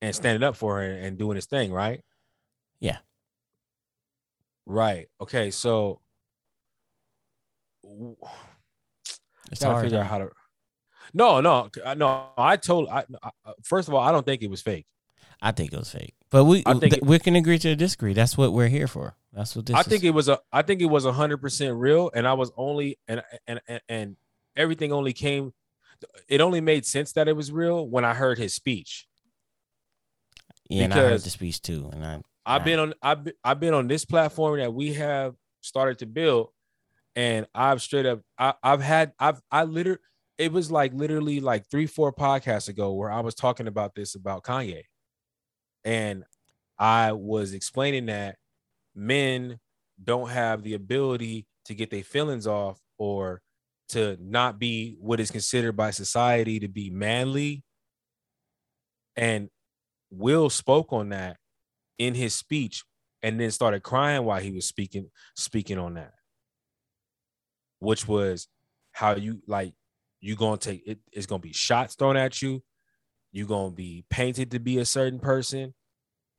Speaker 1: and standing up for her and doing his thing, right?
Speaker 2: Yeah.
Speaker 1: Right. Okay, so
Speaker 2: it's
Speaker 1: gotta
Speaker 2: hard.
Speaker 1: figure out how to. No, no, I- uh, no. I told. I, I first of all, I don't think it was fake.
Speaker 2: I think it was fake. But we
Speaker 1: I think
Speaker 2: th- we can agree to disagree. That's what we're here for. That's what this
Speaker 1: I
Speaker 2: is.
Speaker 1: think it was a I think it was hundred percent real, and I was only and and and and everything only came. It only made sense that it was real when I heard his speech.
Speaker 2: Yeah, and I heard
Speaker 1: because-
Speaker 2: the speech too. And I
Speaker 1: I've been on I've been, I've been on this platform that we have started to build, and I've straight up I, I've had I've I literally it was like literally like three four podcasts ago where I was talking about this about Kanye, and I was explaining that men don't have the ability to get their feelings off or to not be what is considered by society to be manly, and Will spoke on that in his speech and then started crying while he was speaking speaking on that which was how you like you gonna take it, it's gonna be shots thrown at you. You're gonna be painted to be a certain person.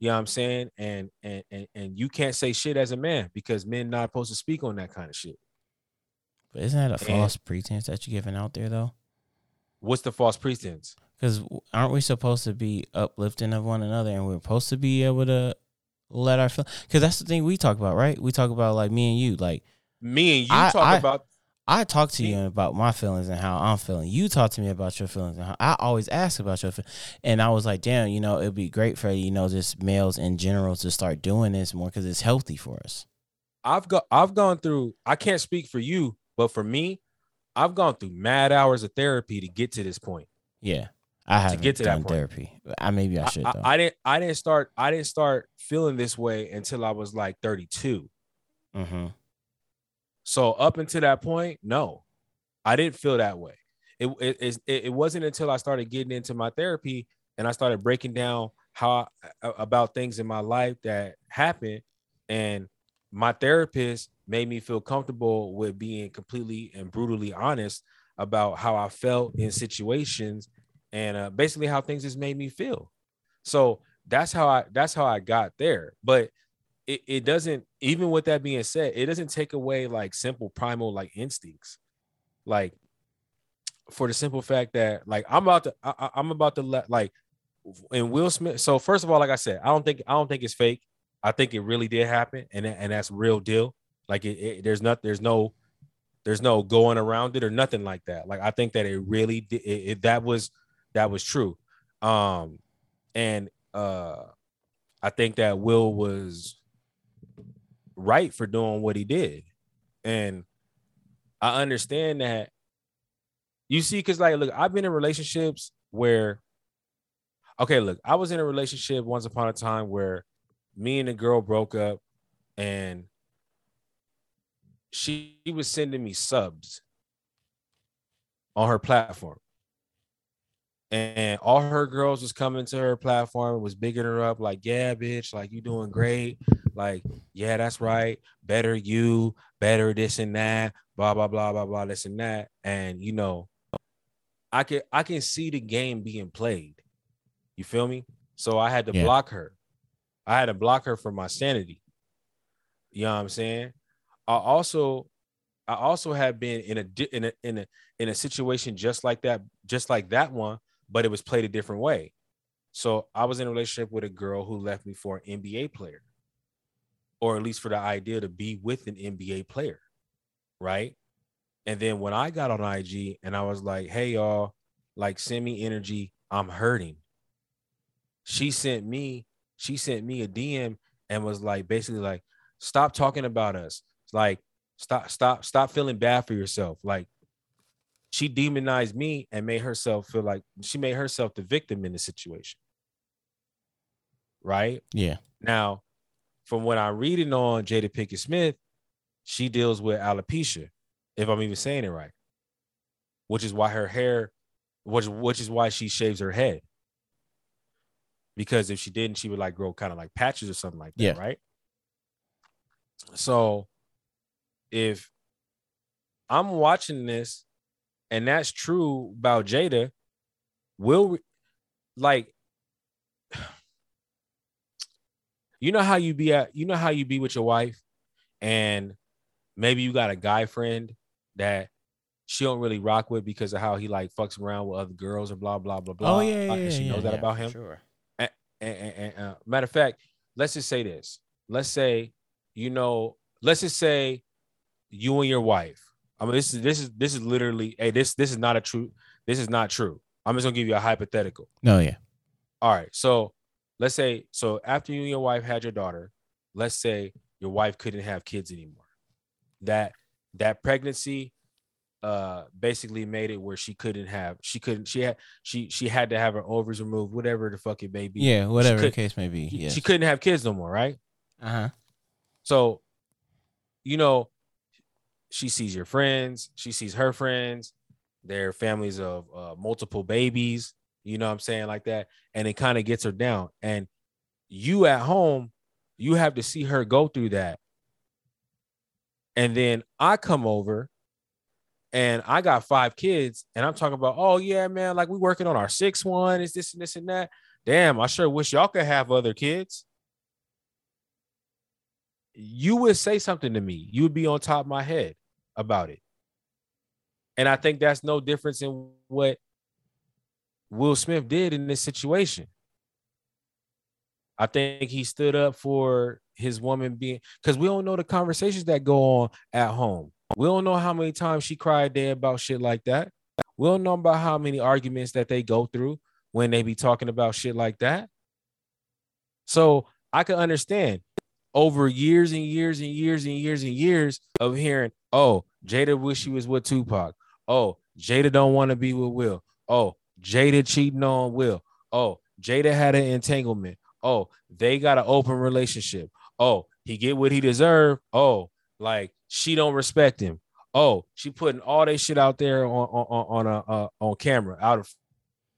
Speaker 1: You know what i'm saying? And and and, and you can't say shit as a man because men are not supposed to speak on that kind of shit.
Speaker 2: But isn't that a
Speaker 1: And-
Speaker 2: false pretense that you're giving out there though?
Speaker 1: what's the false pretense
Speaker 2: Because aren't we supposed to be uplifting of one another, and we're supposed to be able to let our feel? Because that's the thing we talk about, right? We talk about like me and you. Like
Speaker 1: me and you
Speaker 2: I-
Speaker 1: talk
Speaker 2: I-
Speaker 1: about
Speaker 2: I talk to you about my feelings and how I'm feeling. You talk to me about your feelings and how I always ask about your feelings. And I was like, damn, you know, it'd be great for you know just males in general to start doing this more because it's healthy for us.
Speaker 1: I've got I've gone through I can't speak for you, but for me, I've gone through mad hours of therapy to get to this point.
Speaker 2: Yeah, I haven't
Speaker 1: get to that point.
Speaker 2: therapy. I maybe I
Speaker 1: I,
Speaker 2: should
Speaker 1: I-
Speaker 2: though.
Speaker 1: I didn't I didn't start I didn't start feeling this way until I was like 32.
Speaker 2: mm-hmm.
Speaker 1: So up until that point, no, I didn't feel that way. It it, it, it wasn't until I started getting into my therapy and I started breaking down how about things in my life that happened, and my therapist made me feel comfortable with being completely and brutally honest about how I felt in situations and uh, basically how things just made me feel. So that's how I that's how I got there. But it, it doesn't even with that being said, it doesn't take away like simple primal like instincts. Like for the simple fact that like I'm about to I, I'm about to let like and Will Smith. So first of all, like I said, I don't think I don't think it's fake. I think it really did happen, and and that's real deal. Like it, it there's not there's no there's no going around it or nothing like that. Like I think that it really did, it, it- that was that was true. Um, and uh, I think that Will was right for doing what he did, and I understand that. You see, because like, look, I've been in relationships where, okay, look, I was in a relationship once upon a time where me and the girl broke up, and she was sending me subs on her platform. And all her girls was coming to her platform, was bigging her up, like, yeah, bitch, like you doing great. Like, yeah, that's right. Better you, better this and that, blah, blah, blah, blah, blah, this and that. And you know, I can I can see the game being played. You feel me? So I had to
Speaker 2: Yeah.
Speaker 1: block her. I had to block her for my sanity. You know what I'm saying? I also I also have been in a in a in a in a situation just like that, just like that one, but it was played a different way. So I was in a relationship with a girl who left me for an NBA player, or at least for the idea to be with an NBA player, right? And then when I got on IG and I was like, "Hey y'all, like send me energy, I'm hurting." She sent me, she sent me a DM and was like, basically like, "Stop talking about us." Like, stop, stop, stop feeling bad for yourself. Like, she demonized me and made herself feel like she made herself the victim in the situation. Right
Speaker 2: Yeah,
Speaker 1: now, from what I'm reading on Jada Pinkett Smith, she deals with alopecia, if I'm even saying it right, which is why her hair, which which is why she shaves her head. Because if she didn't, she would like grow kind of like patches or something like that,
Speaker 2: Yeah.
Speaker 1: right? So, if I'm watching this, and that's true about Jada, will re- like <sighs> you know how you be at you know how you be with your wife and maybe you got a guy friend that she don't really rock with because of how he like fucks around with other girls or blah blah blah blah
Speaker 2: Oh yeah, yeah,
Speaker 1: and she
Speaker 2: yeah,
Speaker 1: knows that about him
Speaker 2: Sure.
Speaker 1: and, and, and uh, matter of fact, let's just say this. Let's say, you know, let's just say you and your wife. I mean, this is this is this is literally, hey, this this is not a true, this is not true. I'm just gonna give you a hypothetical.
Speaker 2: No, yeah.
Speaker 1: All right. So let's say, so after you and your wife had your daughter, let's say your wife couldn't have kids anymore. That that pregnancy uh basically made it where she couldn't have she couldn't she had she she had to have her ovaries removed whatever the fuck it may be
Speaker 2: Yeah, whatever the case may be. Yeah.
Speaker 1: she couldn't have kids no more right
Speaker 2: uh-huh.
Speaker 1: so you know she sees your friends. She sees her friends. Their families of uh, multiple babies you know what i'm saying like that. And it kind of gets her down. And you at home you have to see her go through that. And then i come over and i got five kids and i'm talking about oh yeah man like we working on our sixth one. Is this and this and that. Damn i sure wish y'all could have other kids you would say something to me. You would be on top of my head about it. And I think that's no difference in what Will Smith did in this situation. I think he stood up for his woman being because we don't know the conversations that go on at home. We don't know how many times she cried there about shit like that. We don't know about how many arguments that they go through when they be talking about shit like that. So I can understand over years and years and years and years and years of hearing, oh, Jada wish she was with Tupac. Oh, Jada don't want to be with Will. Oh, Jada cheating on Will. Oh, Jada had an entanglement. Oh, they got an open relationship. Oh, he get what he deserved. Oh, like she don't respect him. Oh, she putting all that shit out there on on on a uh, on camera out of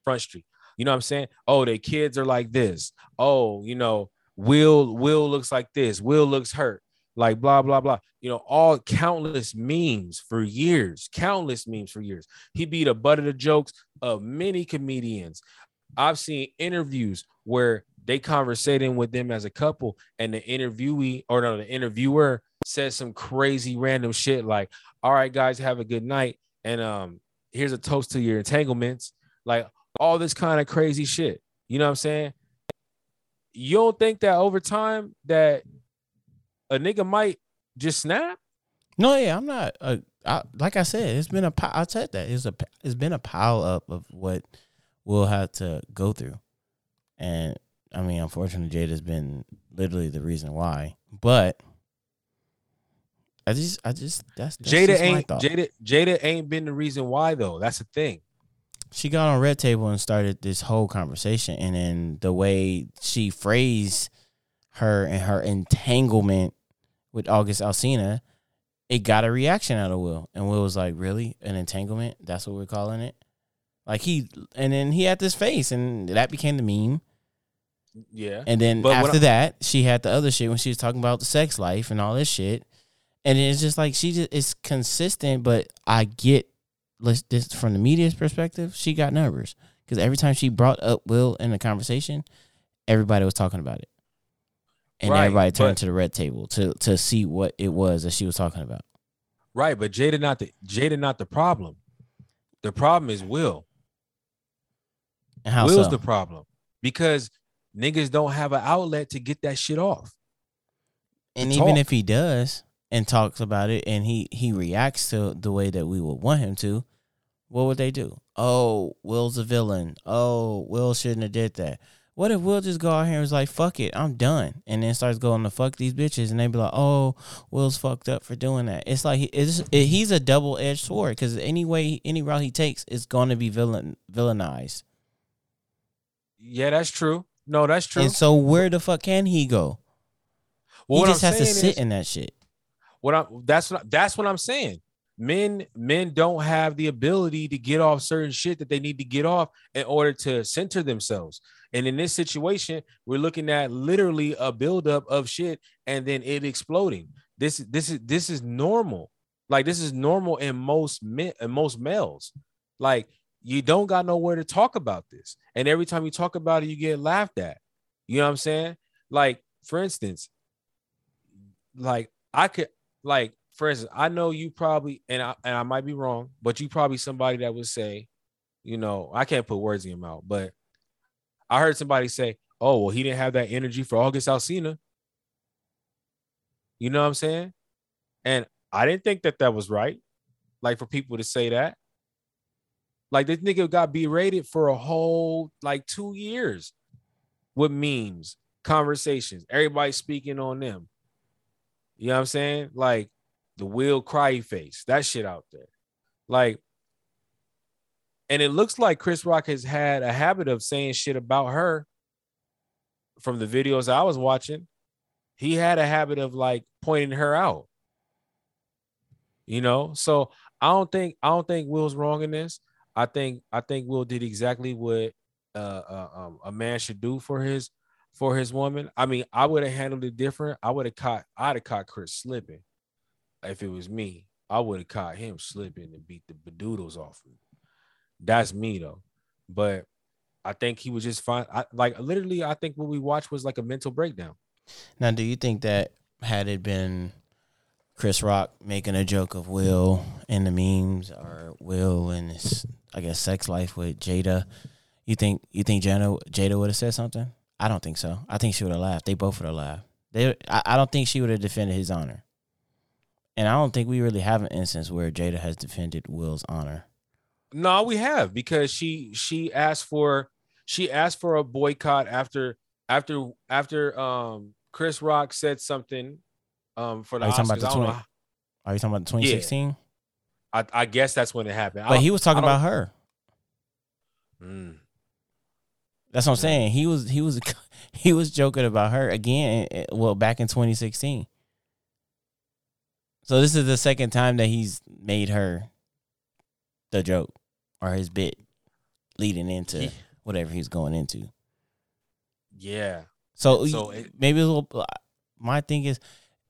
Speaker 1: front street. You know what I'm saying? Oh, their kids are like this. Oh, you know, Will Will looks like this. Will looks hurt. Like blah blah blah. You know, all countless memes for years. Countless memes for years. He be the butt of the jokes of many comedians. I've seen interviews where they conversating with them as a couple, and the interviewee or no, the interviewer says some crazy random shit like, "All right, guys, have a good night," and um, here's a toast to your entanglements. Like all this kind of crazy shit. You know what I'm saying? You don't think that over time that a nigga might just snap?
Speaker 2: No, yeah, I'm not. Uh, I, like I said, it's been a. I said that it's a. It's been a pile up of what we'll have to go through, and I mean, unfortunately, Jada's been literally the reason why. But I just, I just that's, that's
Speaker 1: Jada
Speaker 2: just
Speaker 1: ain't. Jada Jada ain't been the reason why though. That's the thing.
Speaker 2: She got on red table and started this whole conversation and then the way she phrased her and her entanglement with august alsina it got a reaction out of will. And will was like really? An entanglement? That's what we're calling it? Like he and then he had this face and that became the meme.
Speaker 1: Yeah.
Speaker 2: and then
Speaker 1: But
Speaker 2: after that she had the other shit when she was talking about the sex life and all this shit. And it's just like she just it's consistent but i get let's this from the media's perspective she got numbers because every time she brought up will in the conversation everybody was talking about it and
Speaker 1: Right,
Speaker 2: everybody turned
Speaker 1: but-
Speaker 2: to the red table to to see what it was that she was talking about
Speaker 1: Right, but Jada not the Jada not the problem. The problem is Will.
Speaker 2: and how
Speaker 1: Will's
Speaker 2: so?
Speaker 1: the problem because niggas don't have an outlet to get that shit off.
Speaker 2: and even
Speaker 1: talk.
Speaker 2: if he does and talks about it and he he reacts to the way that we would want him to what would they do? Oh will's a villain. Oh will shouldn't have did that. What if will just go out here and was like fuck it i'm done and then starts going to fuck these bitches and they'd be like oh will's fucked up for doing that. It's like he, it's, it, he's a double-edged sword because any way any route he takes is going to be villain villainized.
Speaker 1: Yeah, that's true. No, that's true.
Speaker 2: and so where the fuck can he go?
Speaker 1: Well,
Speaker 2: he just
Speaker 1: I'm
Speaker 2: has to sit
Speaker 1: is-
Speaker 2: in that shit.
Speaker 1: what I'm that's what that's what I'm saying. Men men don't have the ability to get off certain shit that they need to get off in order to center themselves. And in this situation, we're looking at literally a buildup of shit and then it exploding. This this is this is normal. Like this is normal in most men in most males. Like you don't got nowhere to talk about this. And every time you talk about it, you get laughed at. You know what I'm saying? Like, for instance, like I could like for instance, I know you probably and I and I might be wrong, but you probably somebody that would say, you know, I can't put words in your mouth, but I heard somebody say, oh well, he didn't have that energy for August Alsina. You know what I'm saying? And I didn't think that that was right. Like for people to say that. Like this nigga got berated for a whole like two years with memes, conversations, everybody speaking on them. You know what I'm saying? Like the Will cry face, that shit out there. Like, and it looks like Chris Rock has had a habit of saying shit about her from the videos I was watching. He had a habit of like pointing her out. You know, so I don't think I don't think Will's wrong in this. I think I think Will did exactly what uh, uh, um, a man should do for his for his woman. I mean, I would have handled it different. I would have caught I'd have caught Chris slipping if it was me. I would have caught him slipping and beat the bedoodles off him. That's me though. But I think he was just fine. I, like literally, I think what we watched was like a mental breakdown.
Speaker 2: Now, do you think that had it been Chris Rock making a joke of Will and the memes or Will and his, I guess, sex life with Jada, you think you think Jada Jada would have said something? I don't think so. I think she would have laughed. They both would have laughed. They, I, I don't think she would have defended his honor. And I don't think we really have an instance where Jada has defended Will's honor.
Speaker 1: No, we have because she she asked for she asked for a boycott after after after um Chris Rock said something um for the
Speaker 2: Are you talking about the
Speaker 1: I don't
Speaker 2: 20. Are you talking about 2016?
Speaker 1: I, I guess that's when it happened.
Speaker 2: But he was talking about her.
Speaker 1: Mm.
Speaker 2: That's what I'm saying. He was he was <laughs> he was joking about her again. eh, Well, back in 2016. So this is the second time that he's made her the joke or his bit leading into whatever he's going into.
Speaker 1: Yeah.
Speaker 2: So,
Speaker 1: So it-
Speaker 2: maybe a little. uh, My thing is,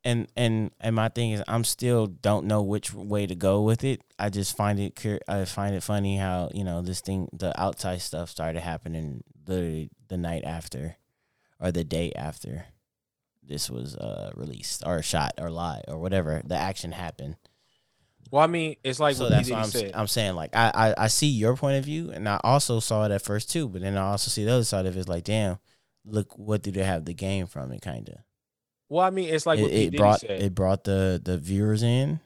Speaker 2: and and and my thing is, I'm still don't know which way to go with it. I just find it cur- I find it funny how you know this thing, the outside stuff started happening literally the night after, or the day after, this was uh released or shot or live or whatever the action happened.
Speaker 1: Well, I mean, it's like
Speaker 2: so
Speaker 1: what
Speaker 2: that's what I'm,
Speaker 1: said.
Speaker 2: I'm saying. Like I, I I see your point of view, and I also saw it at first too. But then I also see the other side of it. It's like, damn, look, what do they have the game from it? Kind of
Speaker 1: well, I mean, it's like
Speaker 2: it, it brought
Speaker 1: said.
Speaker 2: it brought the the viewers in.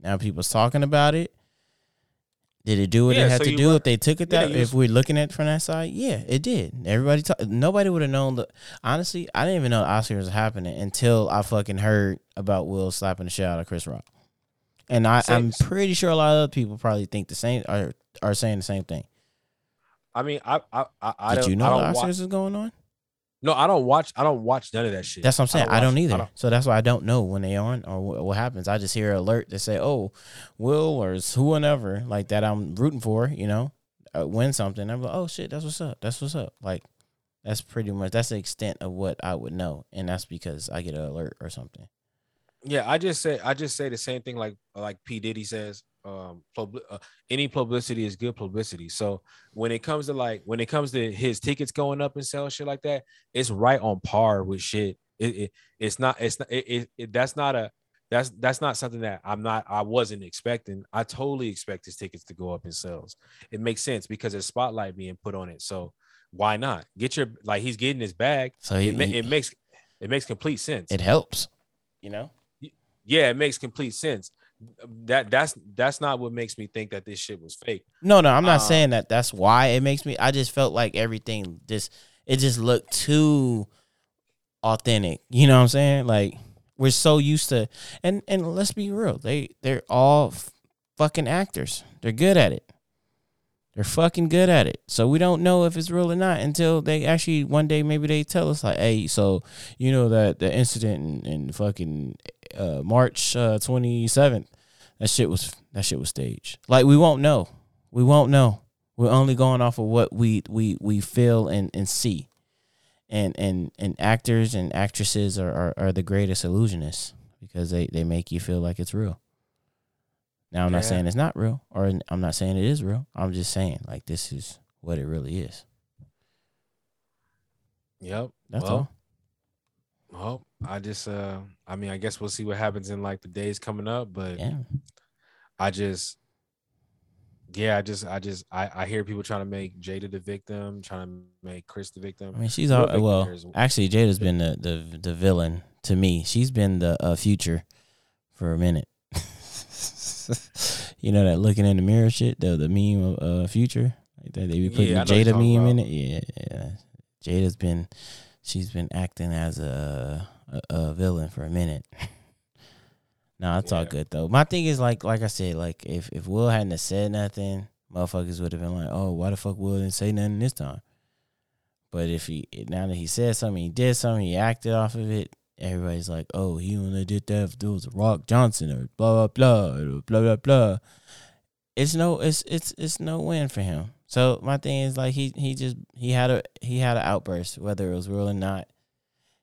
Speaker 2: Now people's talking about it. Did it do what
Speaker 1: Yeah,
Speaker 2: it had
Speaker 1: so
Speaker 2: to do
Speaker 1: run-
Speaker 2: if they took it that?
Speaker 1: you
Speaker 2: if we're looking at it from that side, yeah, it did. Everybody, talk, nobody would have known. The honestly, I didn't even know the Oscars was happening until I fucking heard about Will slapping the shit out of Chris Rock, and I, I'm pretty sure a lot of other people probably think the same are are saying the same thing.
Speaker 1: I mean, I I I, I
Speaker 2: Did
Speaker 1: don't,
Speaker 2: you know the
Speaker 1: don't
Speaker 2: Oscars
Speaker 1: watch,
Speaker 2: is going on?
Speaker 1: No, I don't watch. I don't watch none of that shit.
Speaker 2: That's what I'm saying. I don't,
Speaker 1: watch-
Speaker 2: either.
Speaker 1: don't-
Speaker 2: so that's why I don't know when they on or wh- what happens. I just hear an alert that say, "Oh, Will or it's whoever like that I'm rooting for." You know, uh, win something. I'm like, "Oh shit, that's what's up. That's what's up." Like that's pretty much that's the extent of what I would know, and that's because I get an alert or something.
Speaker 1: Yeah, I just say I just say the same thing like like P Diddy says. Um, publi- uh, any publicity is good publicity. So when it comes to like when it comes to his tickets going up and sell shit like that, it's right on par with shit. It, it it's not it's not it, it, it that's not a that's that's not something that I'm not I wasn't expecting. I totally expect his tickets to go up in sales. It makes sense because there's spotlight being put on it. So why not get your like he's getting his bag.
Speaker 2: So he,
Speaker 1: It,
Speaker 2: he-
Speaker 1: it makes it makes complete sense
Speaker 2: it helps. You know,
Speaker 1: yeah, it makes complete sense. That that's that's not what makes me think that this shit was fake.
Speaker 2: No, no, I'm not
Speaker 1: Uh,
Speaker 2: saying that. That's why it makes me. I just felt like everything just it just looked too authentic. You know what I'm saying? Like we're so used to, and and let's be real, they they're all f- fucking actors. They're good at it. They're fucking good at it. So we don't know if it's real or not until they actually one day maybe they tell us like, hey, so you know that the incident in, in fucking uh, March uh, 27th, that shit was that shit was staged. Like we won't know. We won't know. We're only going off of what we we we feel and and see. And and and actors and actresses are are, are the greatest illusionists because they they make you feel like it's real. Now I'm not
Speaker 1: Yeah.
Speaker 2: saying it's not real, or I'm not saying it is real. I'm just saying like this is what it really is.
Speaker 1: Yep.
Speaker 2: That's
Speaker 1: well,
Speaker 2: all.
Speaker 1: Well, I just uh I mean, I guess we'll see what happens in like the days coming up, but
Speaker 2: Yeah.
Speaker 1: I just yeah, I just, I just, I, I hear people trying to make Jada the victim, trying to make Chris the victim.
Speaker 2: I mean, she's all well. Actually, Jada's been the the the villain to me. She's been the uh, future for a minute. <laughs> you know that looking in the mirror shit, the the meme of uh, future. Like that they be putting
Speaker 1: Yeah,
Speaker 2: the Jada meme in it. Yeah, yeah. Jada's been she's been acting as a a, a villain for a minute. <laughs> no, it's all good though. My thing is like like I said, like if if Will hadn't said nothing, motherfuckers would have been like, oh, why the fuck Will didn't say nothing this time? But if he now that he said something, he did something, he acted off of it. Everybody's like, "Oh, he only did that if there was Rock Johnson or blah blah blah blah blah blah." It's no, it's it's it's no win for him. So my thing is like he he just he had a he had an outburst, whether it was real or not.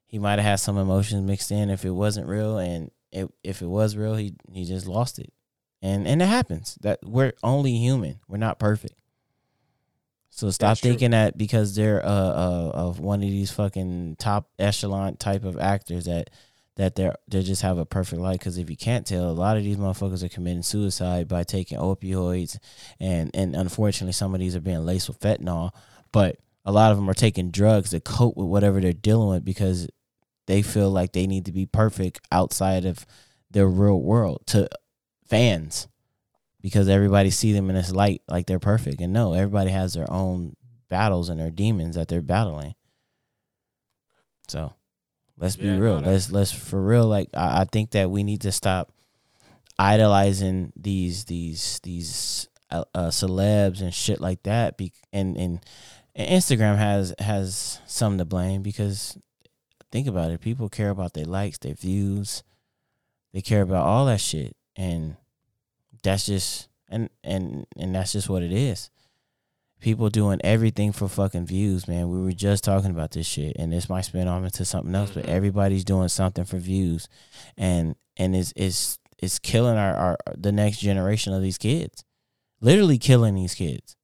Speaker 2: He might have had some emotions mixed in if it wasn't real, and it, if it was real, he he just lost it, and and it happens. That we're only human. We're not perfect. So stop
Speaker 1: That's true.
Speaker 2: thinking that because they're uh, uh of one of these fucking top echelon type of actors that that they're they just have a perfect life. Because if you can't tell, a lot of these motherfuckers are committing suicide by taking opioids, and and unfortunately, some of these are being laced with fentanyl. But a lot of them are taking drugs to cope with whatever they're dealing with because they feel like they need to be perfect outside of their real world to fans because everybody see them in this light like they're perfect. And no everybody has their own battles and their demons that they're battling. So let's be real.
Speaker 1: no,
Speaker 2: let's let's for real like I, I think that we need to stop idolizing these these these uh, uh, celebs and shit like that be, and and and Instagram has has some to blame because think about it. People care about their likes their views. They care about all that shit. And that's just and and and that's just what it is. People doing everything for fucking views man. We were just talking about this shit and this might spin off into something else but
Speaker 1: Mhm.
Speaker 2: everybody's doing something for views and and it's it's it's killing our, our the next generation of these kids. Literally killing these kids.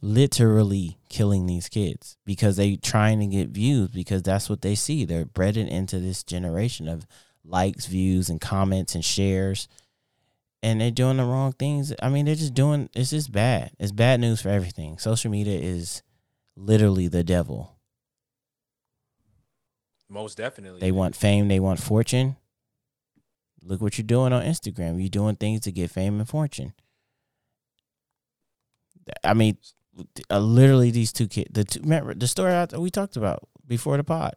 Speaker 2: Literally killing these kids because they trying to get views because that's what they see. They're bred into this generation of likes views and comments and shares and they're doing the wrong things. I mean they're just doing it's just bad. It's bad news for everything. Social media is literally the devil.
Speaker 1: Most definitely.
Speaker 2: they want fame they want fortune. Look what you're doing on instagram. You're doing things to get fame and fortune. I mean uh, literally these two kids the two remember the story I, we talked about before the pod.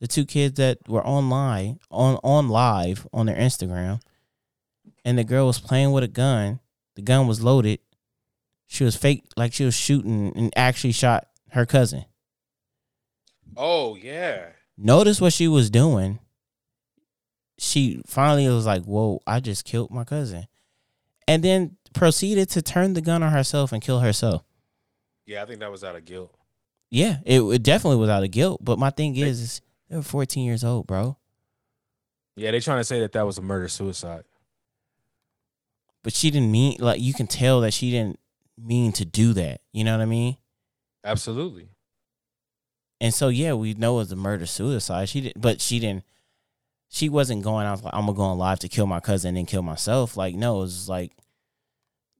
Speaker 2: The two kids that were online on on live on their instagram and the girl was playing with a gun the gun was loaded she was fake like she was shooting and actually shot her cousin
Speaker 1: Oh yeah.
Speaker 2: notice what she was doing. She finally was like, "Whoa, I just killed my cousin," and then proceeded to turn the gun on herself and kill herself.
Speaker 1: Yeah, I think that was out of guilt.
Speaker 2: Yeah, it, it definitely was out of guilt. But my thing is, is they were 14 years old, bro.
Speaker 1: Yeah, they trying to say that that was a murder suicide.
Speaker 2: But she didn't mean like you can tell that she didn't mean to do that. You know what I mean?
Speaker 1: Absolutely.
Speaker 2: And so yeah, we know it was a murder suicide. She did, but she didn't. She wasn't going out like I'm gonna go on live to kill my cousin and kill myself. Like no, it was like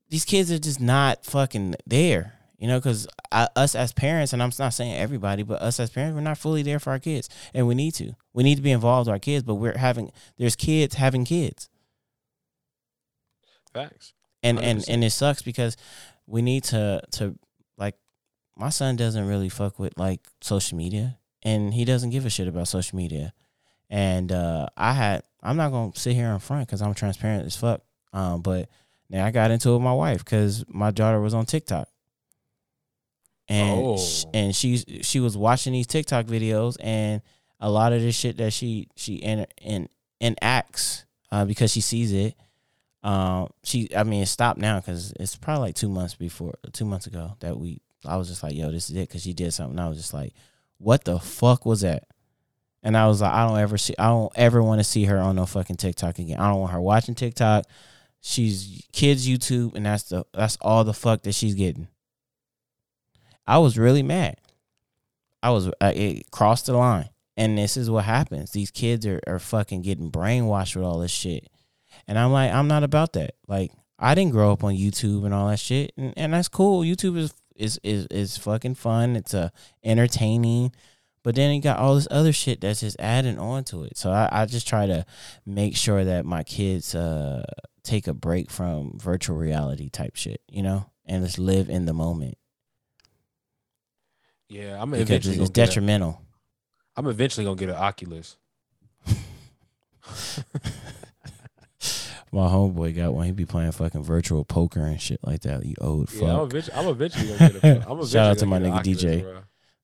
Speaker 2: these kids are just not fucking there. You know, because us as parents, and I'm not saying everybody, but us as parents, we're not fully there for our kids, and we need to. We need to be involved with our kids, but we're having there's kids having kids,
Speaker 1: Facts.
Speaker 2: and and
Speaker 1: 100%.
Speaker 2: and it sucks because we need to to like my son doesn't really fuck with like social media and he doesn't give a shit about social media and uh i had i'm not gonna sit here in front because i'm transparent as fuck um but now i got into it with my wife because my daughter was on tiktok and
Speaker 1: Oh.
Speaker 2: sh- and she she was watching these tiktok videos and a lot of this shit that she she in in enacts uh because she sees it um, she, I mean, it stopped now because it's probably like two months before, two months ago that we. I was just like, "Yo, this is it," because she did something. I was just like, "What the fuck was that?" And I was like, "I don't ever see, I don't ever want to see her on no fucking TikTok again. I don't want her watching TikTok. She's kids YouTube, and that's the that's all the fuck that she's getting." I was really mad. I was uh, it crossed the line, and this is what happens. These kids are are fucking getting brainwashed with all this shit. And I'm like, I'm not about that. Like, I didn't grow up on YouTube and all that shit, and, and that's cool. YouTube is is is is fucking fun. It's uh, entertaining, but then you got all this other shit that's just adding on to it. So I, I just try to make sure that my kids uh take a break from virtual reality type shit, you know, and just live in the moment
Speaker 1: Yeah, I'm
Speaker 2: because
Speaker 1: eventually
Speaker 2: it's
Speaker 1: gonna get a,
Speaker 2: detrimental.
Speaker 1: I'm eventually gonna get an Oculus. <laughs>
Speaker 2: My homeboy got one. He be playing fucking virtual poker and shit like that. You old
Speaker 1: Yeah, I'm
Speaker 2: fuck.
Speaker 1: eventually, I'm eventually gonna get a. <laughs> I'm eventually
Speaker 2: Shout out to my nigga
Speaker 1: Oculus,
Speaker 2: DJ.
Speaker 1: bro.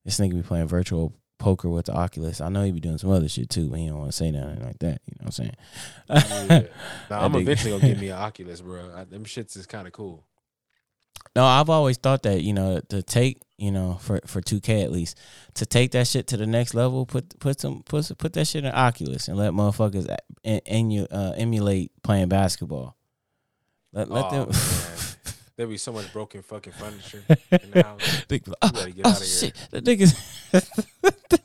Speaker 2: This nigga be playing virtual poker with the Oculus. I know he be doing some other shit too, but he don't want to say nothing like that. You know what I'm saying?
Speaker 1: Yeah. <laughs> Nah, I'm eventually gonna get me an <laughs> Oculus, bro. I, them shits is kind of cool.
Speaker 2: No, I've always thought that you know to take you know for for two K at least to take that shit to the next level. Put put some put put that shit in Oculus and let motherfuckers a- en- emu- uh, emulate playing basketball. Let let
Speaker 1: Oh,
Speaker 2: them. <laughs>
Speaker 1: There be so much broken fucking furniture in the house. <laughs> You
Speaker 2: oh, oh,
Speaker 1: out of here.
Speaker 2: shit, the niggas.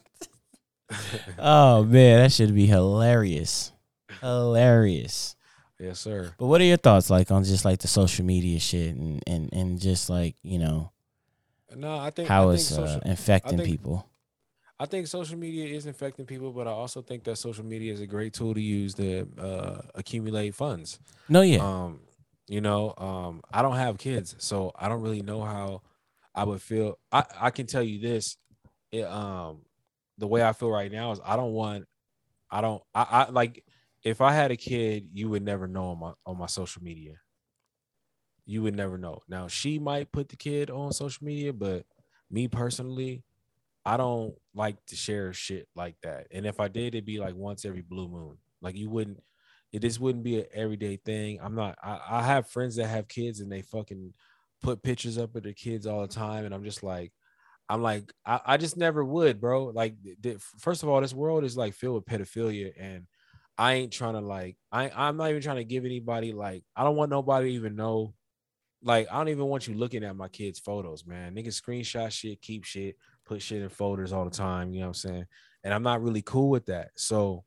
Speaker 2: <laughs> oh man, that should be hilarious, hilarious.
Speaker 1: Yes, sir.
Speaker 2: But what are your thoughts like on just like the social media shit and and and just like you know
Speaker 1: No, I think
Speaker 2: how
Speaker 1: I
Speaker 2: it's
Speaker 1: think social,
Speaker 2: uh, infecting
Speaker 1: think-
Speaker 2: people?
Speaker 1: I think social media is infecting people, but I also think that social media is a great tool to use to uh, accumulate funds.
Speaker 2: No, yeah.
Speaker 1: Um, you know, um, I don't have kids, so I don't really know how I would feel. I, I can tell you this. It, um, the way I feel right now is I don't want, I don't, I, I like, if I had a kid, you would never know on my on my social media. You would never know. Now she might put the kid on social media, but me personally, I don't like to share shit like that. And if I did, it'd be like once every blue moon. Like you wouldn't it just wouldn't be an everyday thing. I'm not I, I have friends that have kids and they fucking put pictures up of their kids all the time. And I'm just like, I'm like, I, I just never would, bro. Like th- th- first of all, this world is like filled with pedophilia and I ain't trying to like I I'm not even trying to give anybody like I don't want nobody even know like I don't even want you looking at my kids' photos, man. Niggas screenshot shit, keep shit, put shit in folders all the time, you know what I'm saying? And I'm not really cool with that. So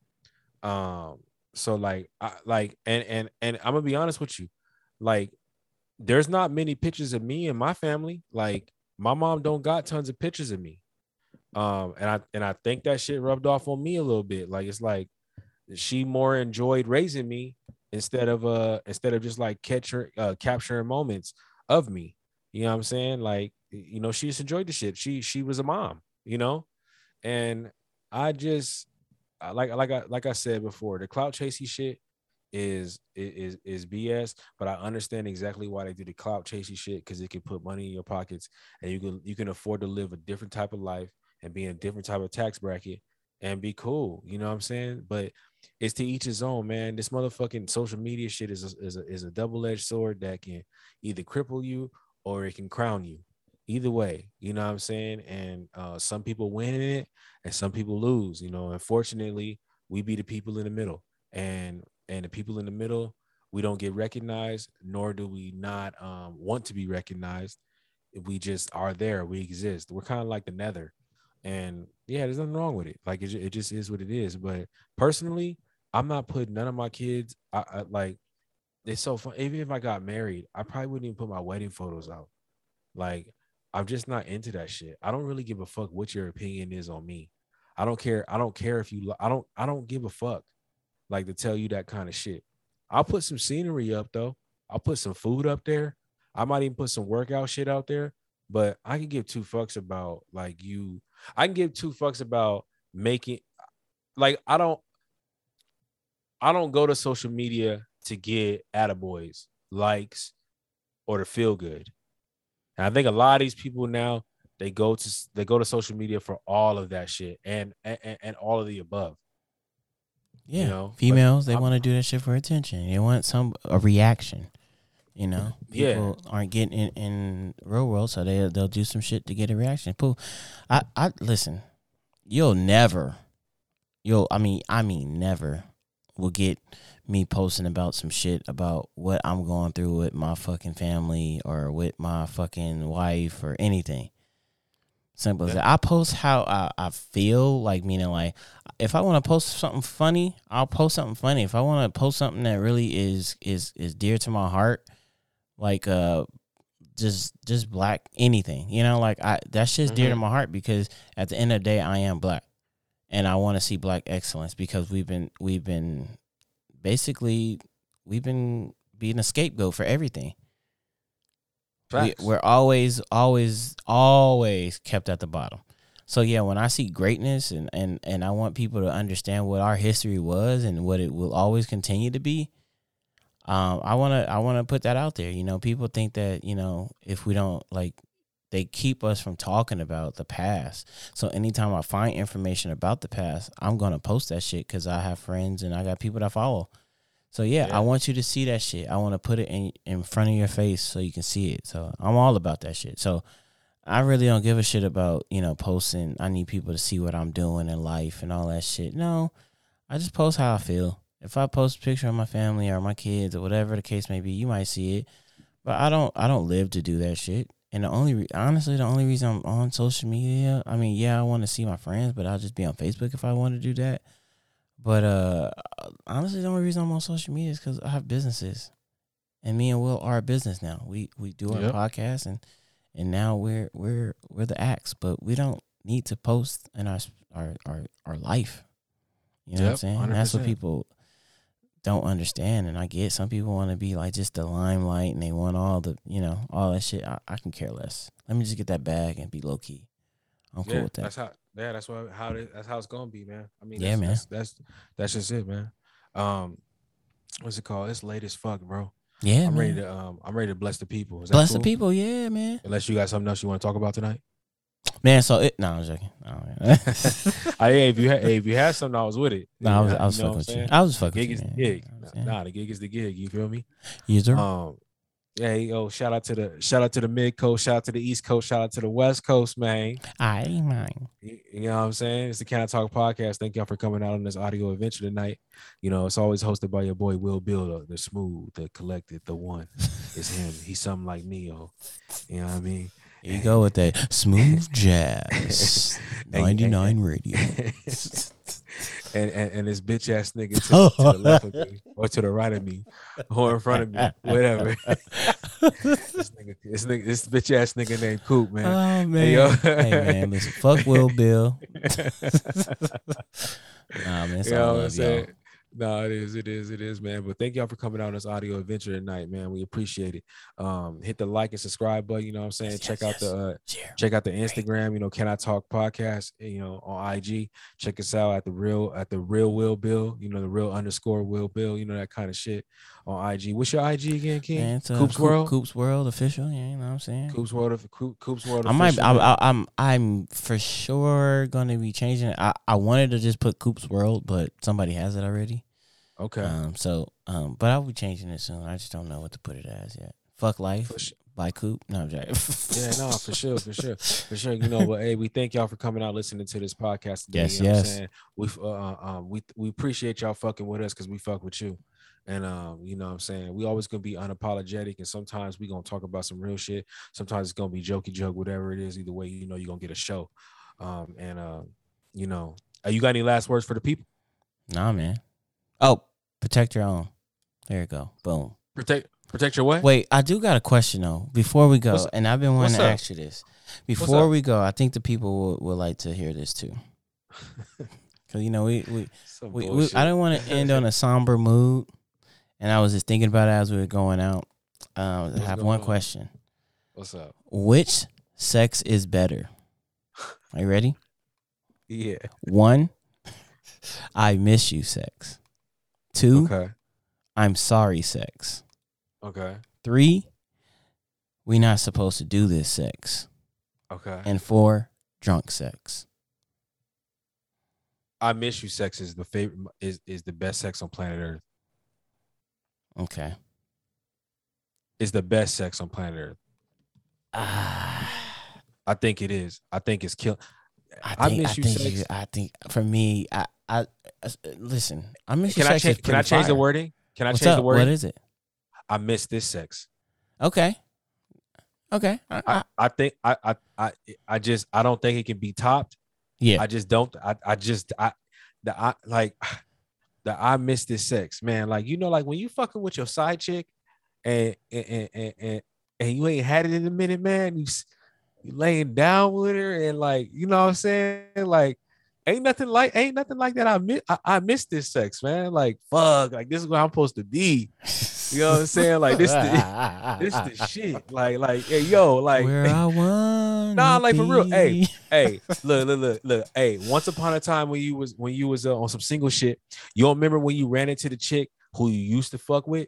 Speaker 1: um so like I like and and and I'm gonna be honest with you. Like there's not many pictures of me and my family. Like my mom don't got tons of pictures of me. Um and I and I think that shit rubbed off on me a little bit. Like it's like she more enjoyed raising me instead of uh instead of just like catcher uh capturing moments of me. You know what I'm saying? Like you know, she just enjoyed the shit. She she was a mom, you know, and I just like like I like I said before, the clout chasing shit is is is BS. But I understand exactly why they do the clout chasing shit because it can put money in your pockets and you can you can afford to live a different type of life and be in a different type of tax bracket and be cool. You know what I'm saying? But it's to each his own, man. This motherfucking social media shit is a, is a, is a double edged sword that can either cripple you or it can crown you. Either way, you know what I'm saying? And uh, some people win in it and some people lose. You know, unfortunately, we be the people in the middle, and and the people in the middle, we don't get recognized, nor do we not um, want to be recognized. We just are there. We exist. We're kind of like the nether, and yeah, there's nothing wrong with it. Like it, it just is what it is. But personally, I'm not putting none of my kids. I, I like. It's so fun. Even if I got married, I probably wouldn't even put my wedding photos out. Like I'm just not into that shit. I don't really give a fuck what your opinion is on me. I don't care. I don't care if you. I don't. I don't give a fuck. Like to tell you that kind of shit. I'll put some scenery up though. I'll put some food up there. I might even put some workout shit out there. But I can give two fucks about like you. I can give two fucks about making. Like I don't. I don't go to social media to get attaboys, likes, or to feel good. And I think a lot of these people now they go to they go to social media for all of that shit and and, and all of the above.
Speaker 2: Yeah,
Speaker 1: know, but
Speaker 2: females they want to do that shit for attention. They want some a reaction. You know,
Speaker 1: Yeah.
Speaker 2: people aren't getting in in real world, so they they'll do some shit to get a reaction. Pooh, I I listen. You'll never, you'll I mean I mean never, will get me posting about some shit about what I'm going through with my fucking family or with my fucking wife or anything. Simple as that. I post how I, I feel, like meaning like if I want to post something funny, I'll post something funny. If I want to post something that really is is is dear to my heart, like uh just just black anything. You know, like I that's just dear to
Speaker 1: Mhm.
Speaker 2: my heart because at the end of the day I am black. And I want to see black excellence because we've been we've been basically we've been being a scapegoat for everything. We, we're always, always, always kept at the bottom. So yeah, when I see greatness and and and I want people to understand what our history was and what it will always continue to be, um, I wanna I wanna put that out there. You know, people think that you know if we don't like, they keep us from talking about the past. So anytime I find information about the past, I'm gonna post that shit because I have friends and I got people that follow. So yeah,
Speaker 1: Yeah.
Speaker 2: I want you to see that shit. I want to put it in in front of your face so you can see it. So I'm all about that shit. So I really don't give a shit about you know posting. I need people to see what I'm doing in life and all that shit. No, I just post how I feel. If I post a picture of my family or my kids or whatever the case may be, you might see it. But I don't. I don't live to do that shit. And the only, re- honestly, the only reason I'm on social media, I mean, yeah, I want to see my friends, but I'll just be on Facebook if I want to do that. But uh honestly, the only reason I'm on social media is because I have businesses, and me and Will are a business now. We we do our
Speaker 1: Yep.
Speaker 2: podcast, and and now we're we're we're the acts, but we don't need to post in our our our, our life. You know what I'm saying? And That's what people don't understand, and I get some people want to be like just the limelight, and they want all the you know all that shit. I, I can care less. Let me just get that bag and be low key. I'm cool
Speaker 1: yeah,
Speaker 2: with that.
Speaker 1: that's how. Yeah, that's what how it, that's how it's gonna be, man. I mean,
Speaker 2: Yeah,
Speaker 1: that's,
Speaker 2: man.
Speaker 1: That's, that's that's just it, man. Um, what's it called? It's late as fuck, bro.
Speaker 2: yeah,
Speaker 1: I'm
Speaker 2: man.
Speaker 1: ready to um, I'm ready to bless the people.
Speaker 2: Bless the people, yeah, man.
Speaker 1: Unless you got something else you want to talk about tonight.
Speaker 2: Man, so it. No, I'm joking. Man. <laughs>
Speaker 1: I, hey, if you had, hey, if you had something, I was with it.
Speaker 2: no, I was, I was fucking with you. I was fucking
Speaker 1: Gig
Speaker 2: with
Speaker 1: is the gig.
Speaker 2: You know what I'm saying?
Speaker 1: Nah, the gig is the gig. You feel me?
Speaker 2: Yes, sir.
Speaker 1: Um, yeah, yo, shout out to the shout out to the mid coast, shout out to the east coast, shout out to the west coast, man.
Speaker 2: I mine.
Speaker 1: You you know what I'm saying? It's the Can I Talk podcast. Thank y'all for coming out on this audio adventure tonight. You know, it's always hosted by your boy Will Builder, the smooth, the collected, the one. It's him. He's something like Neo. You know what I mean?
Speaker 2: Here you go with that smooth <laughs> jazz. <laughs> 99 radio. <laughs>
Speaker 1: and, and and this bitch ass nigga to, to the left of me or to the right of me or in front of me, whatever. this nigga, this nigga, this bitch ass nigga named Coop, man.
Speaker 2: Oh
Speaker 1: man. yo.
Speaker 2: hey man, listen, fuck Will Bill. Nah, man, all
Speaker 1: I'm
Speaker 2: love, y'all.
Speaker 1: No, it is, it is, it is, man. But thank y'all for coming out on this audio adventure tonight, man. We appreciate it. Um, hit the like and subscribe button. You know what I'm saying?
Speaker 2: Yes,
Speaker 1: check
Speaker 2: yes,
Speaker 1: out the uh, check out the Instagram. You know, Can I Talk podcast? You know, on IG. Check us out at the real at the real Will Bill. You know, the real underscore Will Bill. You know that kind of shit on IG. What's your IG again, King?
Speaker 2: It's, uh,
Speaker 1: Coops
Speaker 2: Coop-
Speaker 1: World.
Speaker 2: Coops World official. Yeah, you know what I'm saying.
Speaker 1: Coops World of Coop, Coops World.
Speaker 2: I might.
Speaker 1: official,
Speaker 2: I. I, I'm. I'm for sure gonna be changing it. I, I wanted to just put Coops World, but somebody has it already.
Speaker 1: okay.
Speaker 2: Um. So. Um. But I'll be changing it soon. I just don't know what to put it as yet. Fuck life by Coop. No, I'm joking. <laughs>
Speaker 1: Yeah, no, for sure, for sure, for sure. You know, but hey, we thank y'all for coming out listening to this podcast today.
Speaker 2: Yes,
Speaker 1: you know what I'm
Speaker 2: yes.
Speaker 1: saying? We uh, uh, um we we appreciate y'all fucking with us because we fuck with you. And um, you know what I'm saying? We always gonna be unapologetic and sometimes we gonna talk about some real shit. Sometimes it's gonna be jokey joke, whatever it is. Either way, you know you're gonna get a show. Um, and uh, you know, uh, you got any last words for the people?
Speaker 2: Nah, man. Oh, protect your own. There you go. Boom.
Speaker 1: Protect protect your way.
Speaker 2: Wait, I do got a question though. Before we go, and I've been wanting to ask you this. Before we go, I think the people will, will like to hear this too. <laughs> Cause you know we we, we, we. I don't want to end on a somber mood, and I was just thinking about it as we were going out. Um, I have one
Speaker 1: on?
Speaker 2: question:
Speaker 1: What's up?
Speaker 2: Which sex is better? <laughs> Are you ready?
Speaker 1: Yeah.
Speaker 2: One, I miss you sex. Two,
Speaker 1: Okay.
Speaker 2: I'm sorry sex.
Speaker 1: Okay.
Speaker 2: Three, We're not supposed to do this sex.
Speaker 1: Okay.
Speaker 2: And four, drunk sex.
Speaker 1: I miss you. Sex is the favorite. Is is the best sex on planet Earth.
Speaker 2: Okay.
Speaker 1: Is the best sex on planet Earth.
Speaker 2: Ah, <sighs>
Speaker 1: I think it is. I think it's kill.
Speaker 2: I
Speaker 1: I
Speaker 2: think I,
Speaker 1: miss you
Speaker 2: think
Speaker 1: sex.
Speaker 2: you, I think for me, I I uh, listen. I miss you
Speaker 1: Can I
Speaker 2: sex.
Speaker 1: change? Can I change the wording? Can I
Speaker 2: What's
Speaker 1: change
Speaker 2: up?
Speaker 1: the wording?
Speaker 2: What is it?
Speaker 1: I miss this sex.
Speaker 2: Okay. Okay. I, I,
Speaker 1: I, I think I, I I I just I don't think it can be topped.
Speaker 2: yeah.
Speaker 1: I just don't. I I just I the I like the I miss this sex, man. Like you know, like when you fucking with your side chick, and and and and, and, and you ain't had it in a minute, man. You you laying down with her and like you know what I'm saying, like. Ain't nothing like ain't nothing like that. I miss I, I miss this sex, man. Like fuck, like this is where I'm supposed to be. You know what I'm saying? Like this, the, <laughs> this the shit. Like like hey yo, like
Speaker 2: Where I <laughs> want.
Speaker 1: Nah, like, for real. Hey. hey, <laughs> look, look, look, look. Hey, once upon a time when you was when you was uh, on some single shit, you don't remember when you ran into the chick who you used to fuck with?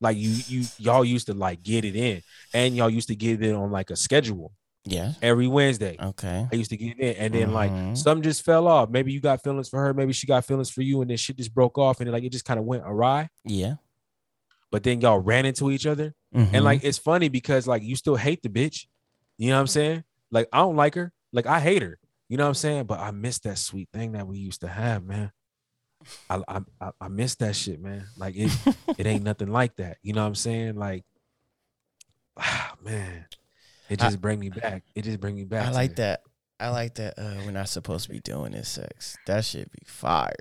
Speaker 1: Like you you y'all used to like get it in, and y'all used to get it on like a schedule
Speaker 2: Yeah.
Speaker 1: every Wednesday.
Speaker 2: Okay.
Speaker 1: I used to get it in, and then
Speaker 2: Mhm.
Speaker 1: like some just fell off. Maybe you got feelings for her, maybe she got feelings for you, and then shit just broke off, and then, like it just kind of went awry.
Speaker 2: Yeah.
Speaker 1: But then y'all ran into each other,
Speaker 2: Mhm.
Speaker 1: and like it's funny because like you still hate the bitch. You know what I'm saying? Like I don't like her. Like I hate her. You know what I'm saying? But I miss that sweet thing that we used to have, man. I I I, I miss that shit, man. Like it it ain't <laughs> nothing like that. You know what I'm saying? Like <sighs> ah, man, it
Speaker 2: I-
Speaker 1: just bring me back. It just bring me back.
Speaker 2: I like
Speaker 1: it.
Speaker 2: that. I like that. Uh, we're not supposed to be doing this sex. That should be fire.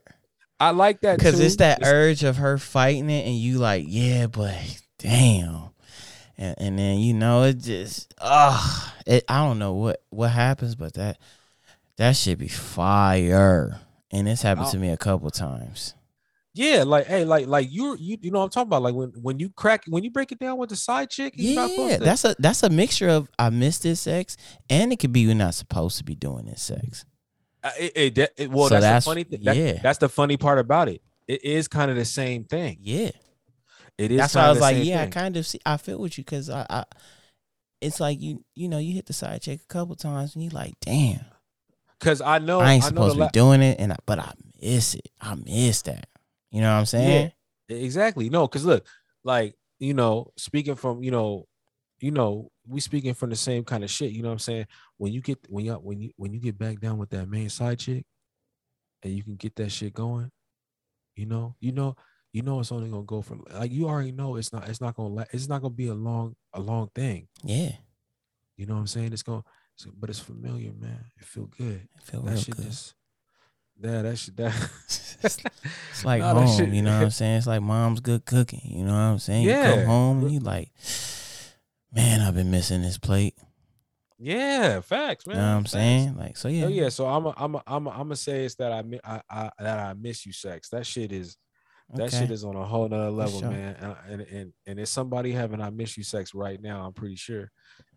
Speaker 1: I like that
Speaker 2: Because it's that urge of her fighting it, and you like, yeah, but damn. And and then you know it just ah, it. I don't know what what happens, but that that should be fire. And this happened to me a couple times.
Speaker 1: Yeah, like hey, like like you you you know what I'm talking about. Like when when you crack when you break it down with the side chick,
Speaker 2: Yeah, that's a that's a mixture of I miss this sex, and it could be you're not supposed to be doing this sex.
Speaker 1: Uh, it, it, it- well,
Speaker 2: So
Speaker 1: that's,
Speaker 2: that's-
Speaker 1: the funny thing. That-
Speaker 2: yeah.
Speaker 1: that's the funny part about it. It is kind of the same thing.
Speaker 2: Yeah,
Speaker 1: It is.
Speaker 2: that's why I was like, yeah, I kind of see. I feel with you because I, I, it's like you you know you hit the side check a couple times and you're like, damn,
Speaker 1: Cause I know
Speaker 2: I ain't
Speaker 1: know
Speaker 2: supposed
Speaker 1: the
Speaker 2: to
Speaker 1: la-
Speaker 2: be doing it, and I, but I miss it. I miss that. You know what I'm saying?
Speaker 1: Yeah, Exactly. No, because look, like, you know, speaking from, you know, you know, we speaking from the same kind of shit. You know what I'm saying? When you get when you when you when you get back down with that main side chick and you can get that shit going, you know, you know, you know it's only gonna go from like you already know it's not it's not gonna la- it's not gonna be a long a long thing.
Speaker 2: Yeah,
Speaker 1: You know what I'm saying? It's gonna it's- but it's familiar, man. It feel good.
Speaker 2: I feel
Speaker 1: That shit
Speaker 2: good.
Speaker 1: just yeah, that shit that <laughs>
Speaker 2: It's like <laughs>
Speaker 1: Nah, that
Speaker 2: home,
Speaker 1: shit-
Speaker 2: you know what I'm saying? It's like mom's good cooking, you know what I'm saying? You
Speaker 1: Yeah.
Speaker 2: come home and you like, man, I've been missing this plate.
Speaker 1: Yeah, facts, man.
Speaker 2: You know what I'm
Speaker 1: facts.
Speaker 2: saying? Like, so yeah,
Speaker 1: Oh yeah, so I'm a, I'm a, I'm a, I'm gonna say it's that I, I I that I miss you sex. That shit is that
Speaker 2: okay.
Speaker 1: shit is on a whole nother level,
Speaker 2: sure.
Speaker 1: man. And, and and and it's somebody having I miss you sex right now. I'm pretty sure.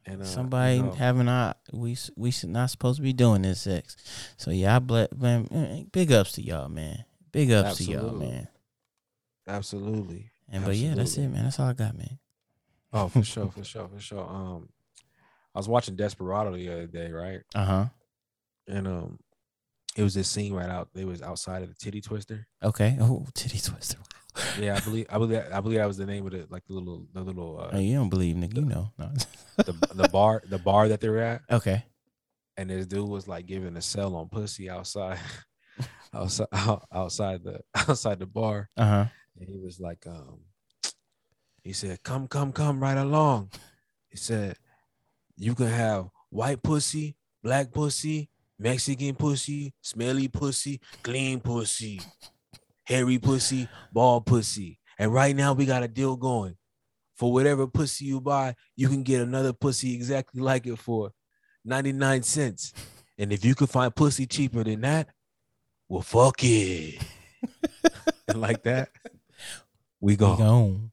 Speaker 1: And uh, you
Speaker 2: Somebody
Speaker 1: know,
Speaker 2: having I we we should not supposed to be doing this sex. So yeah, I bless man. Big ups to y'all, man. Big ups to y'all, man.
Speaker 1: absolutely.
Speaker 2: And but yeah, that's it, man. That's all I got, man.
Speaker 1: Oh, for sure, for sure, for sure. Um, I was watching Desperado the other day, right?
Speaker 2: Uh huh.
Speaker 1: And um, it was this scene right out. They was outside of the titty twister.
Speaker 2: Okay. Oh, titty twister. <laughs>
Speaker 1: Yeah, I believe I believe I believe that was the name of it, like the little the little
Speaker 2: Oh,
Speaker 1: uh,
Speaker 2: you don't believe, nigga? You know. No. <laughs>
Speaker 1: the the bar the bar that they were at.
Speaker 2: okay.
Speaker 1: and this dude was like giving a sell on pussy outside <laughs> outside outside the outside the bar
Speaker 2: Uh huh.
Speaker 1: and he was like um he said come come come right along he said you can have white pussy black pussy mexican pussy smelly pussy clean pussy hairy pussy bald pussy and right now we got a deal going for whatever pussy you buy you can get another pussy exactly like it for 99 cents. And if you can find pussy cheaper than that, well, fuck it. and <laughs> like that, we
Speaker 2: We
Speaker 1: go.
Speaker 2: gone.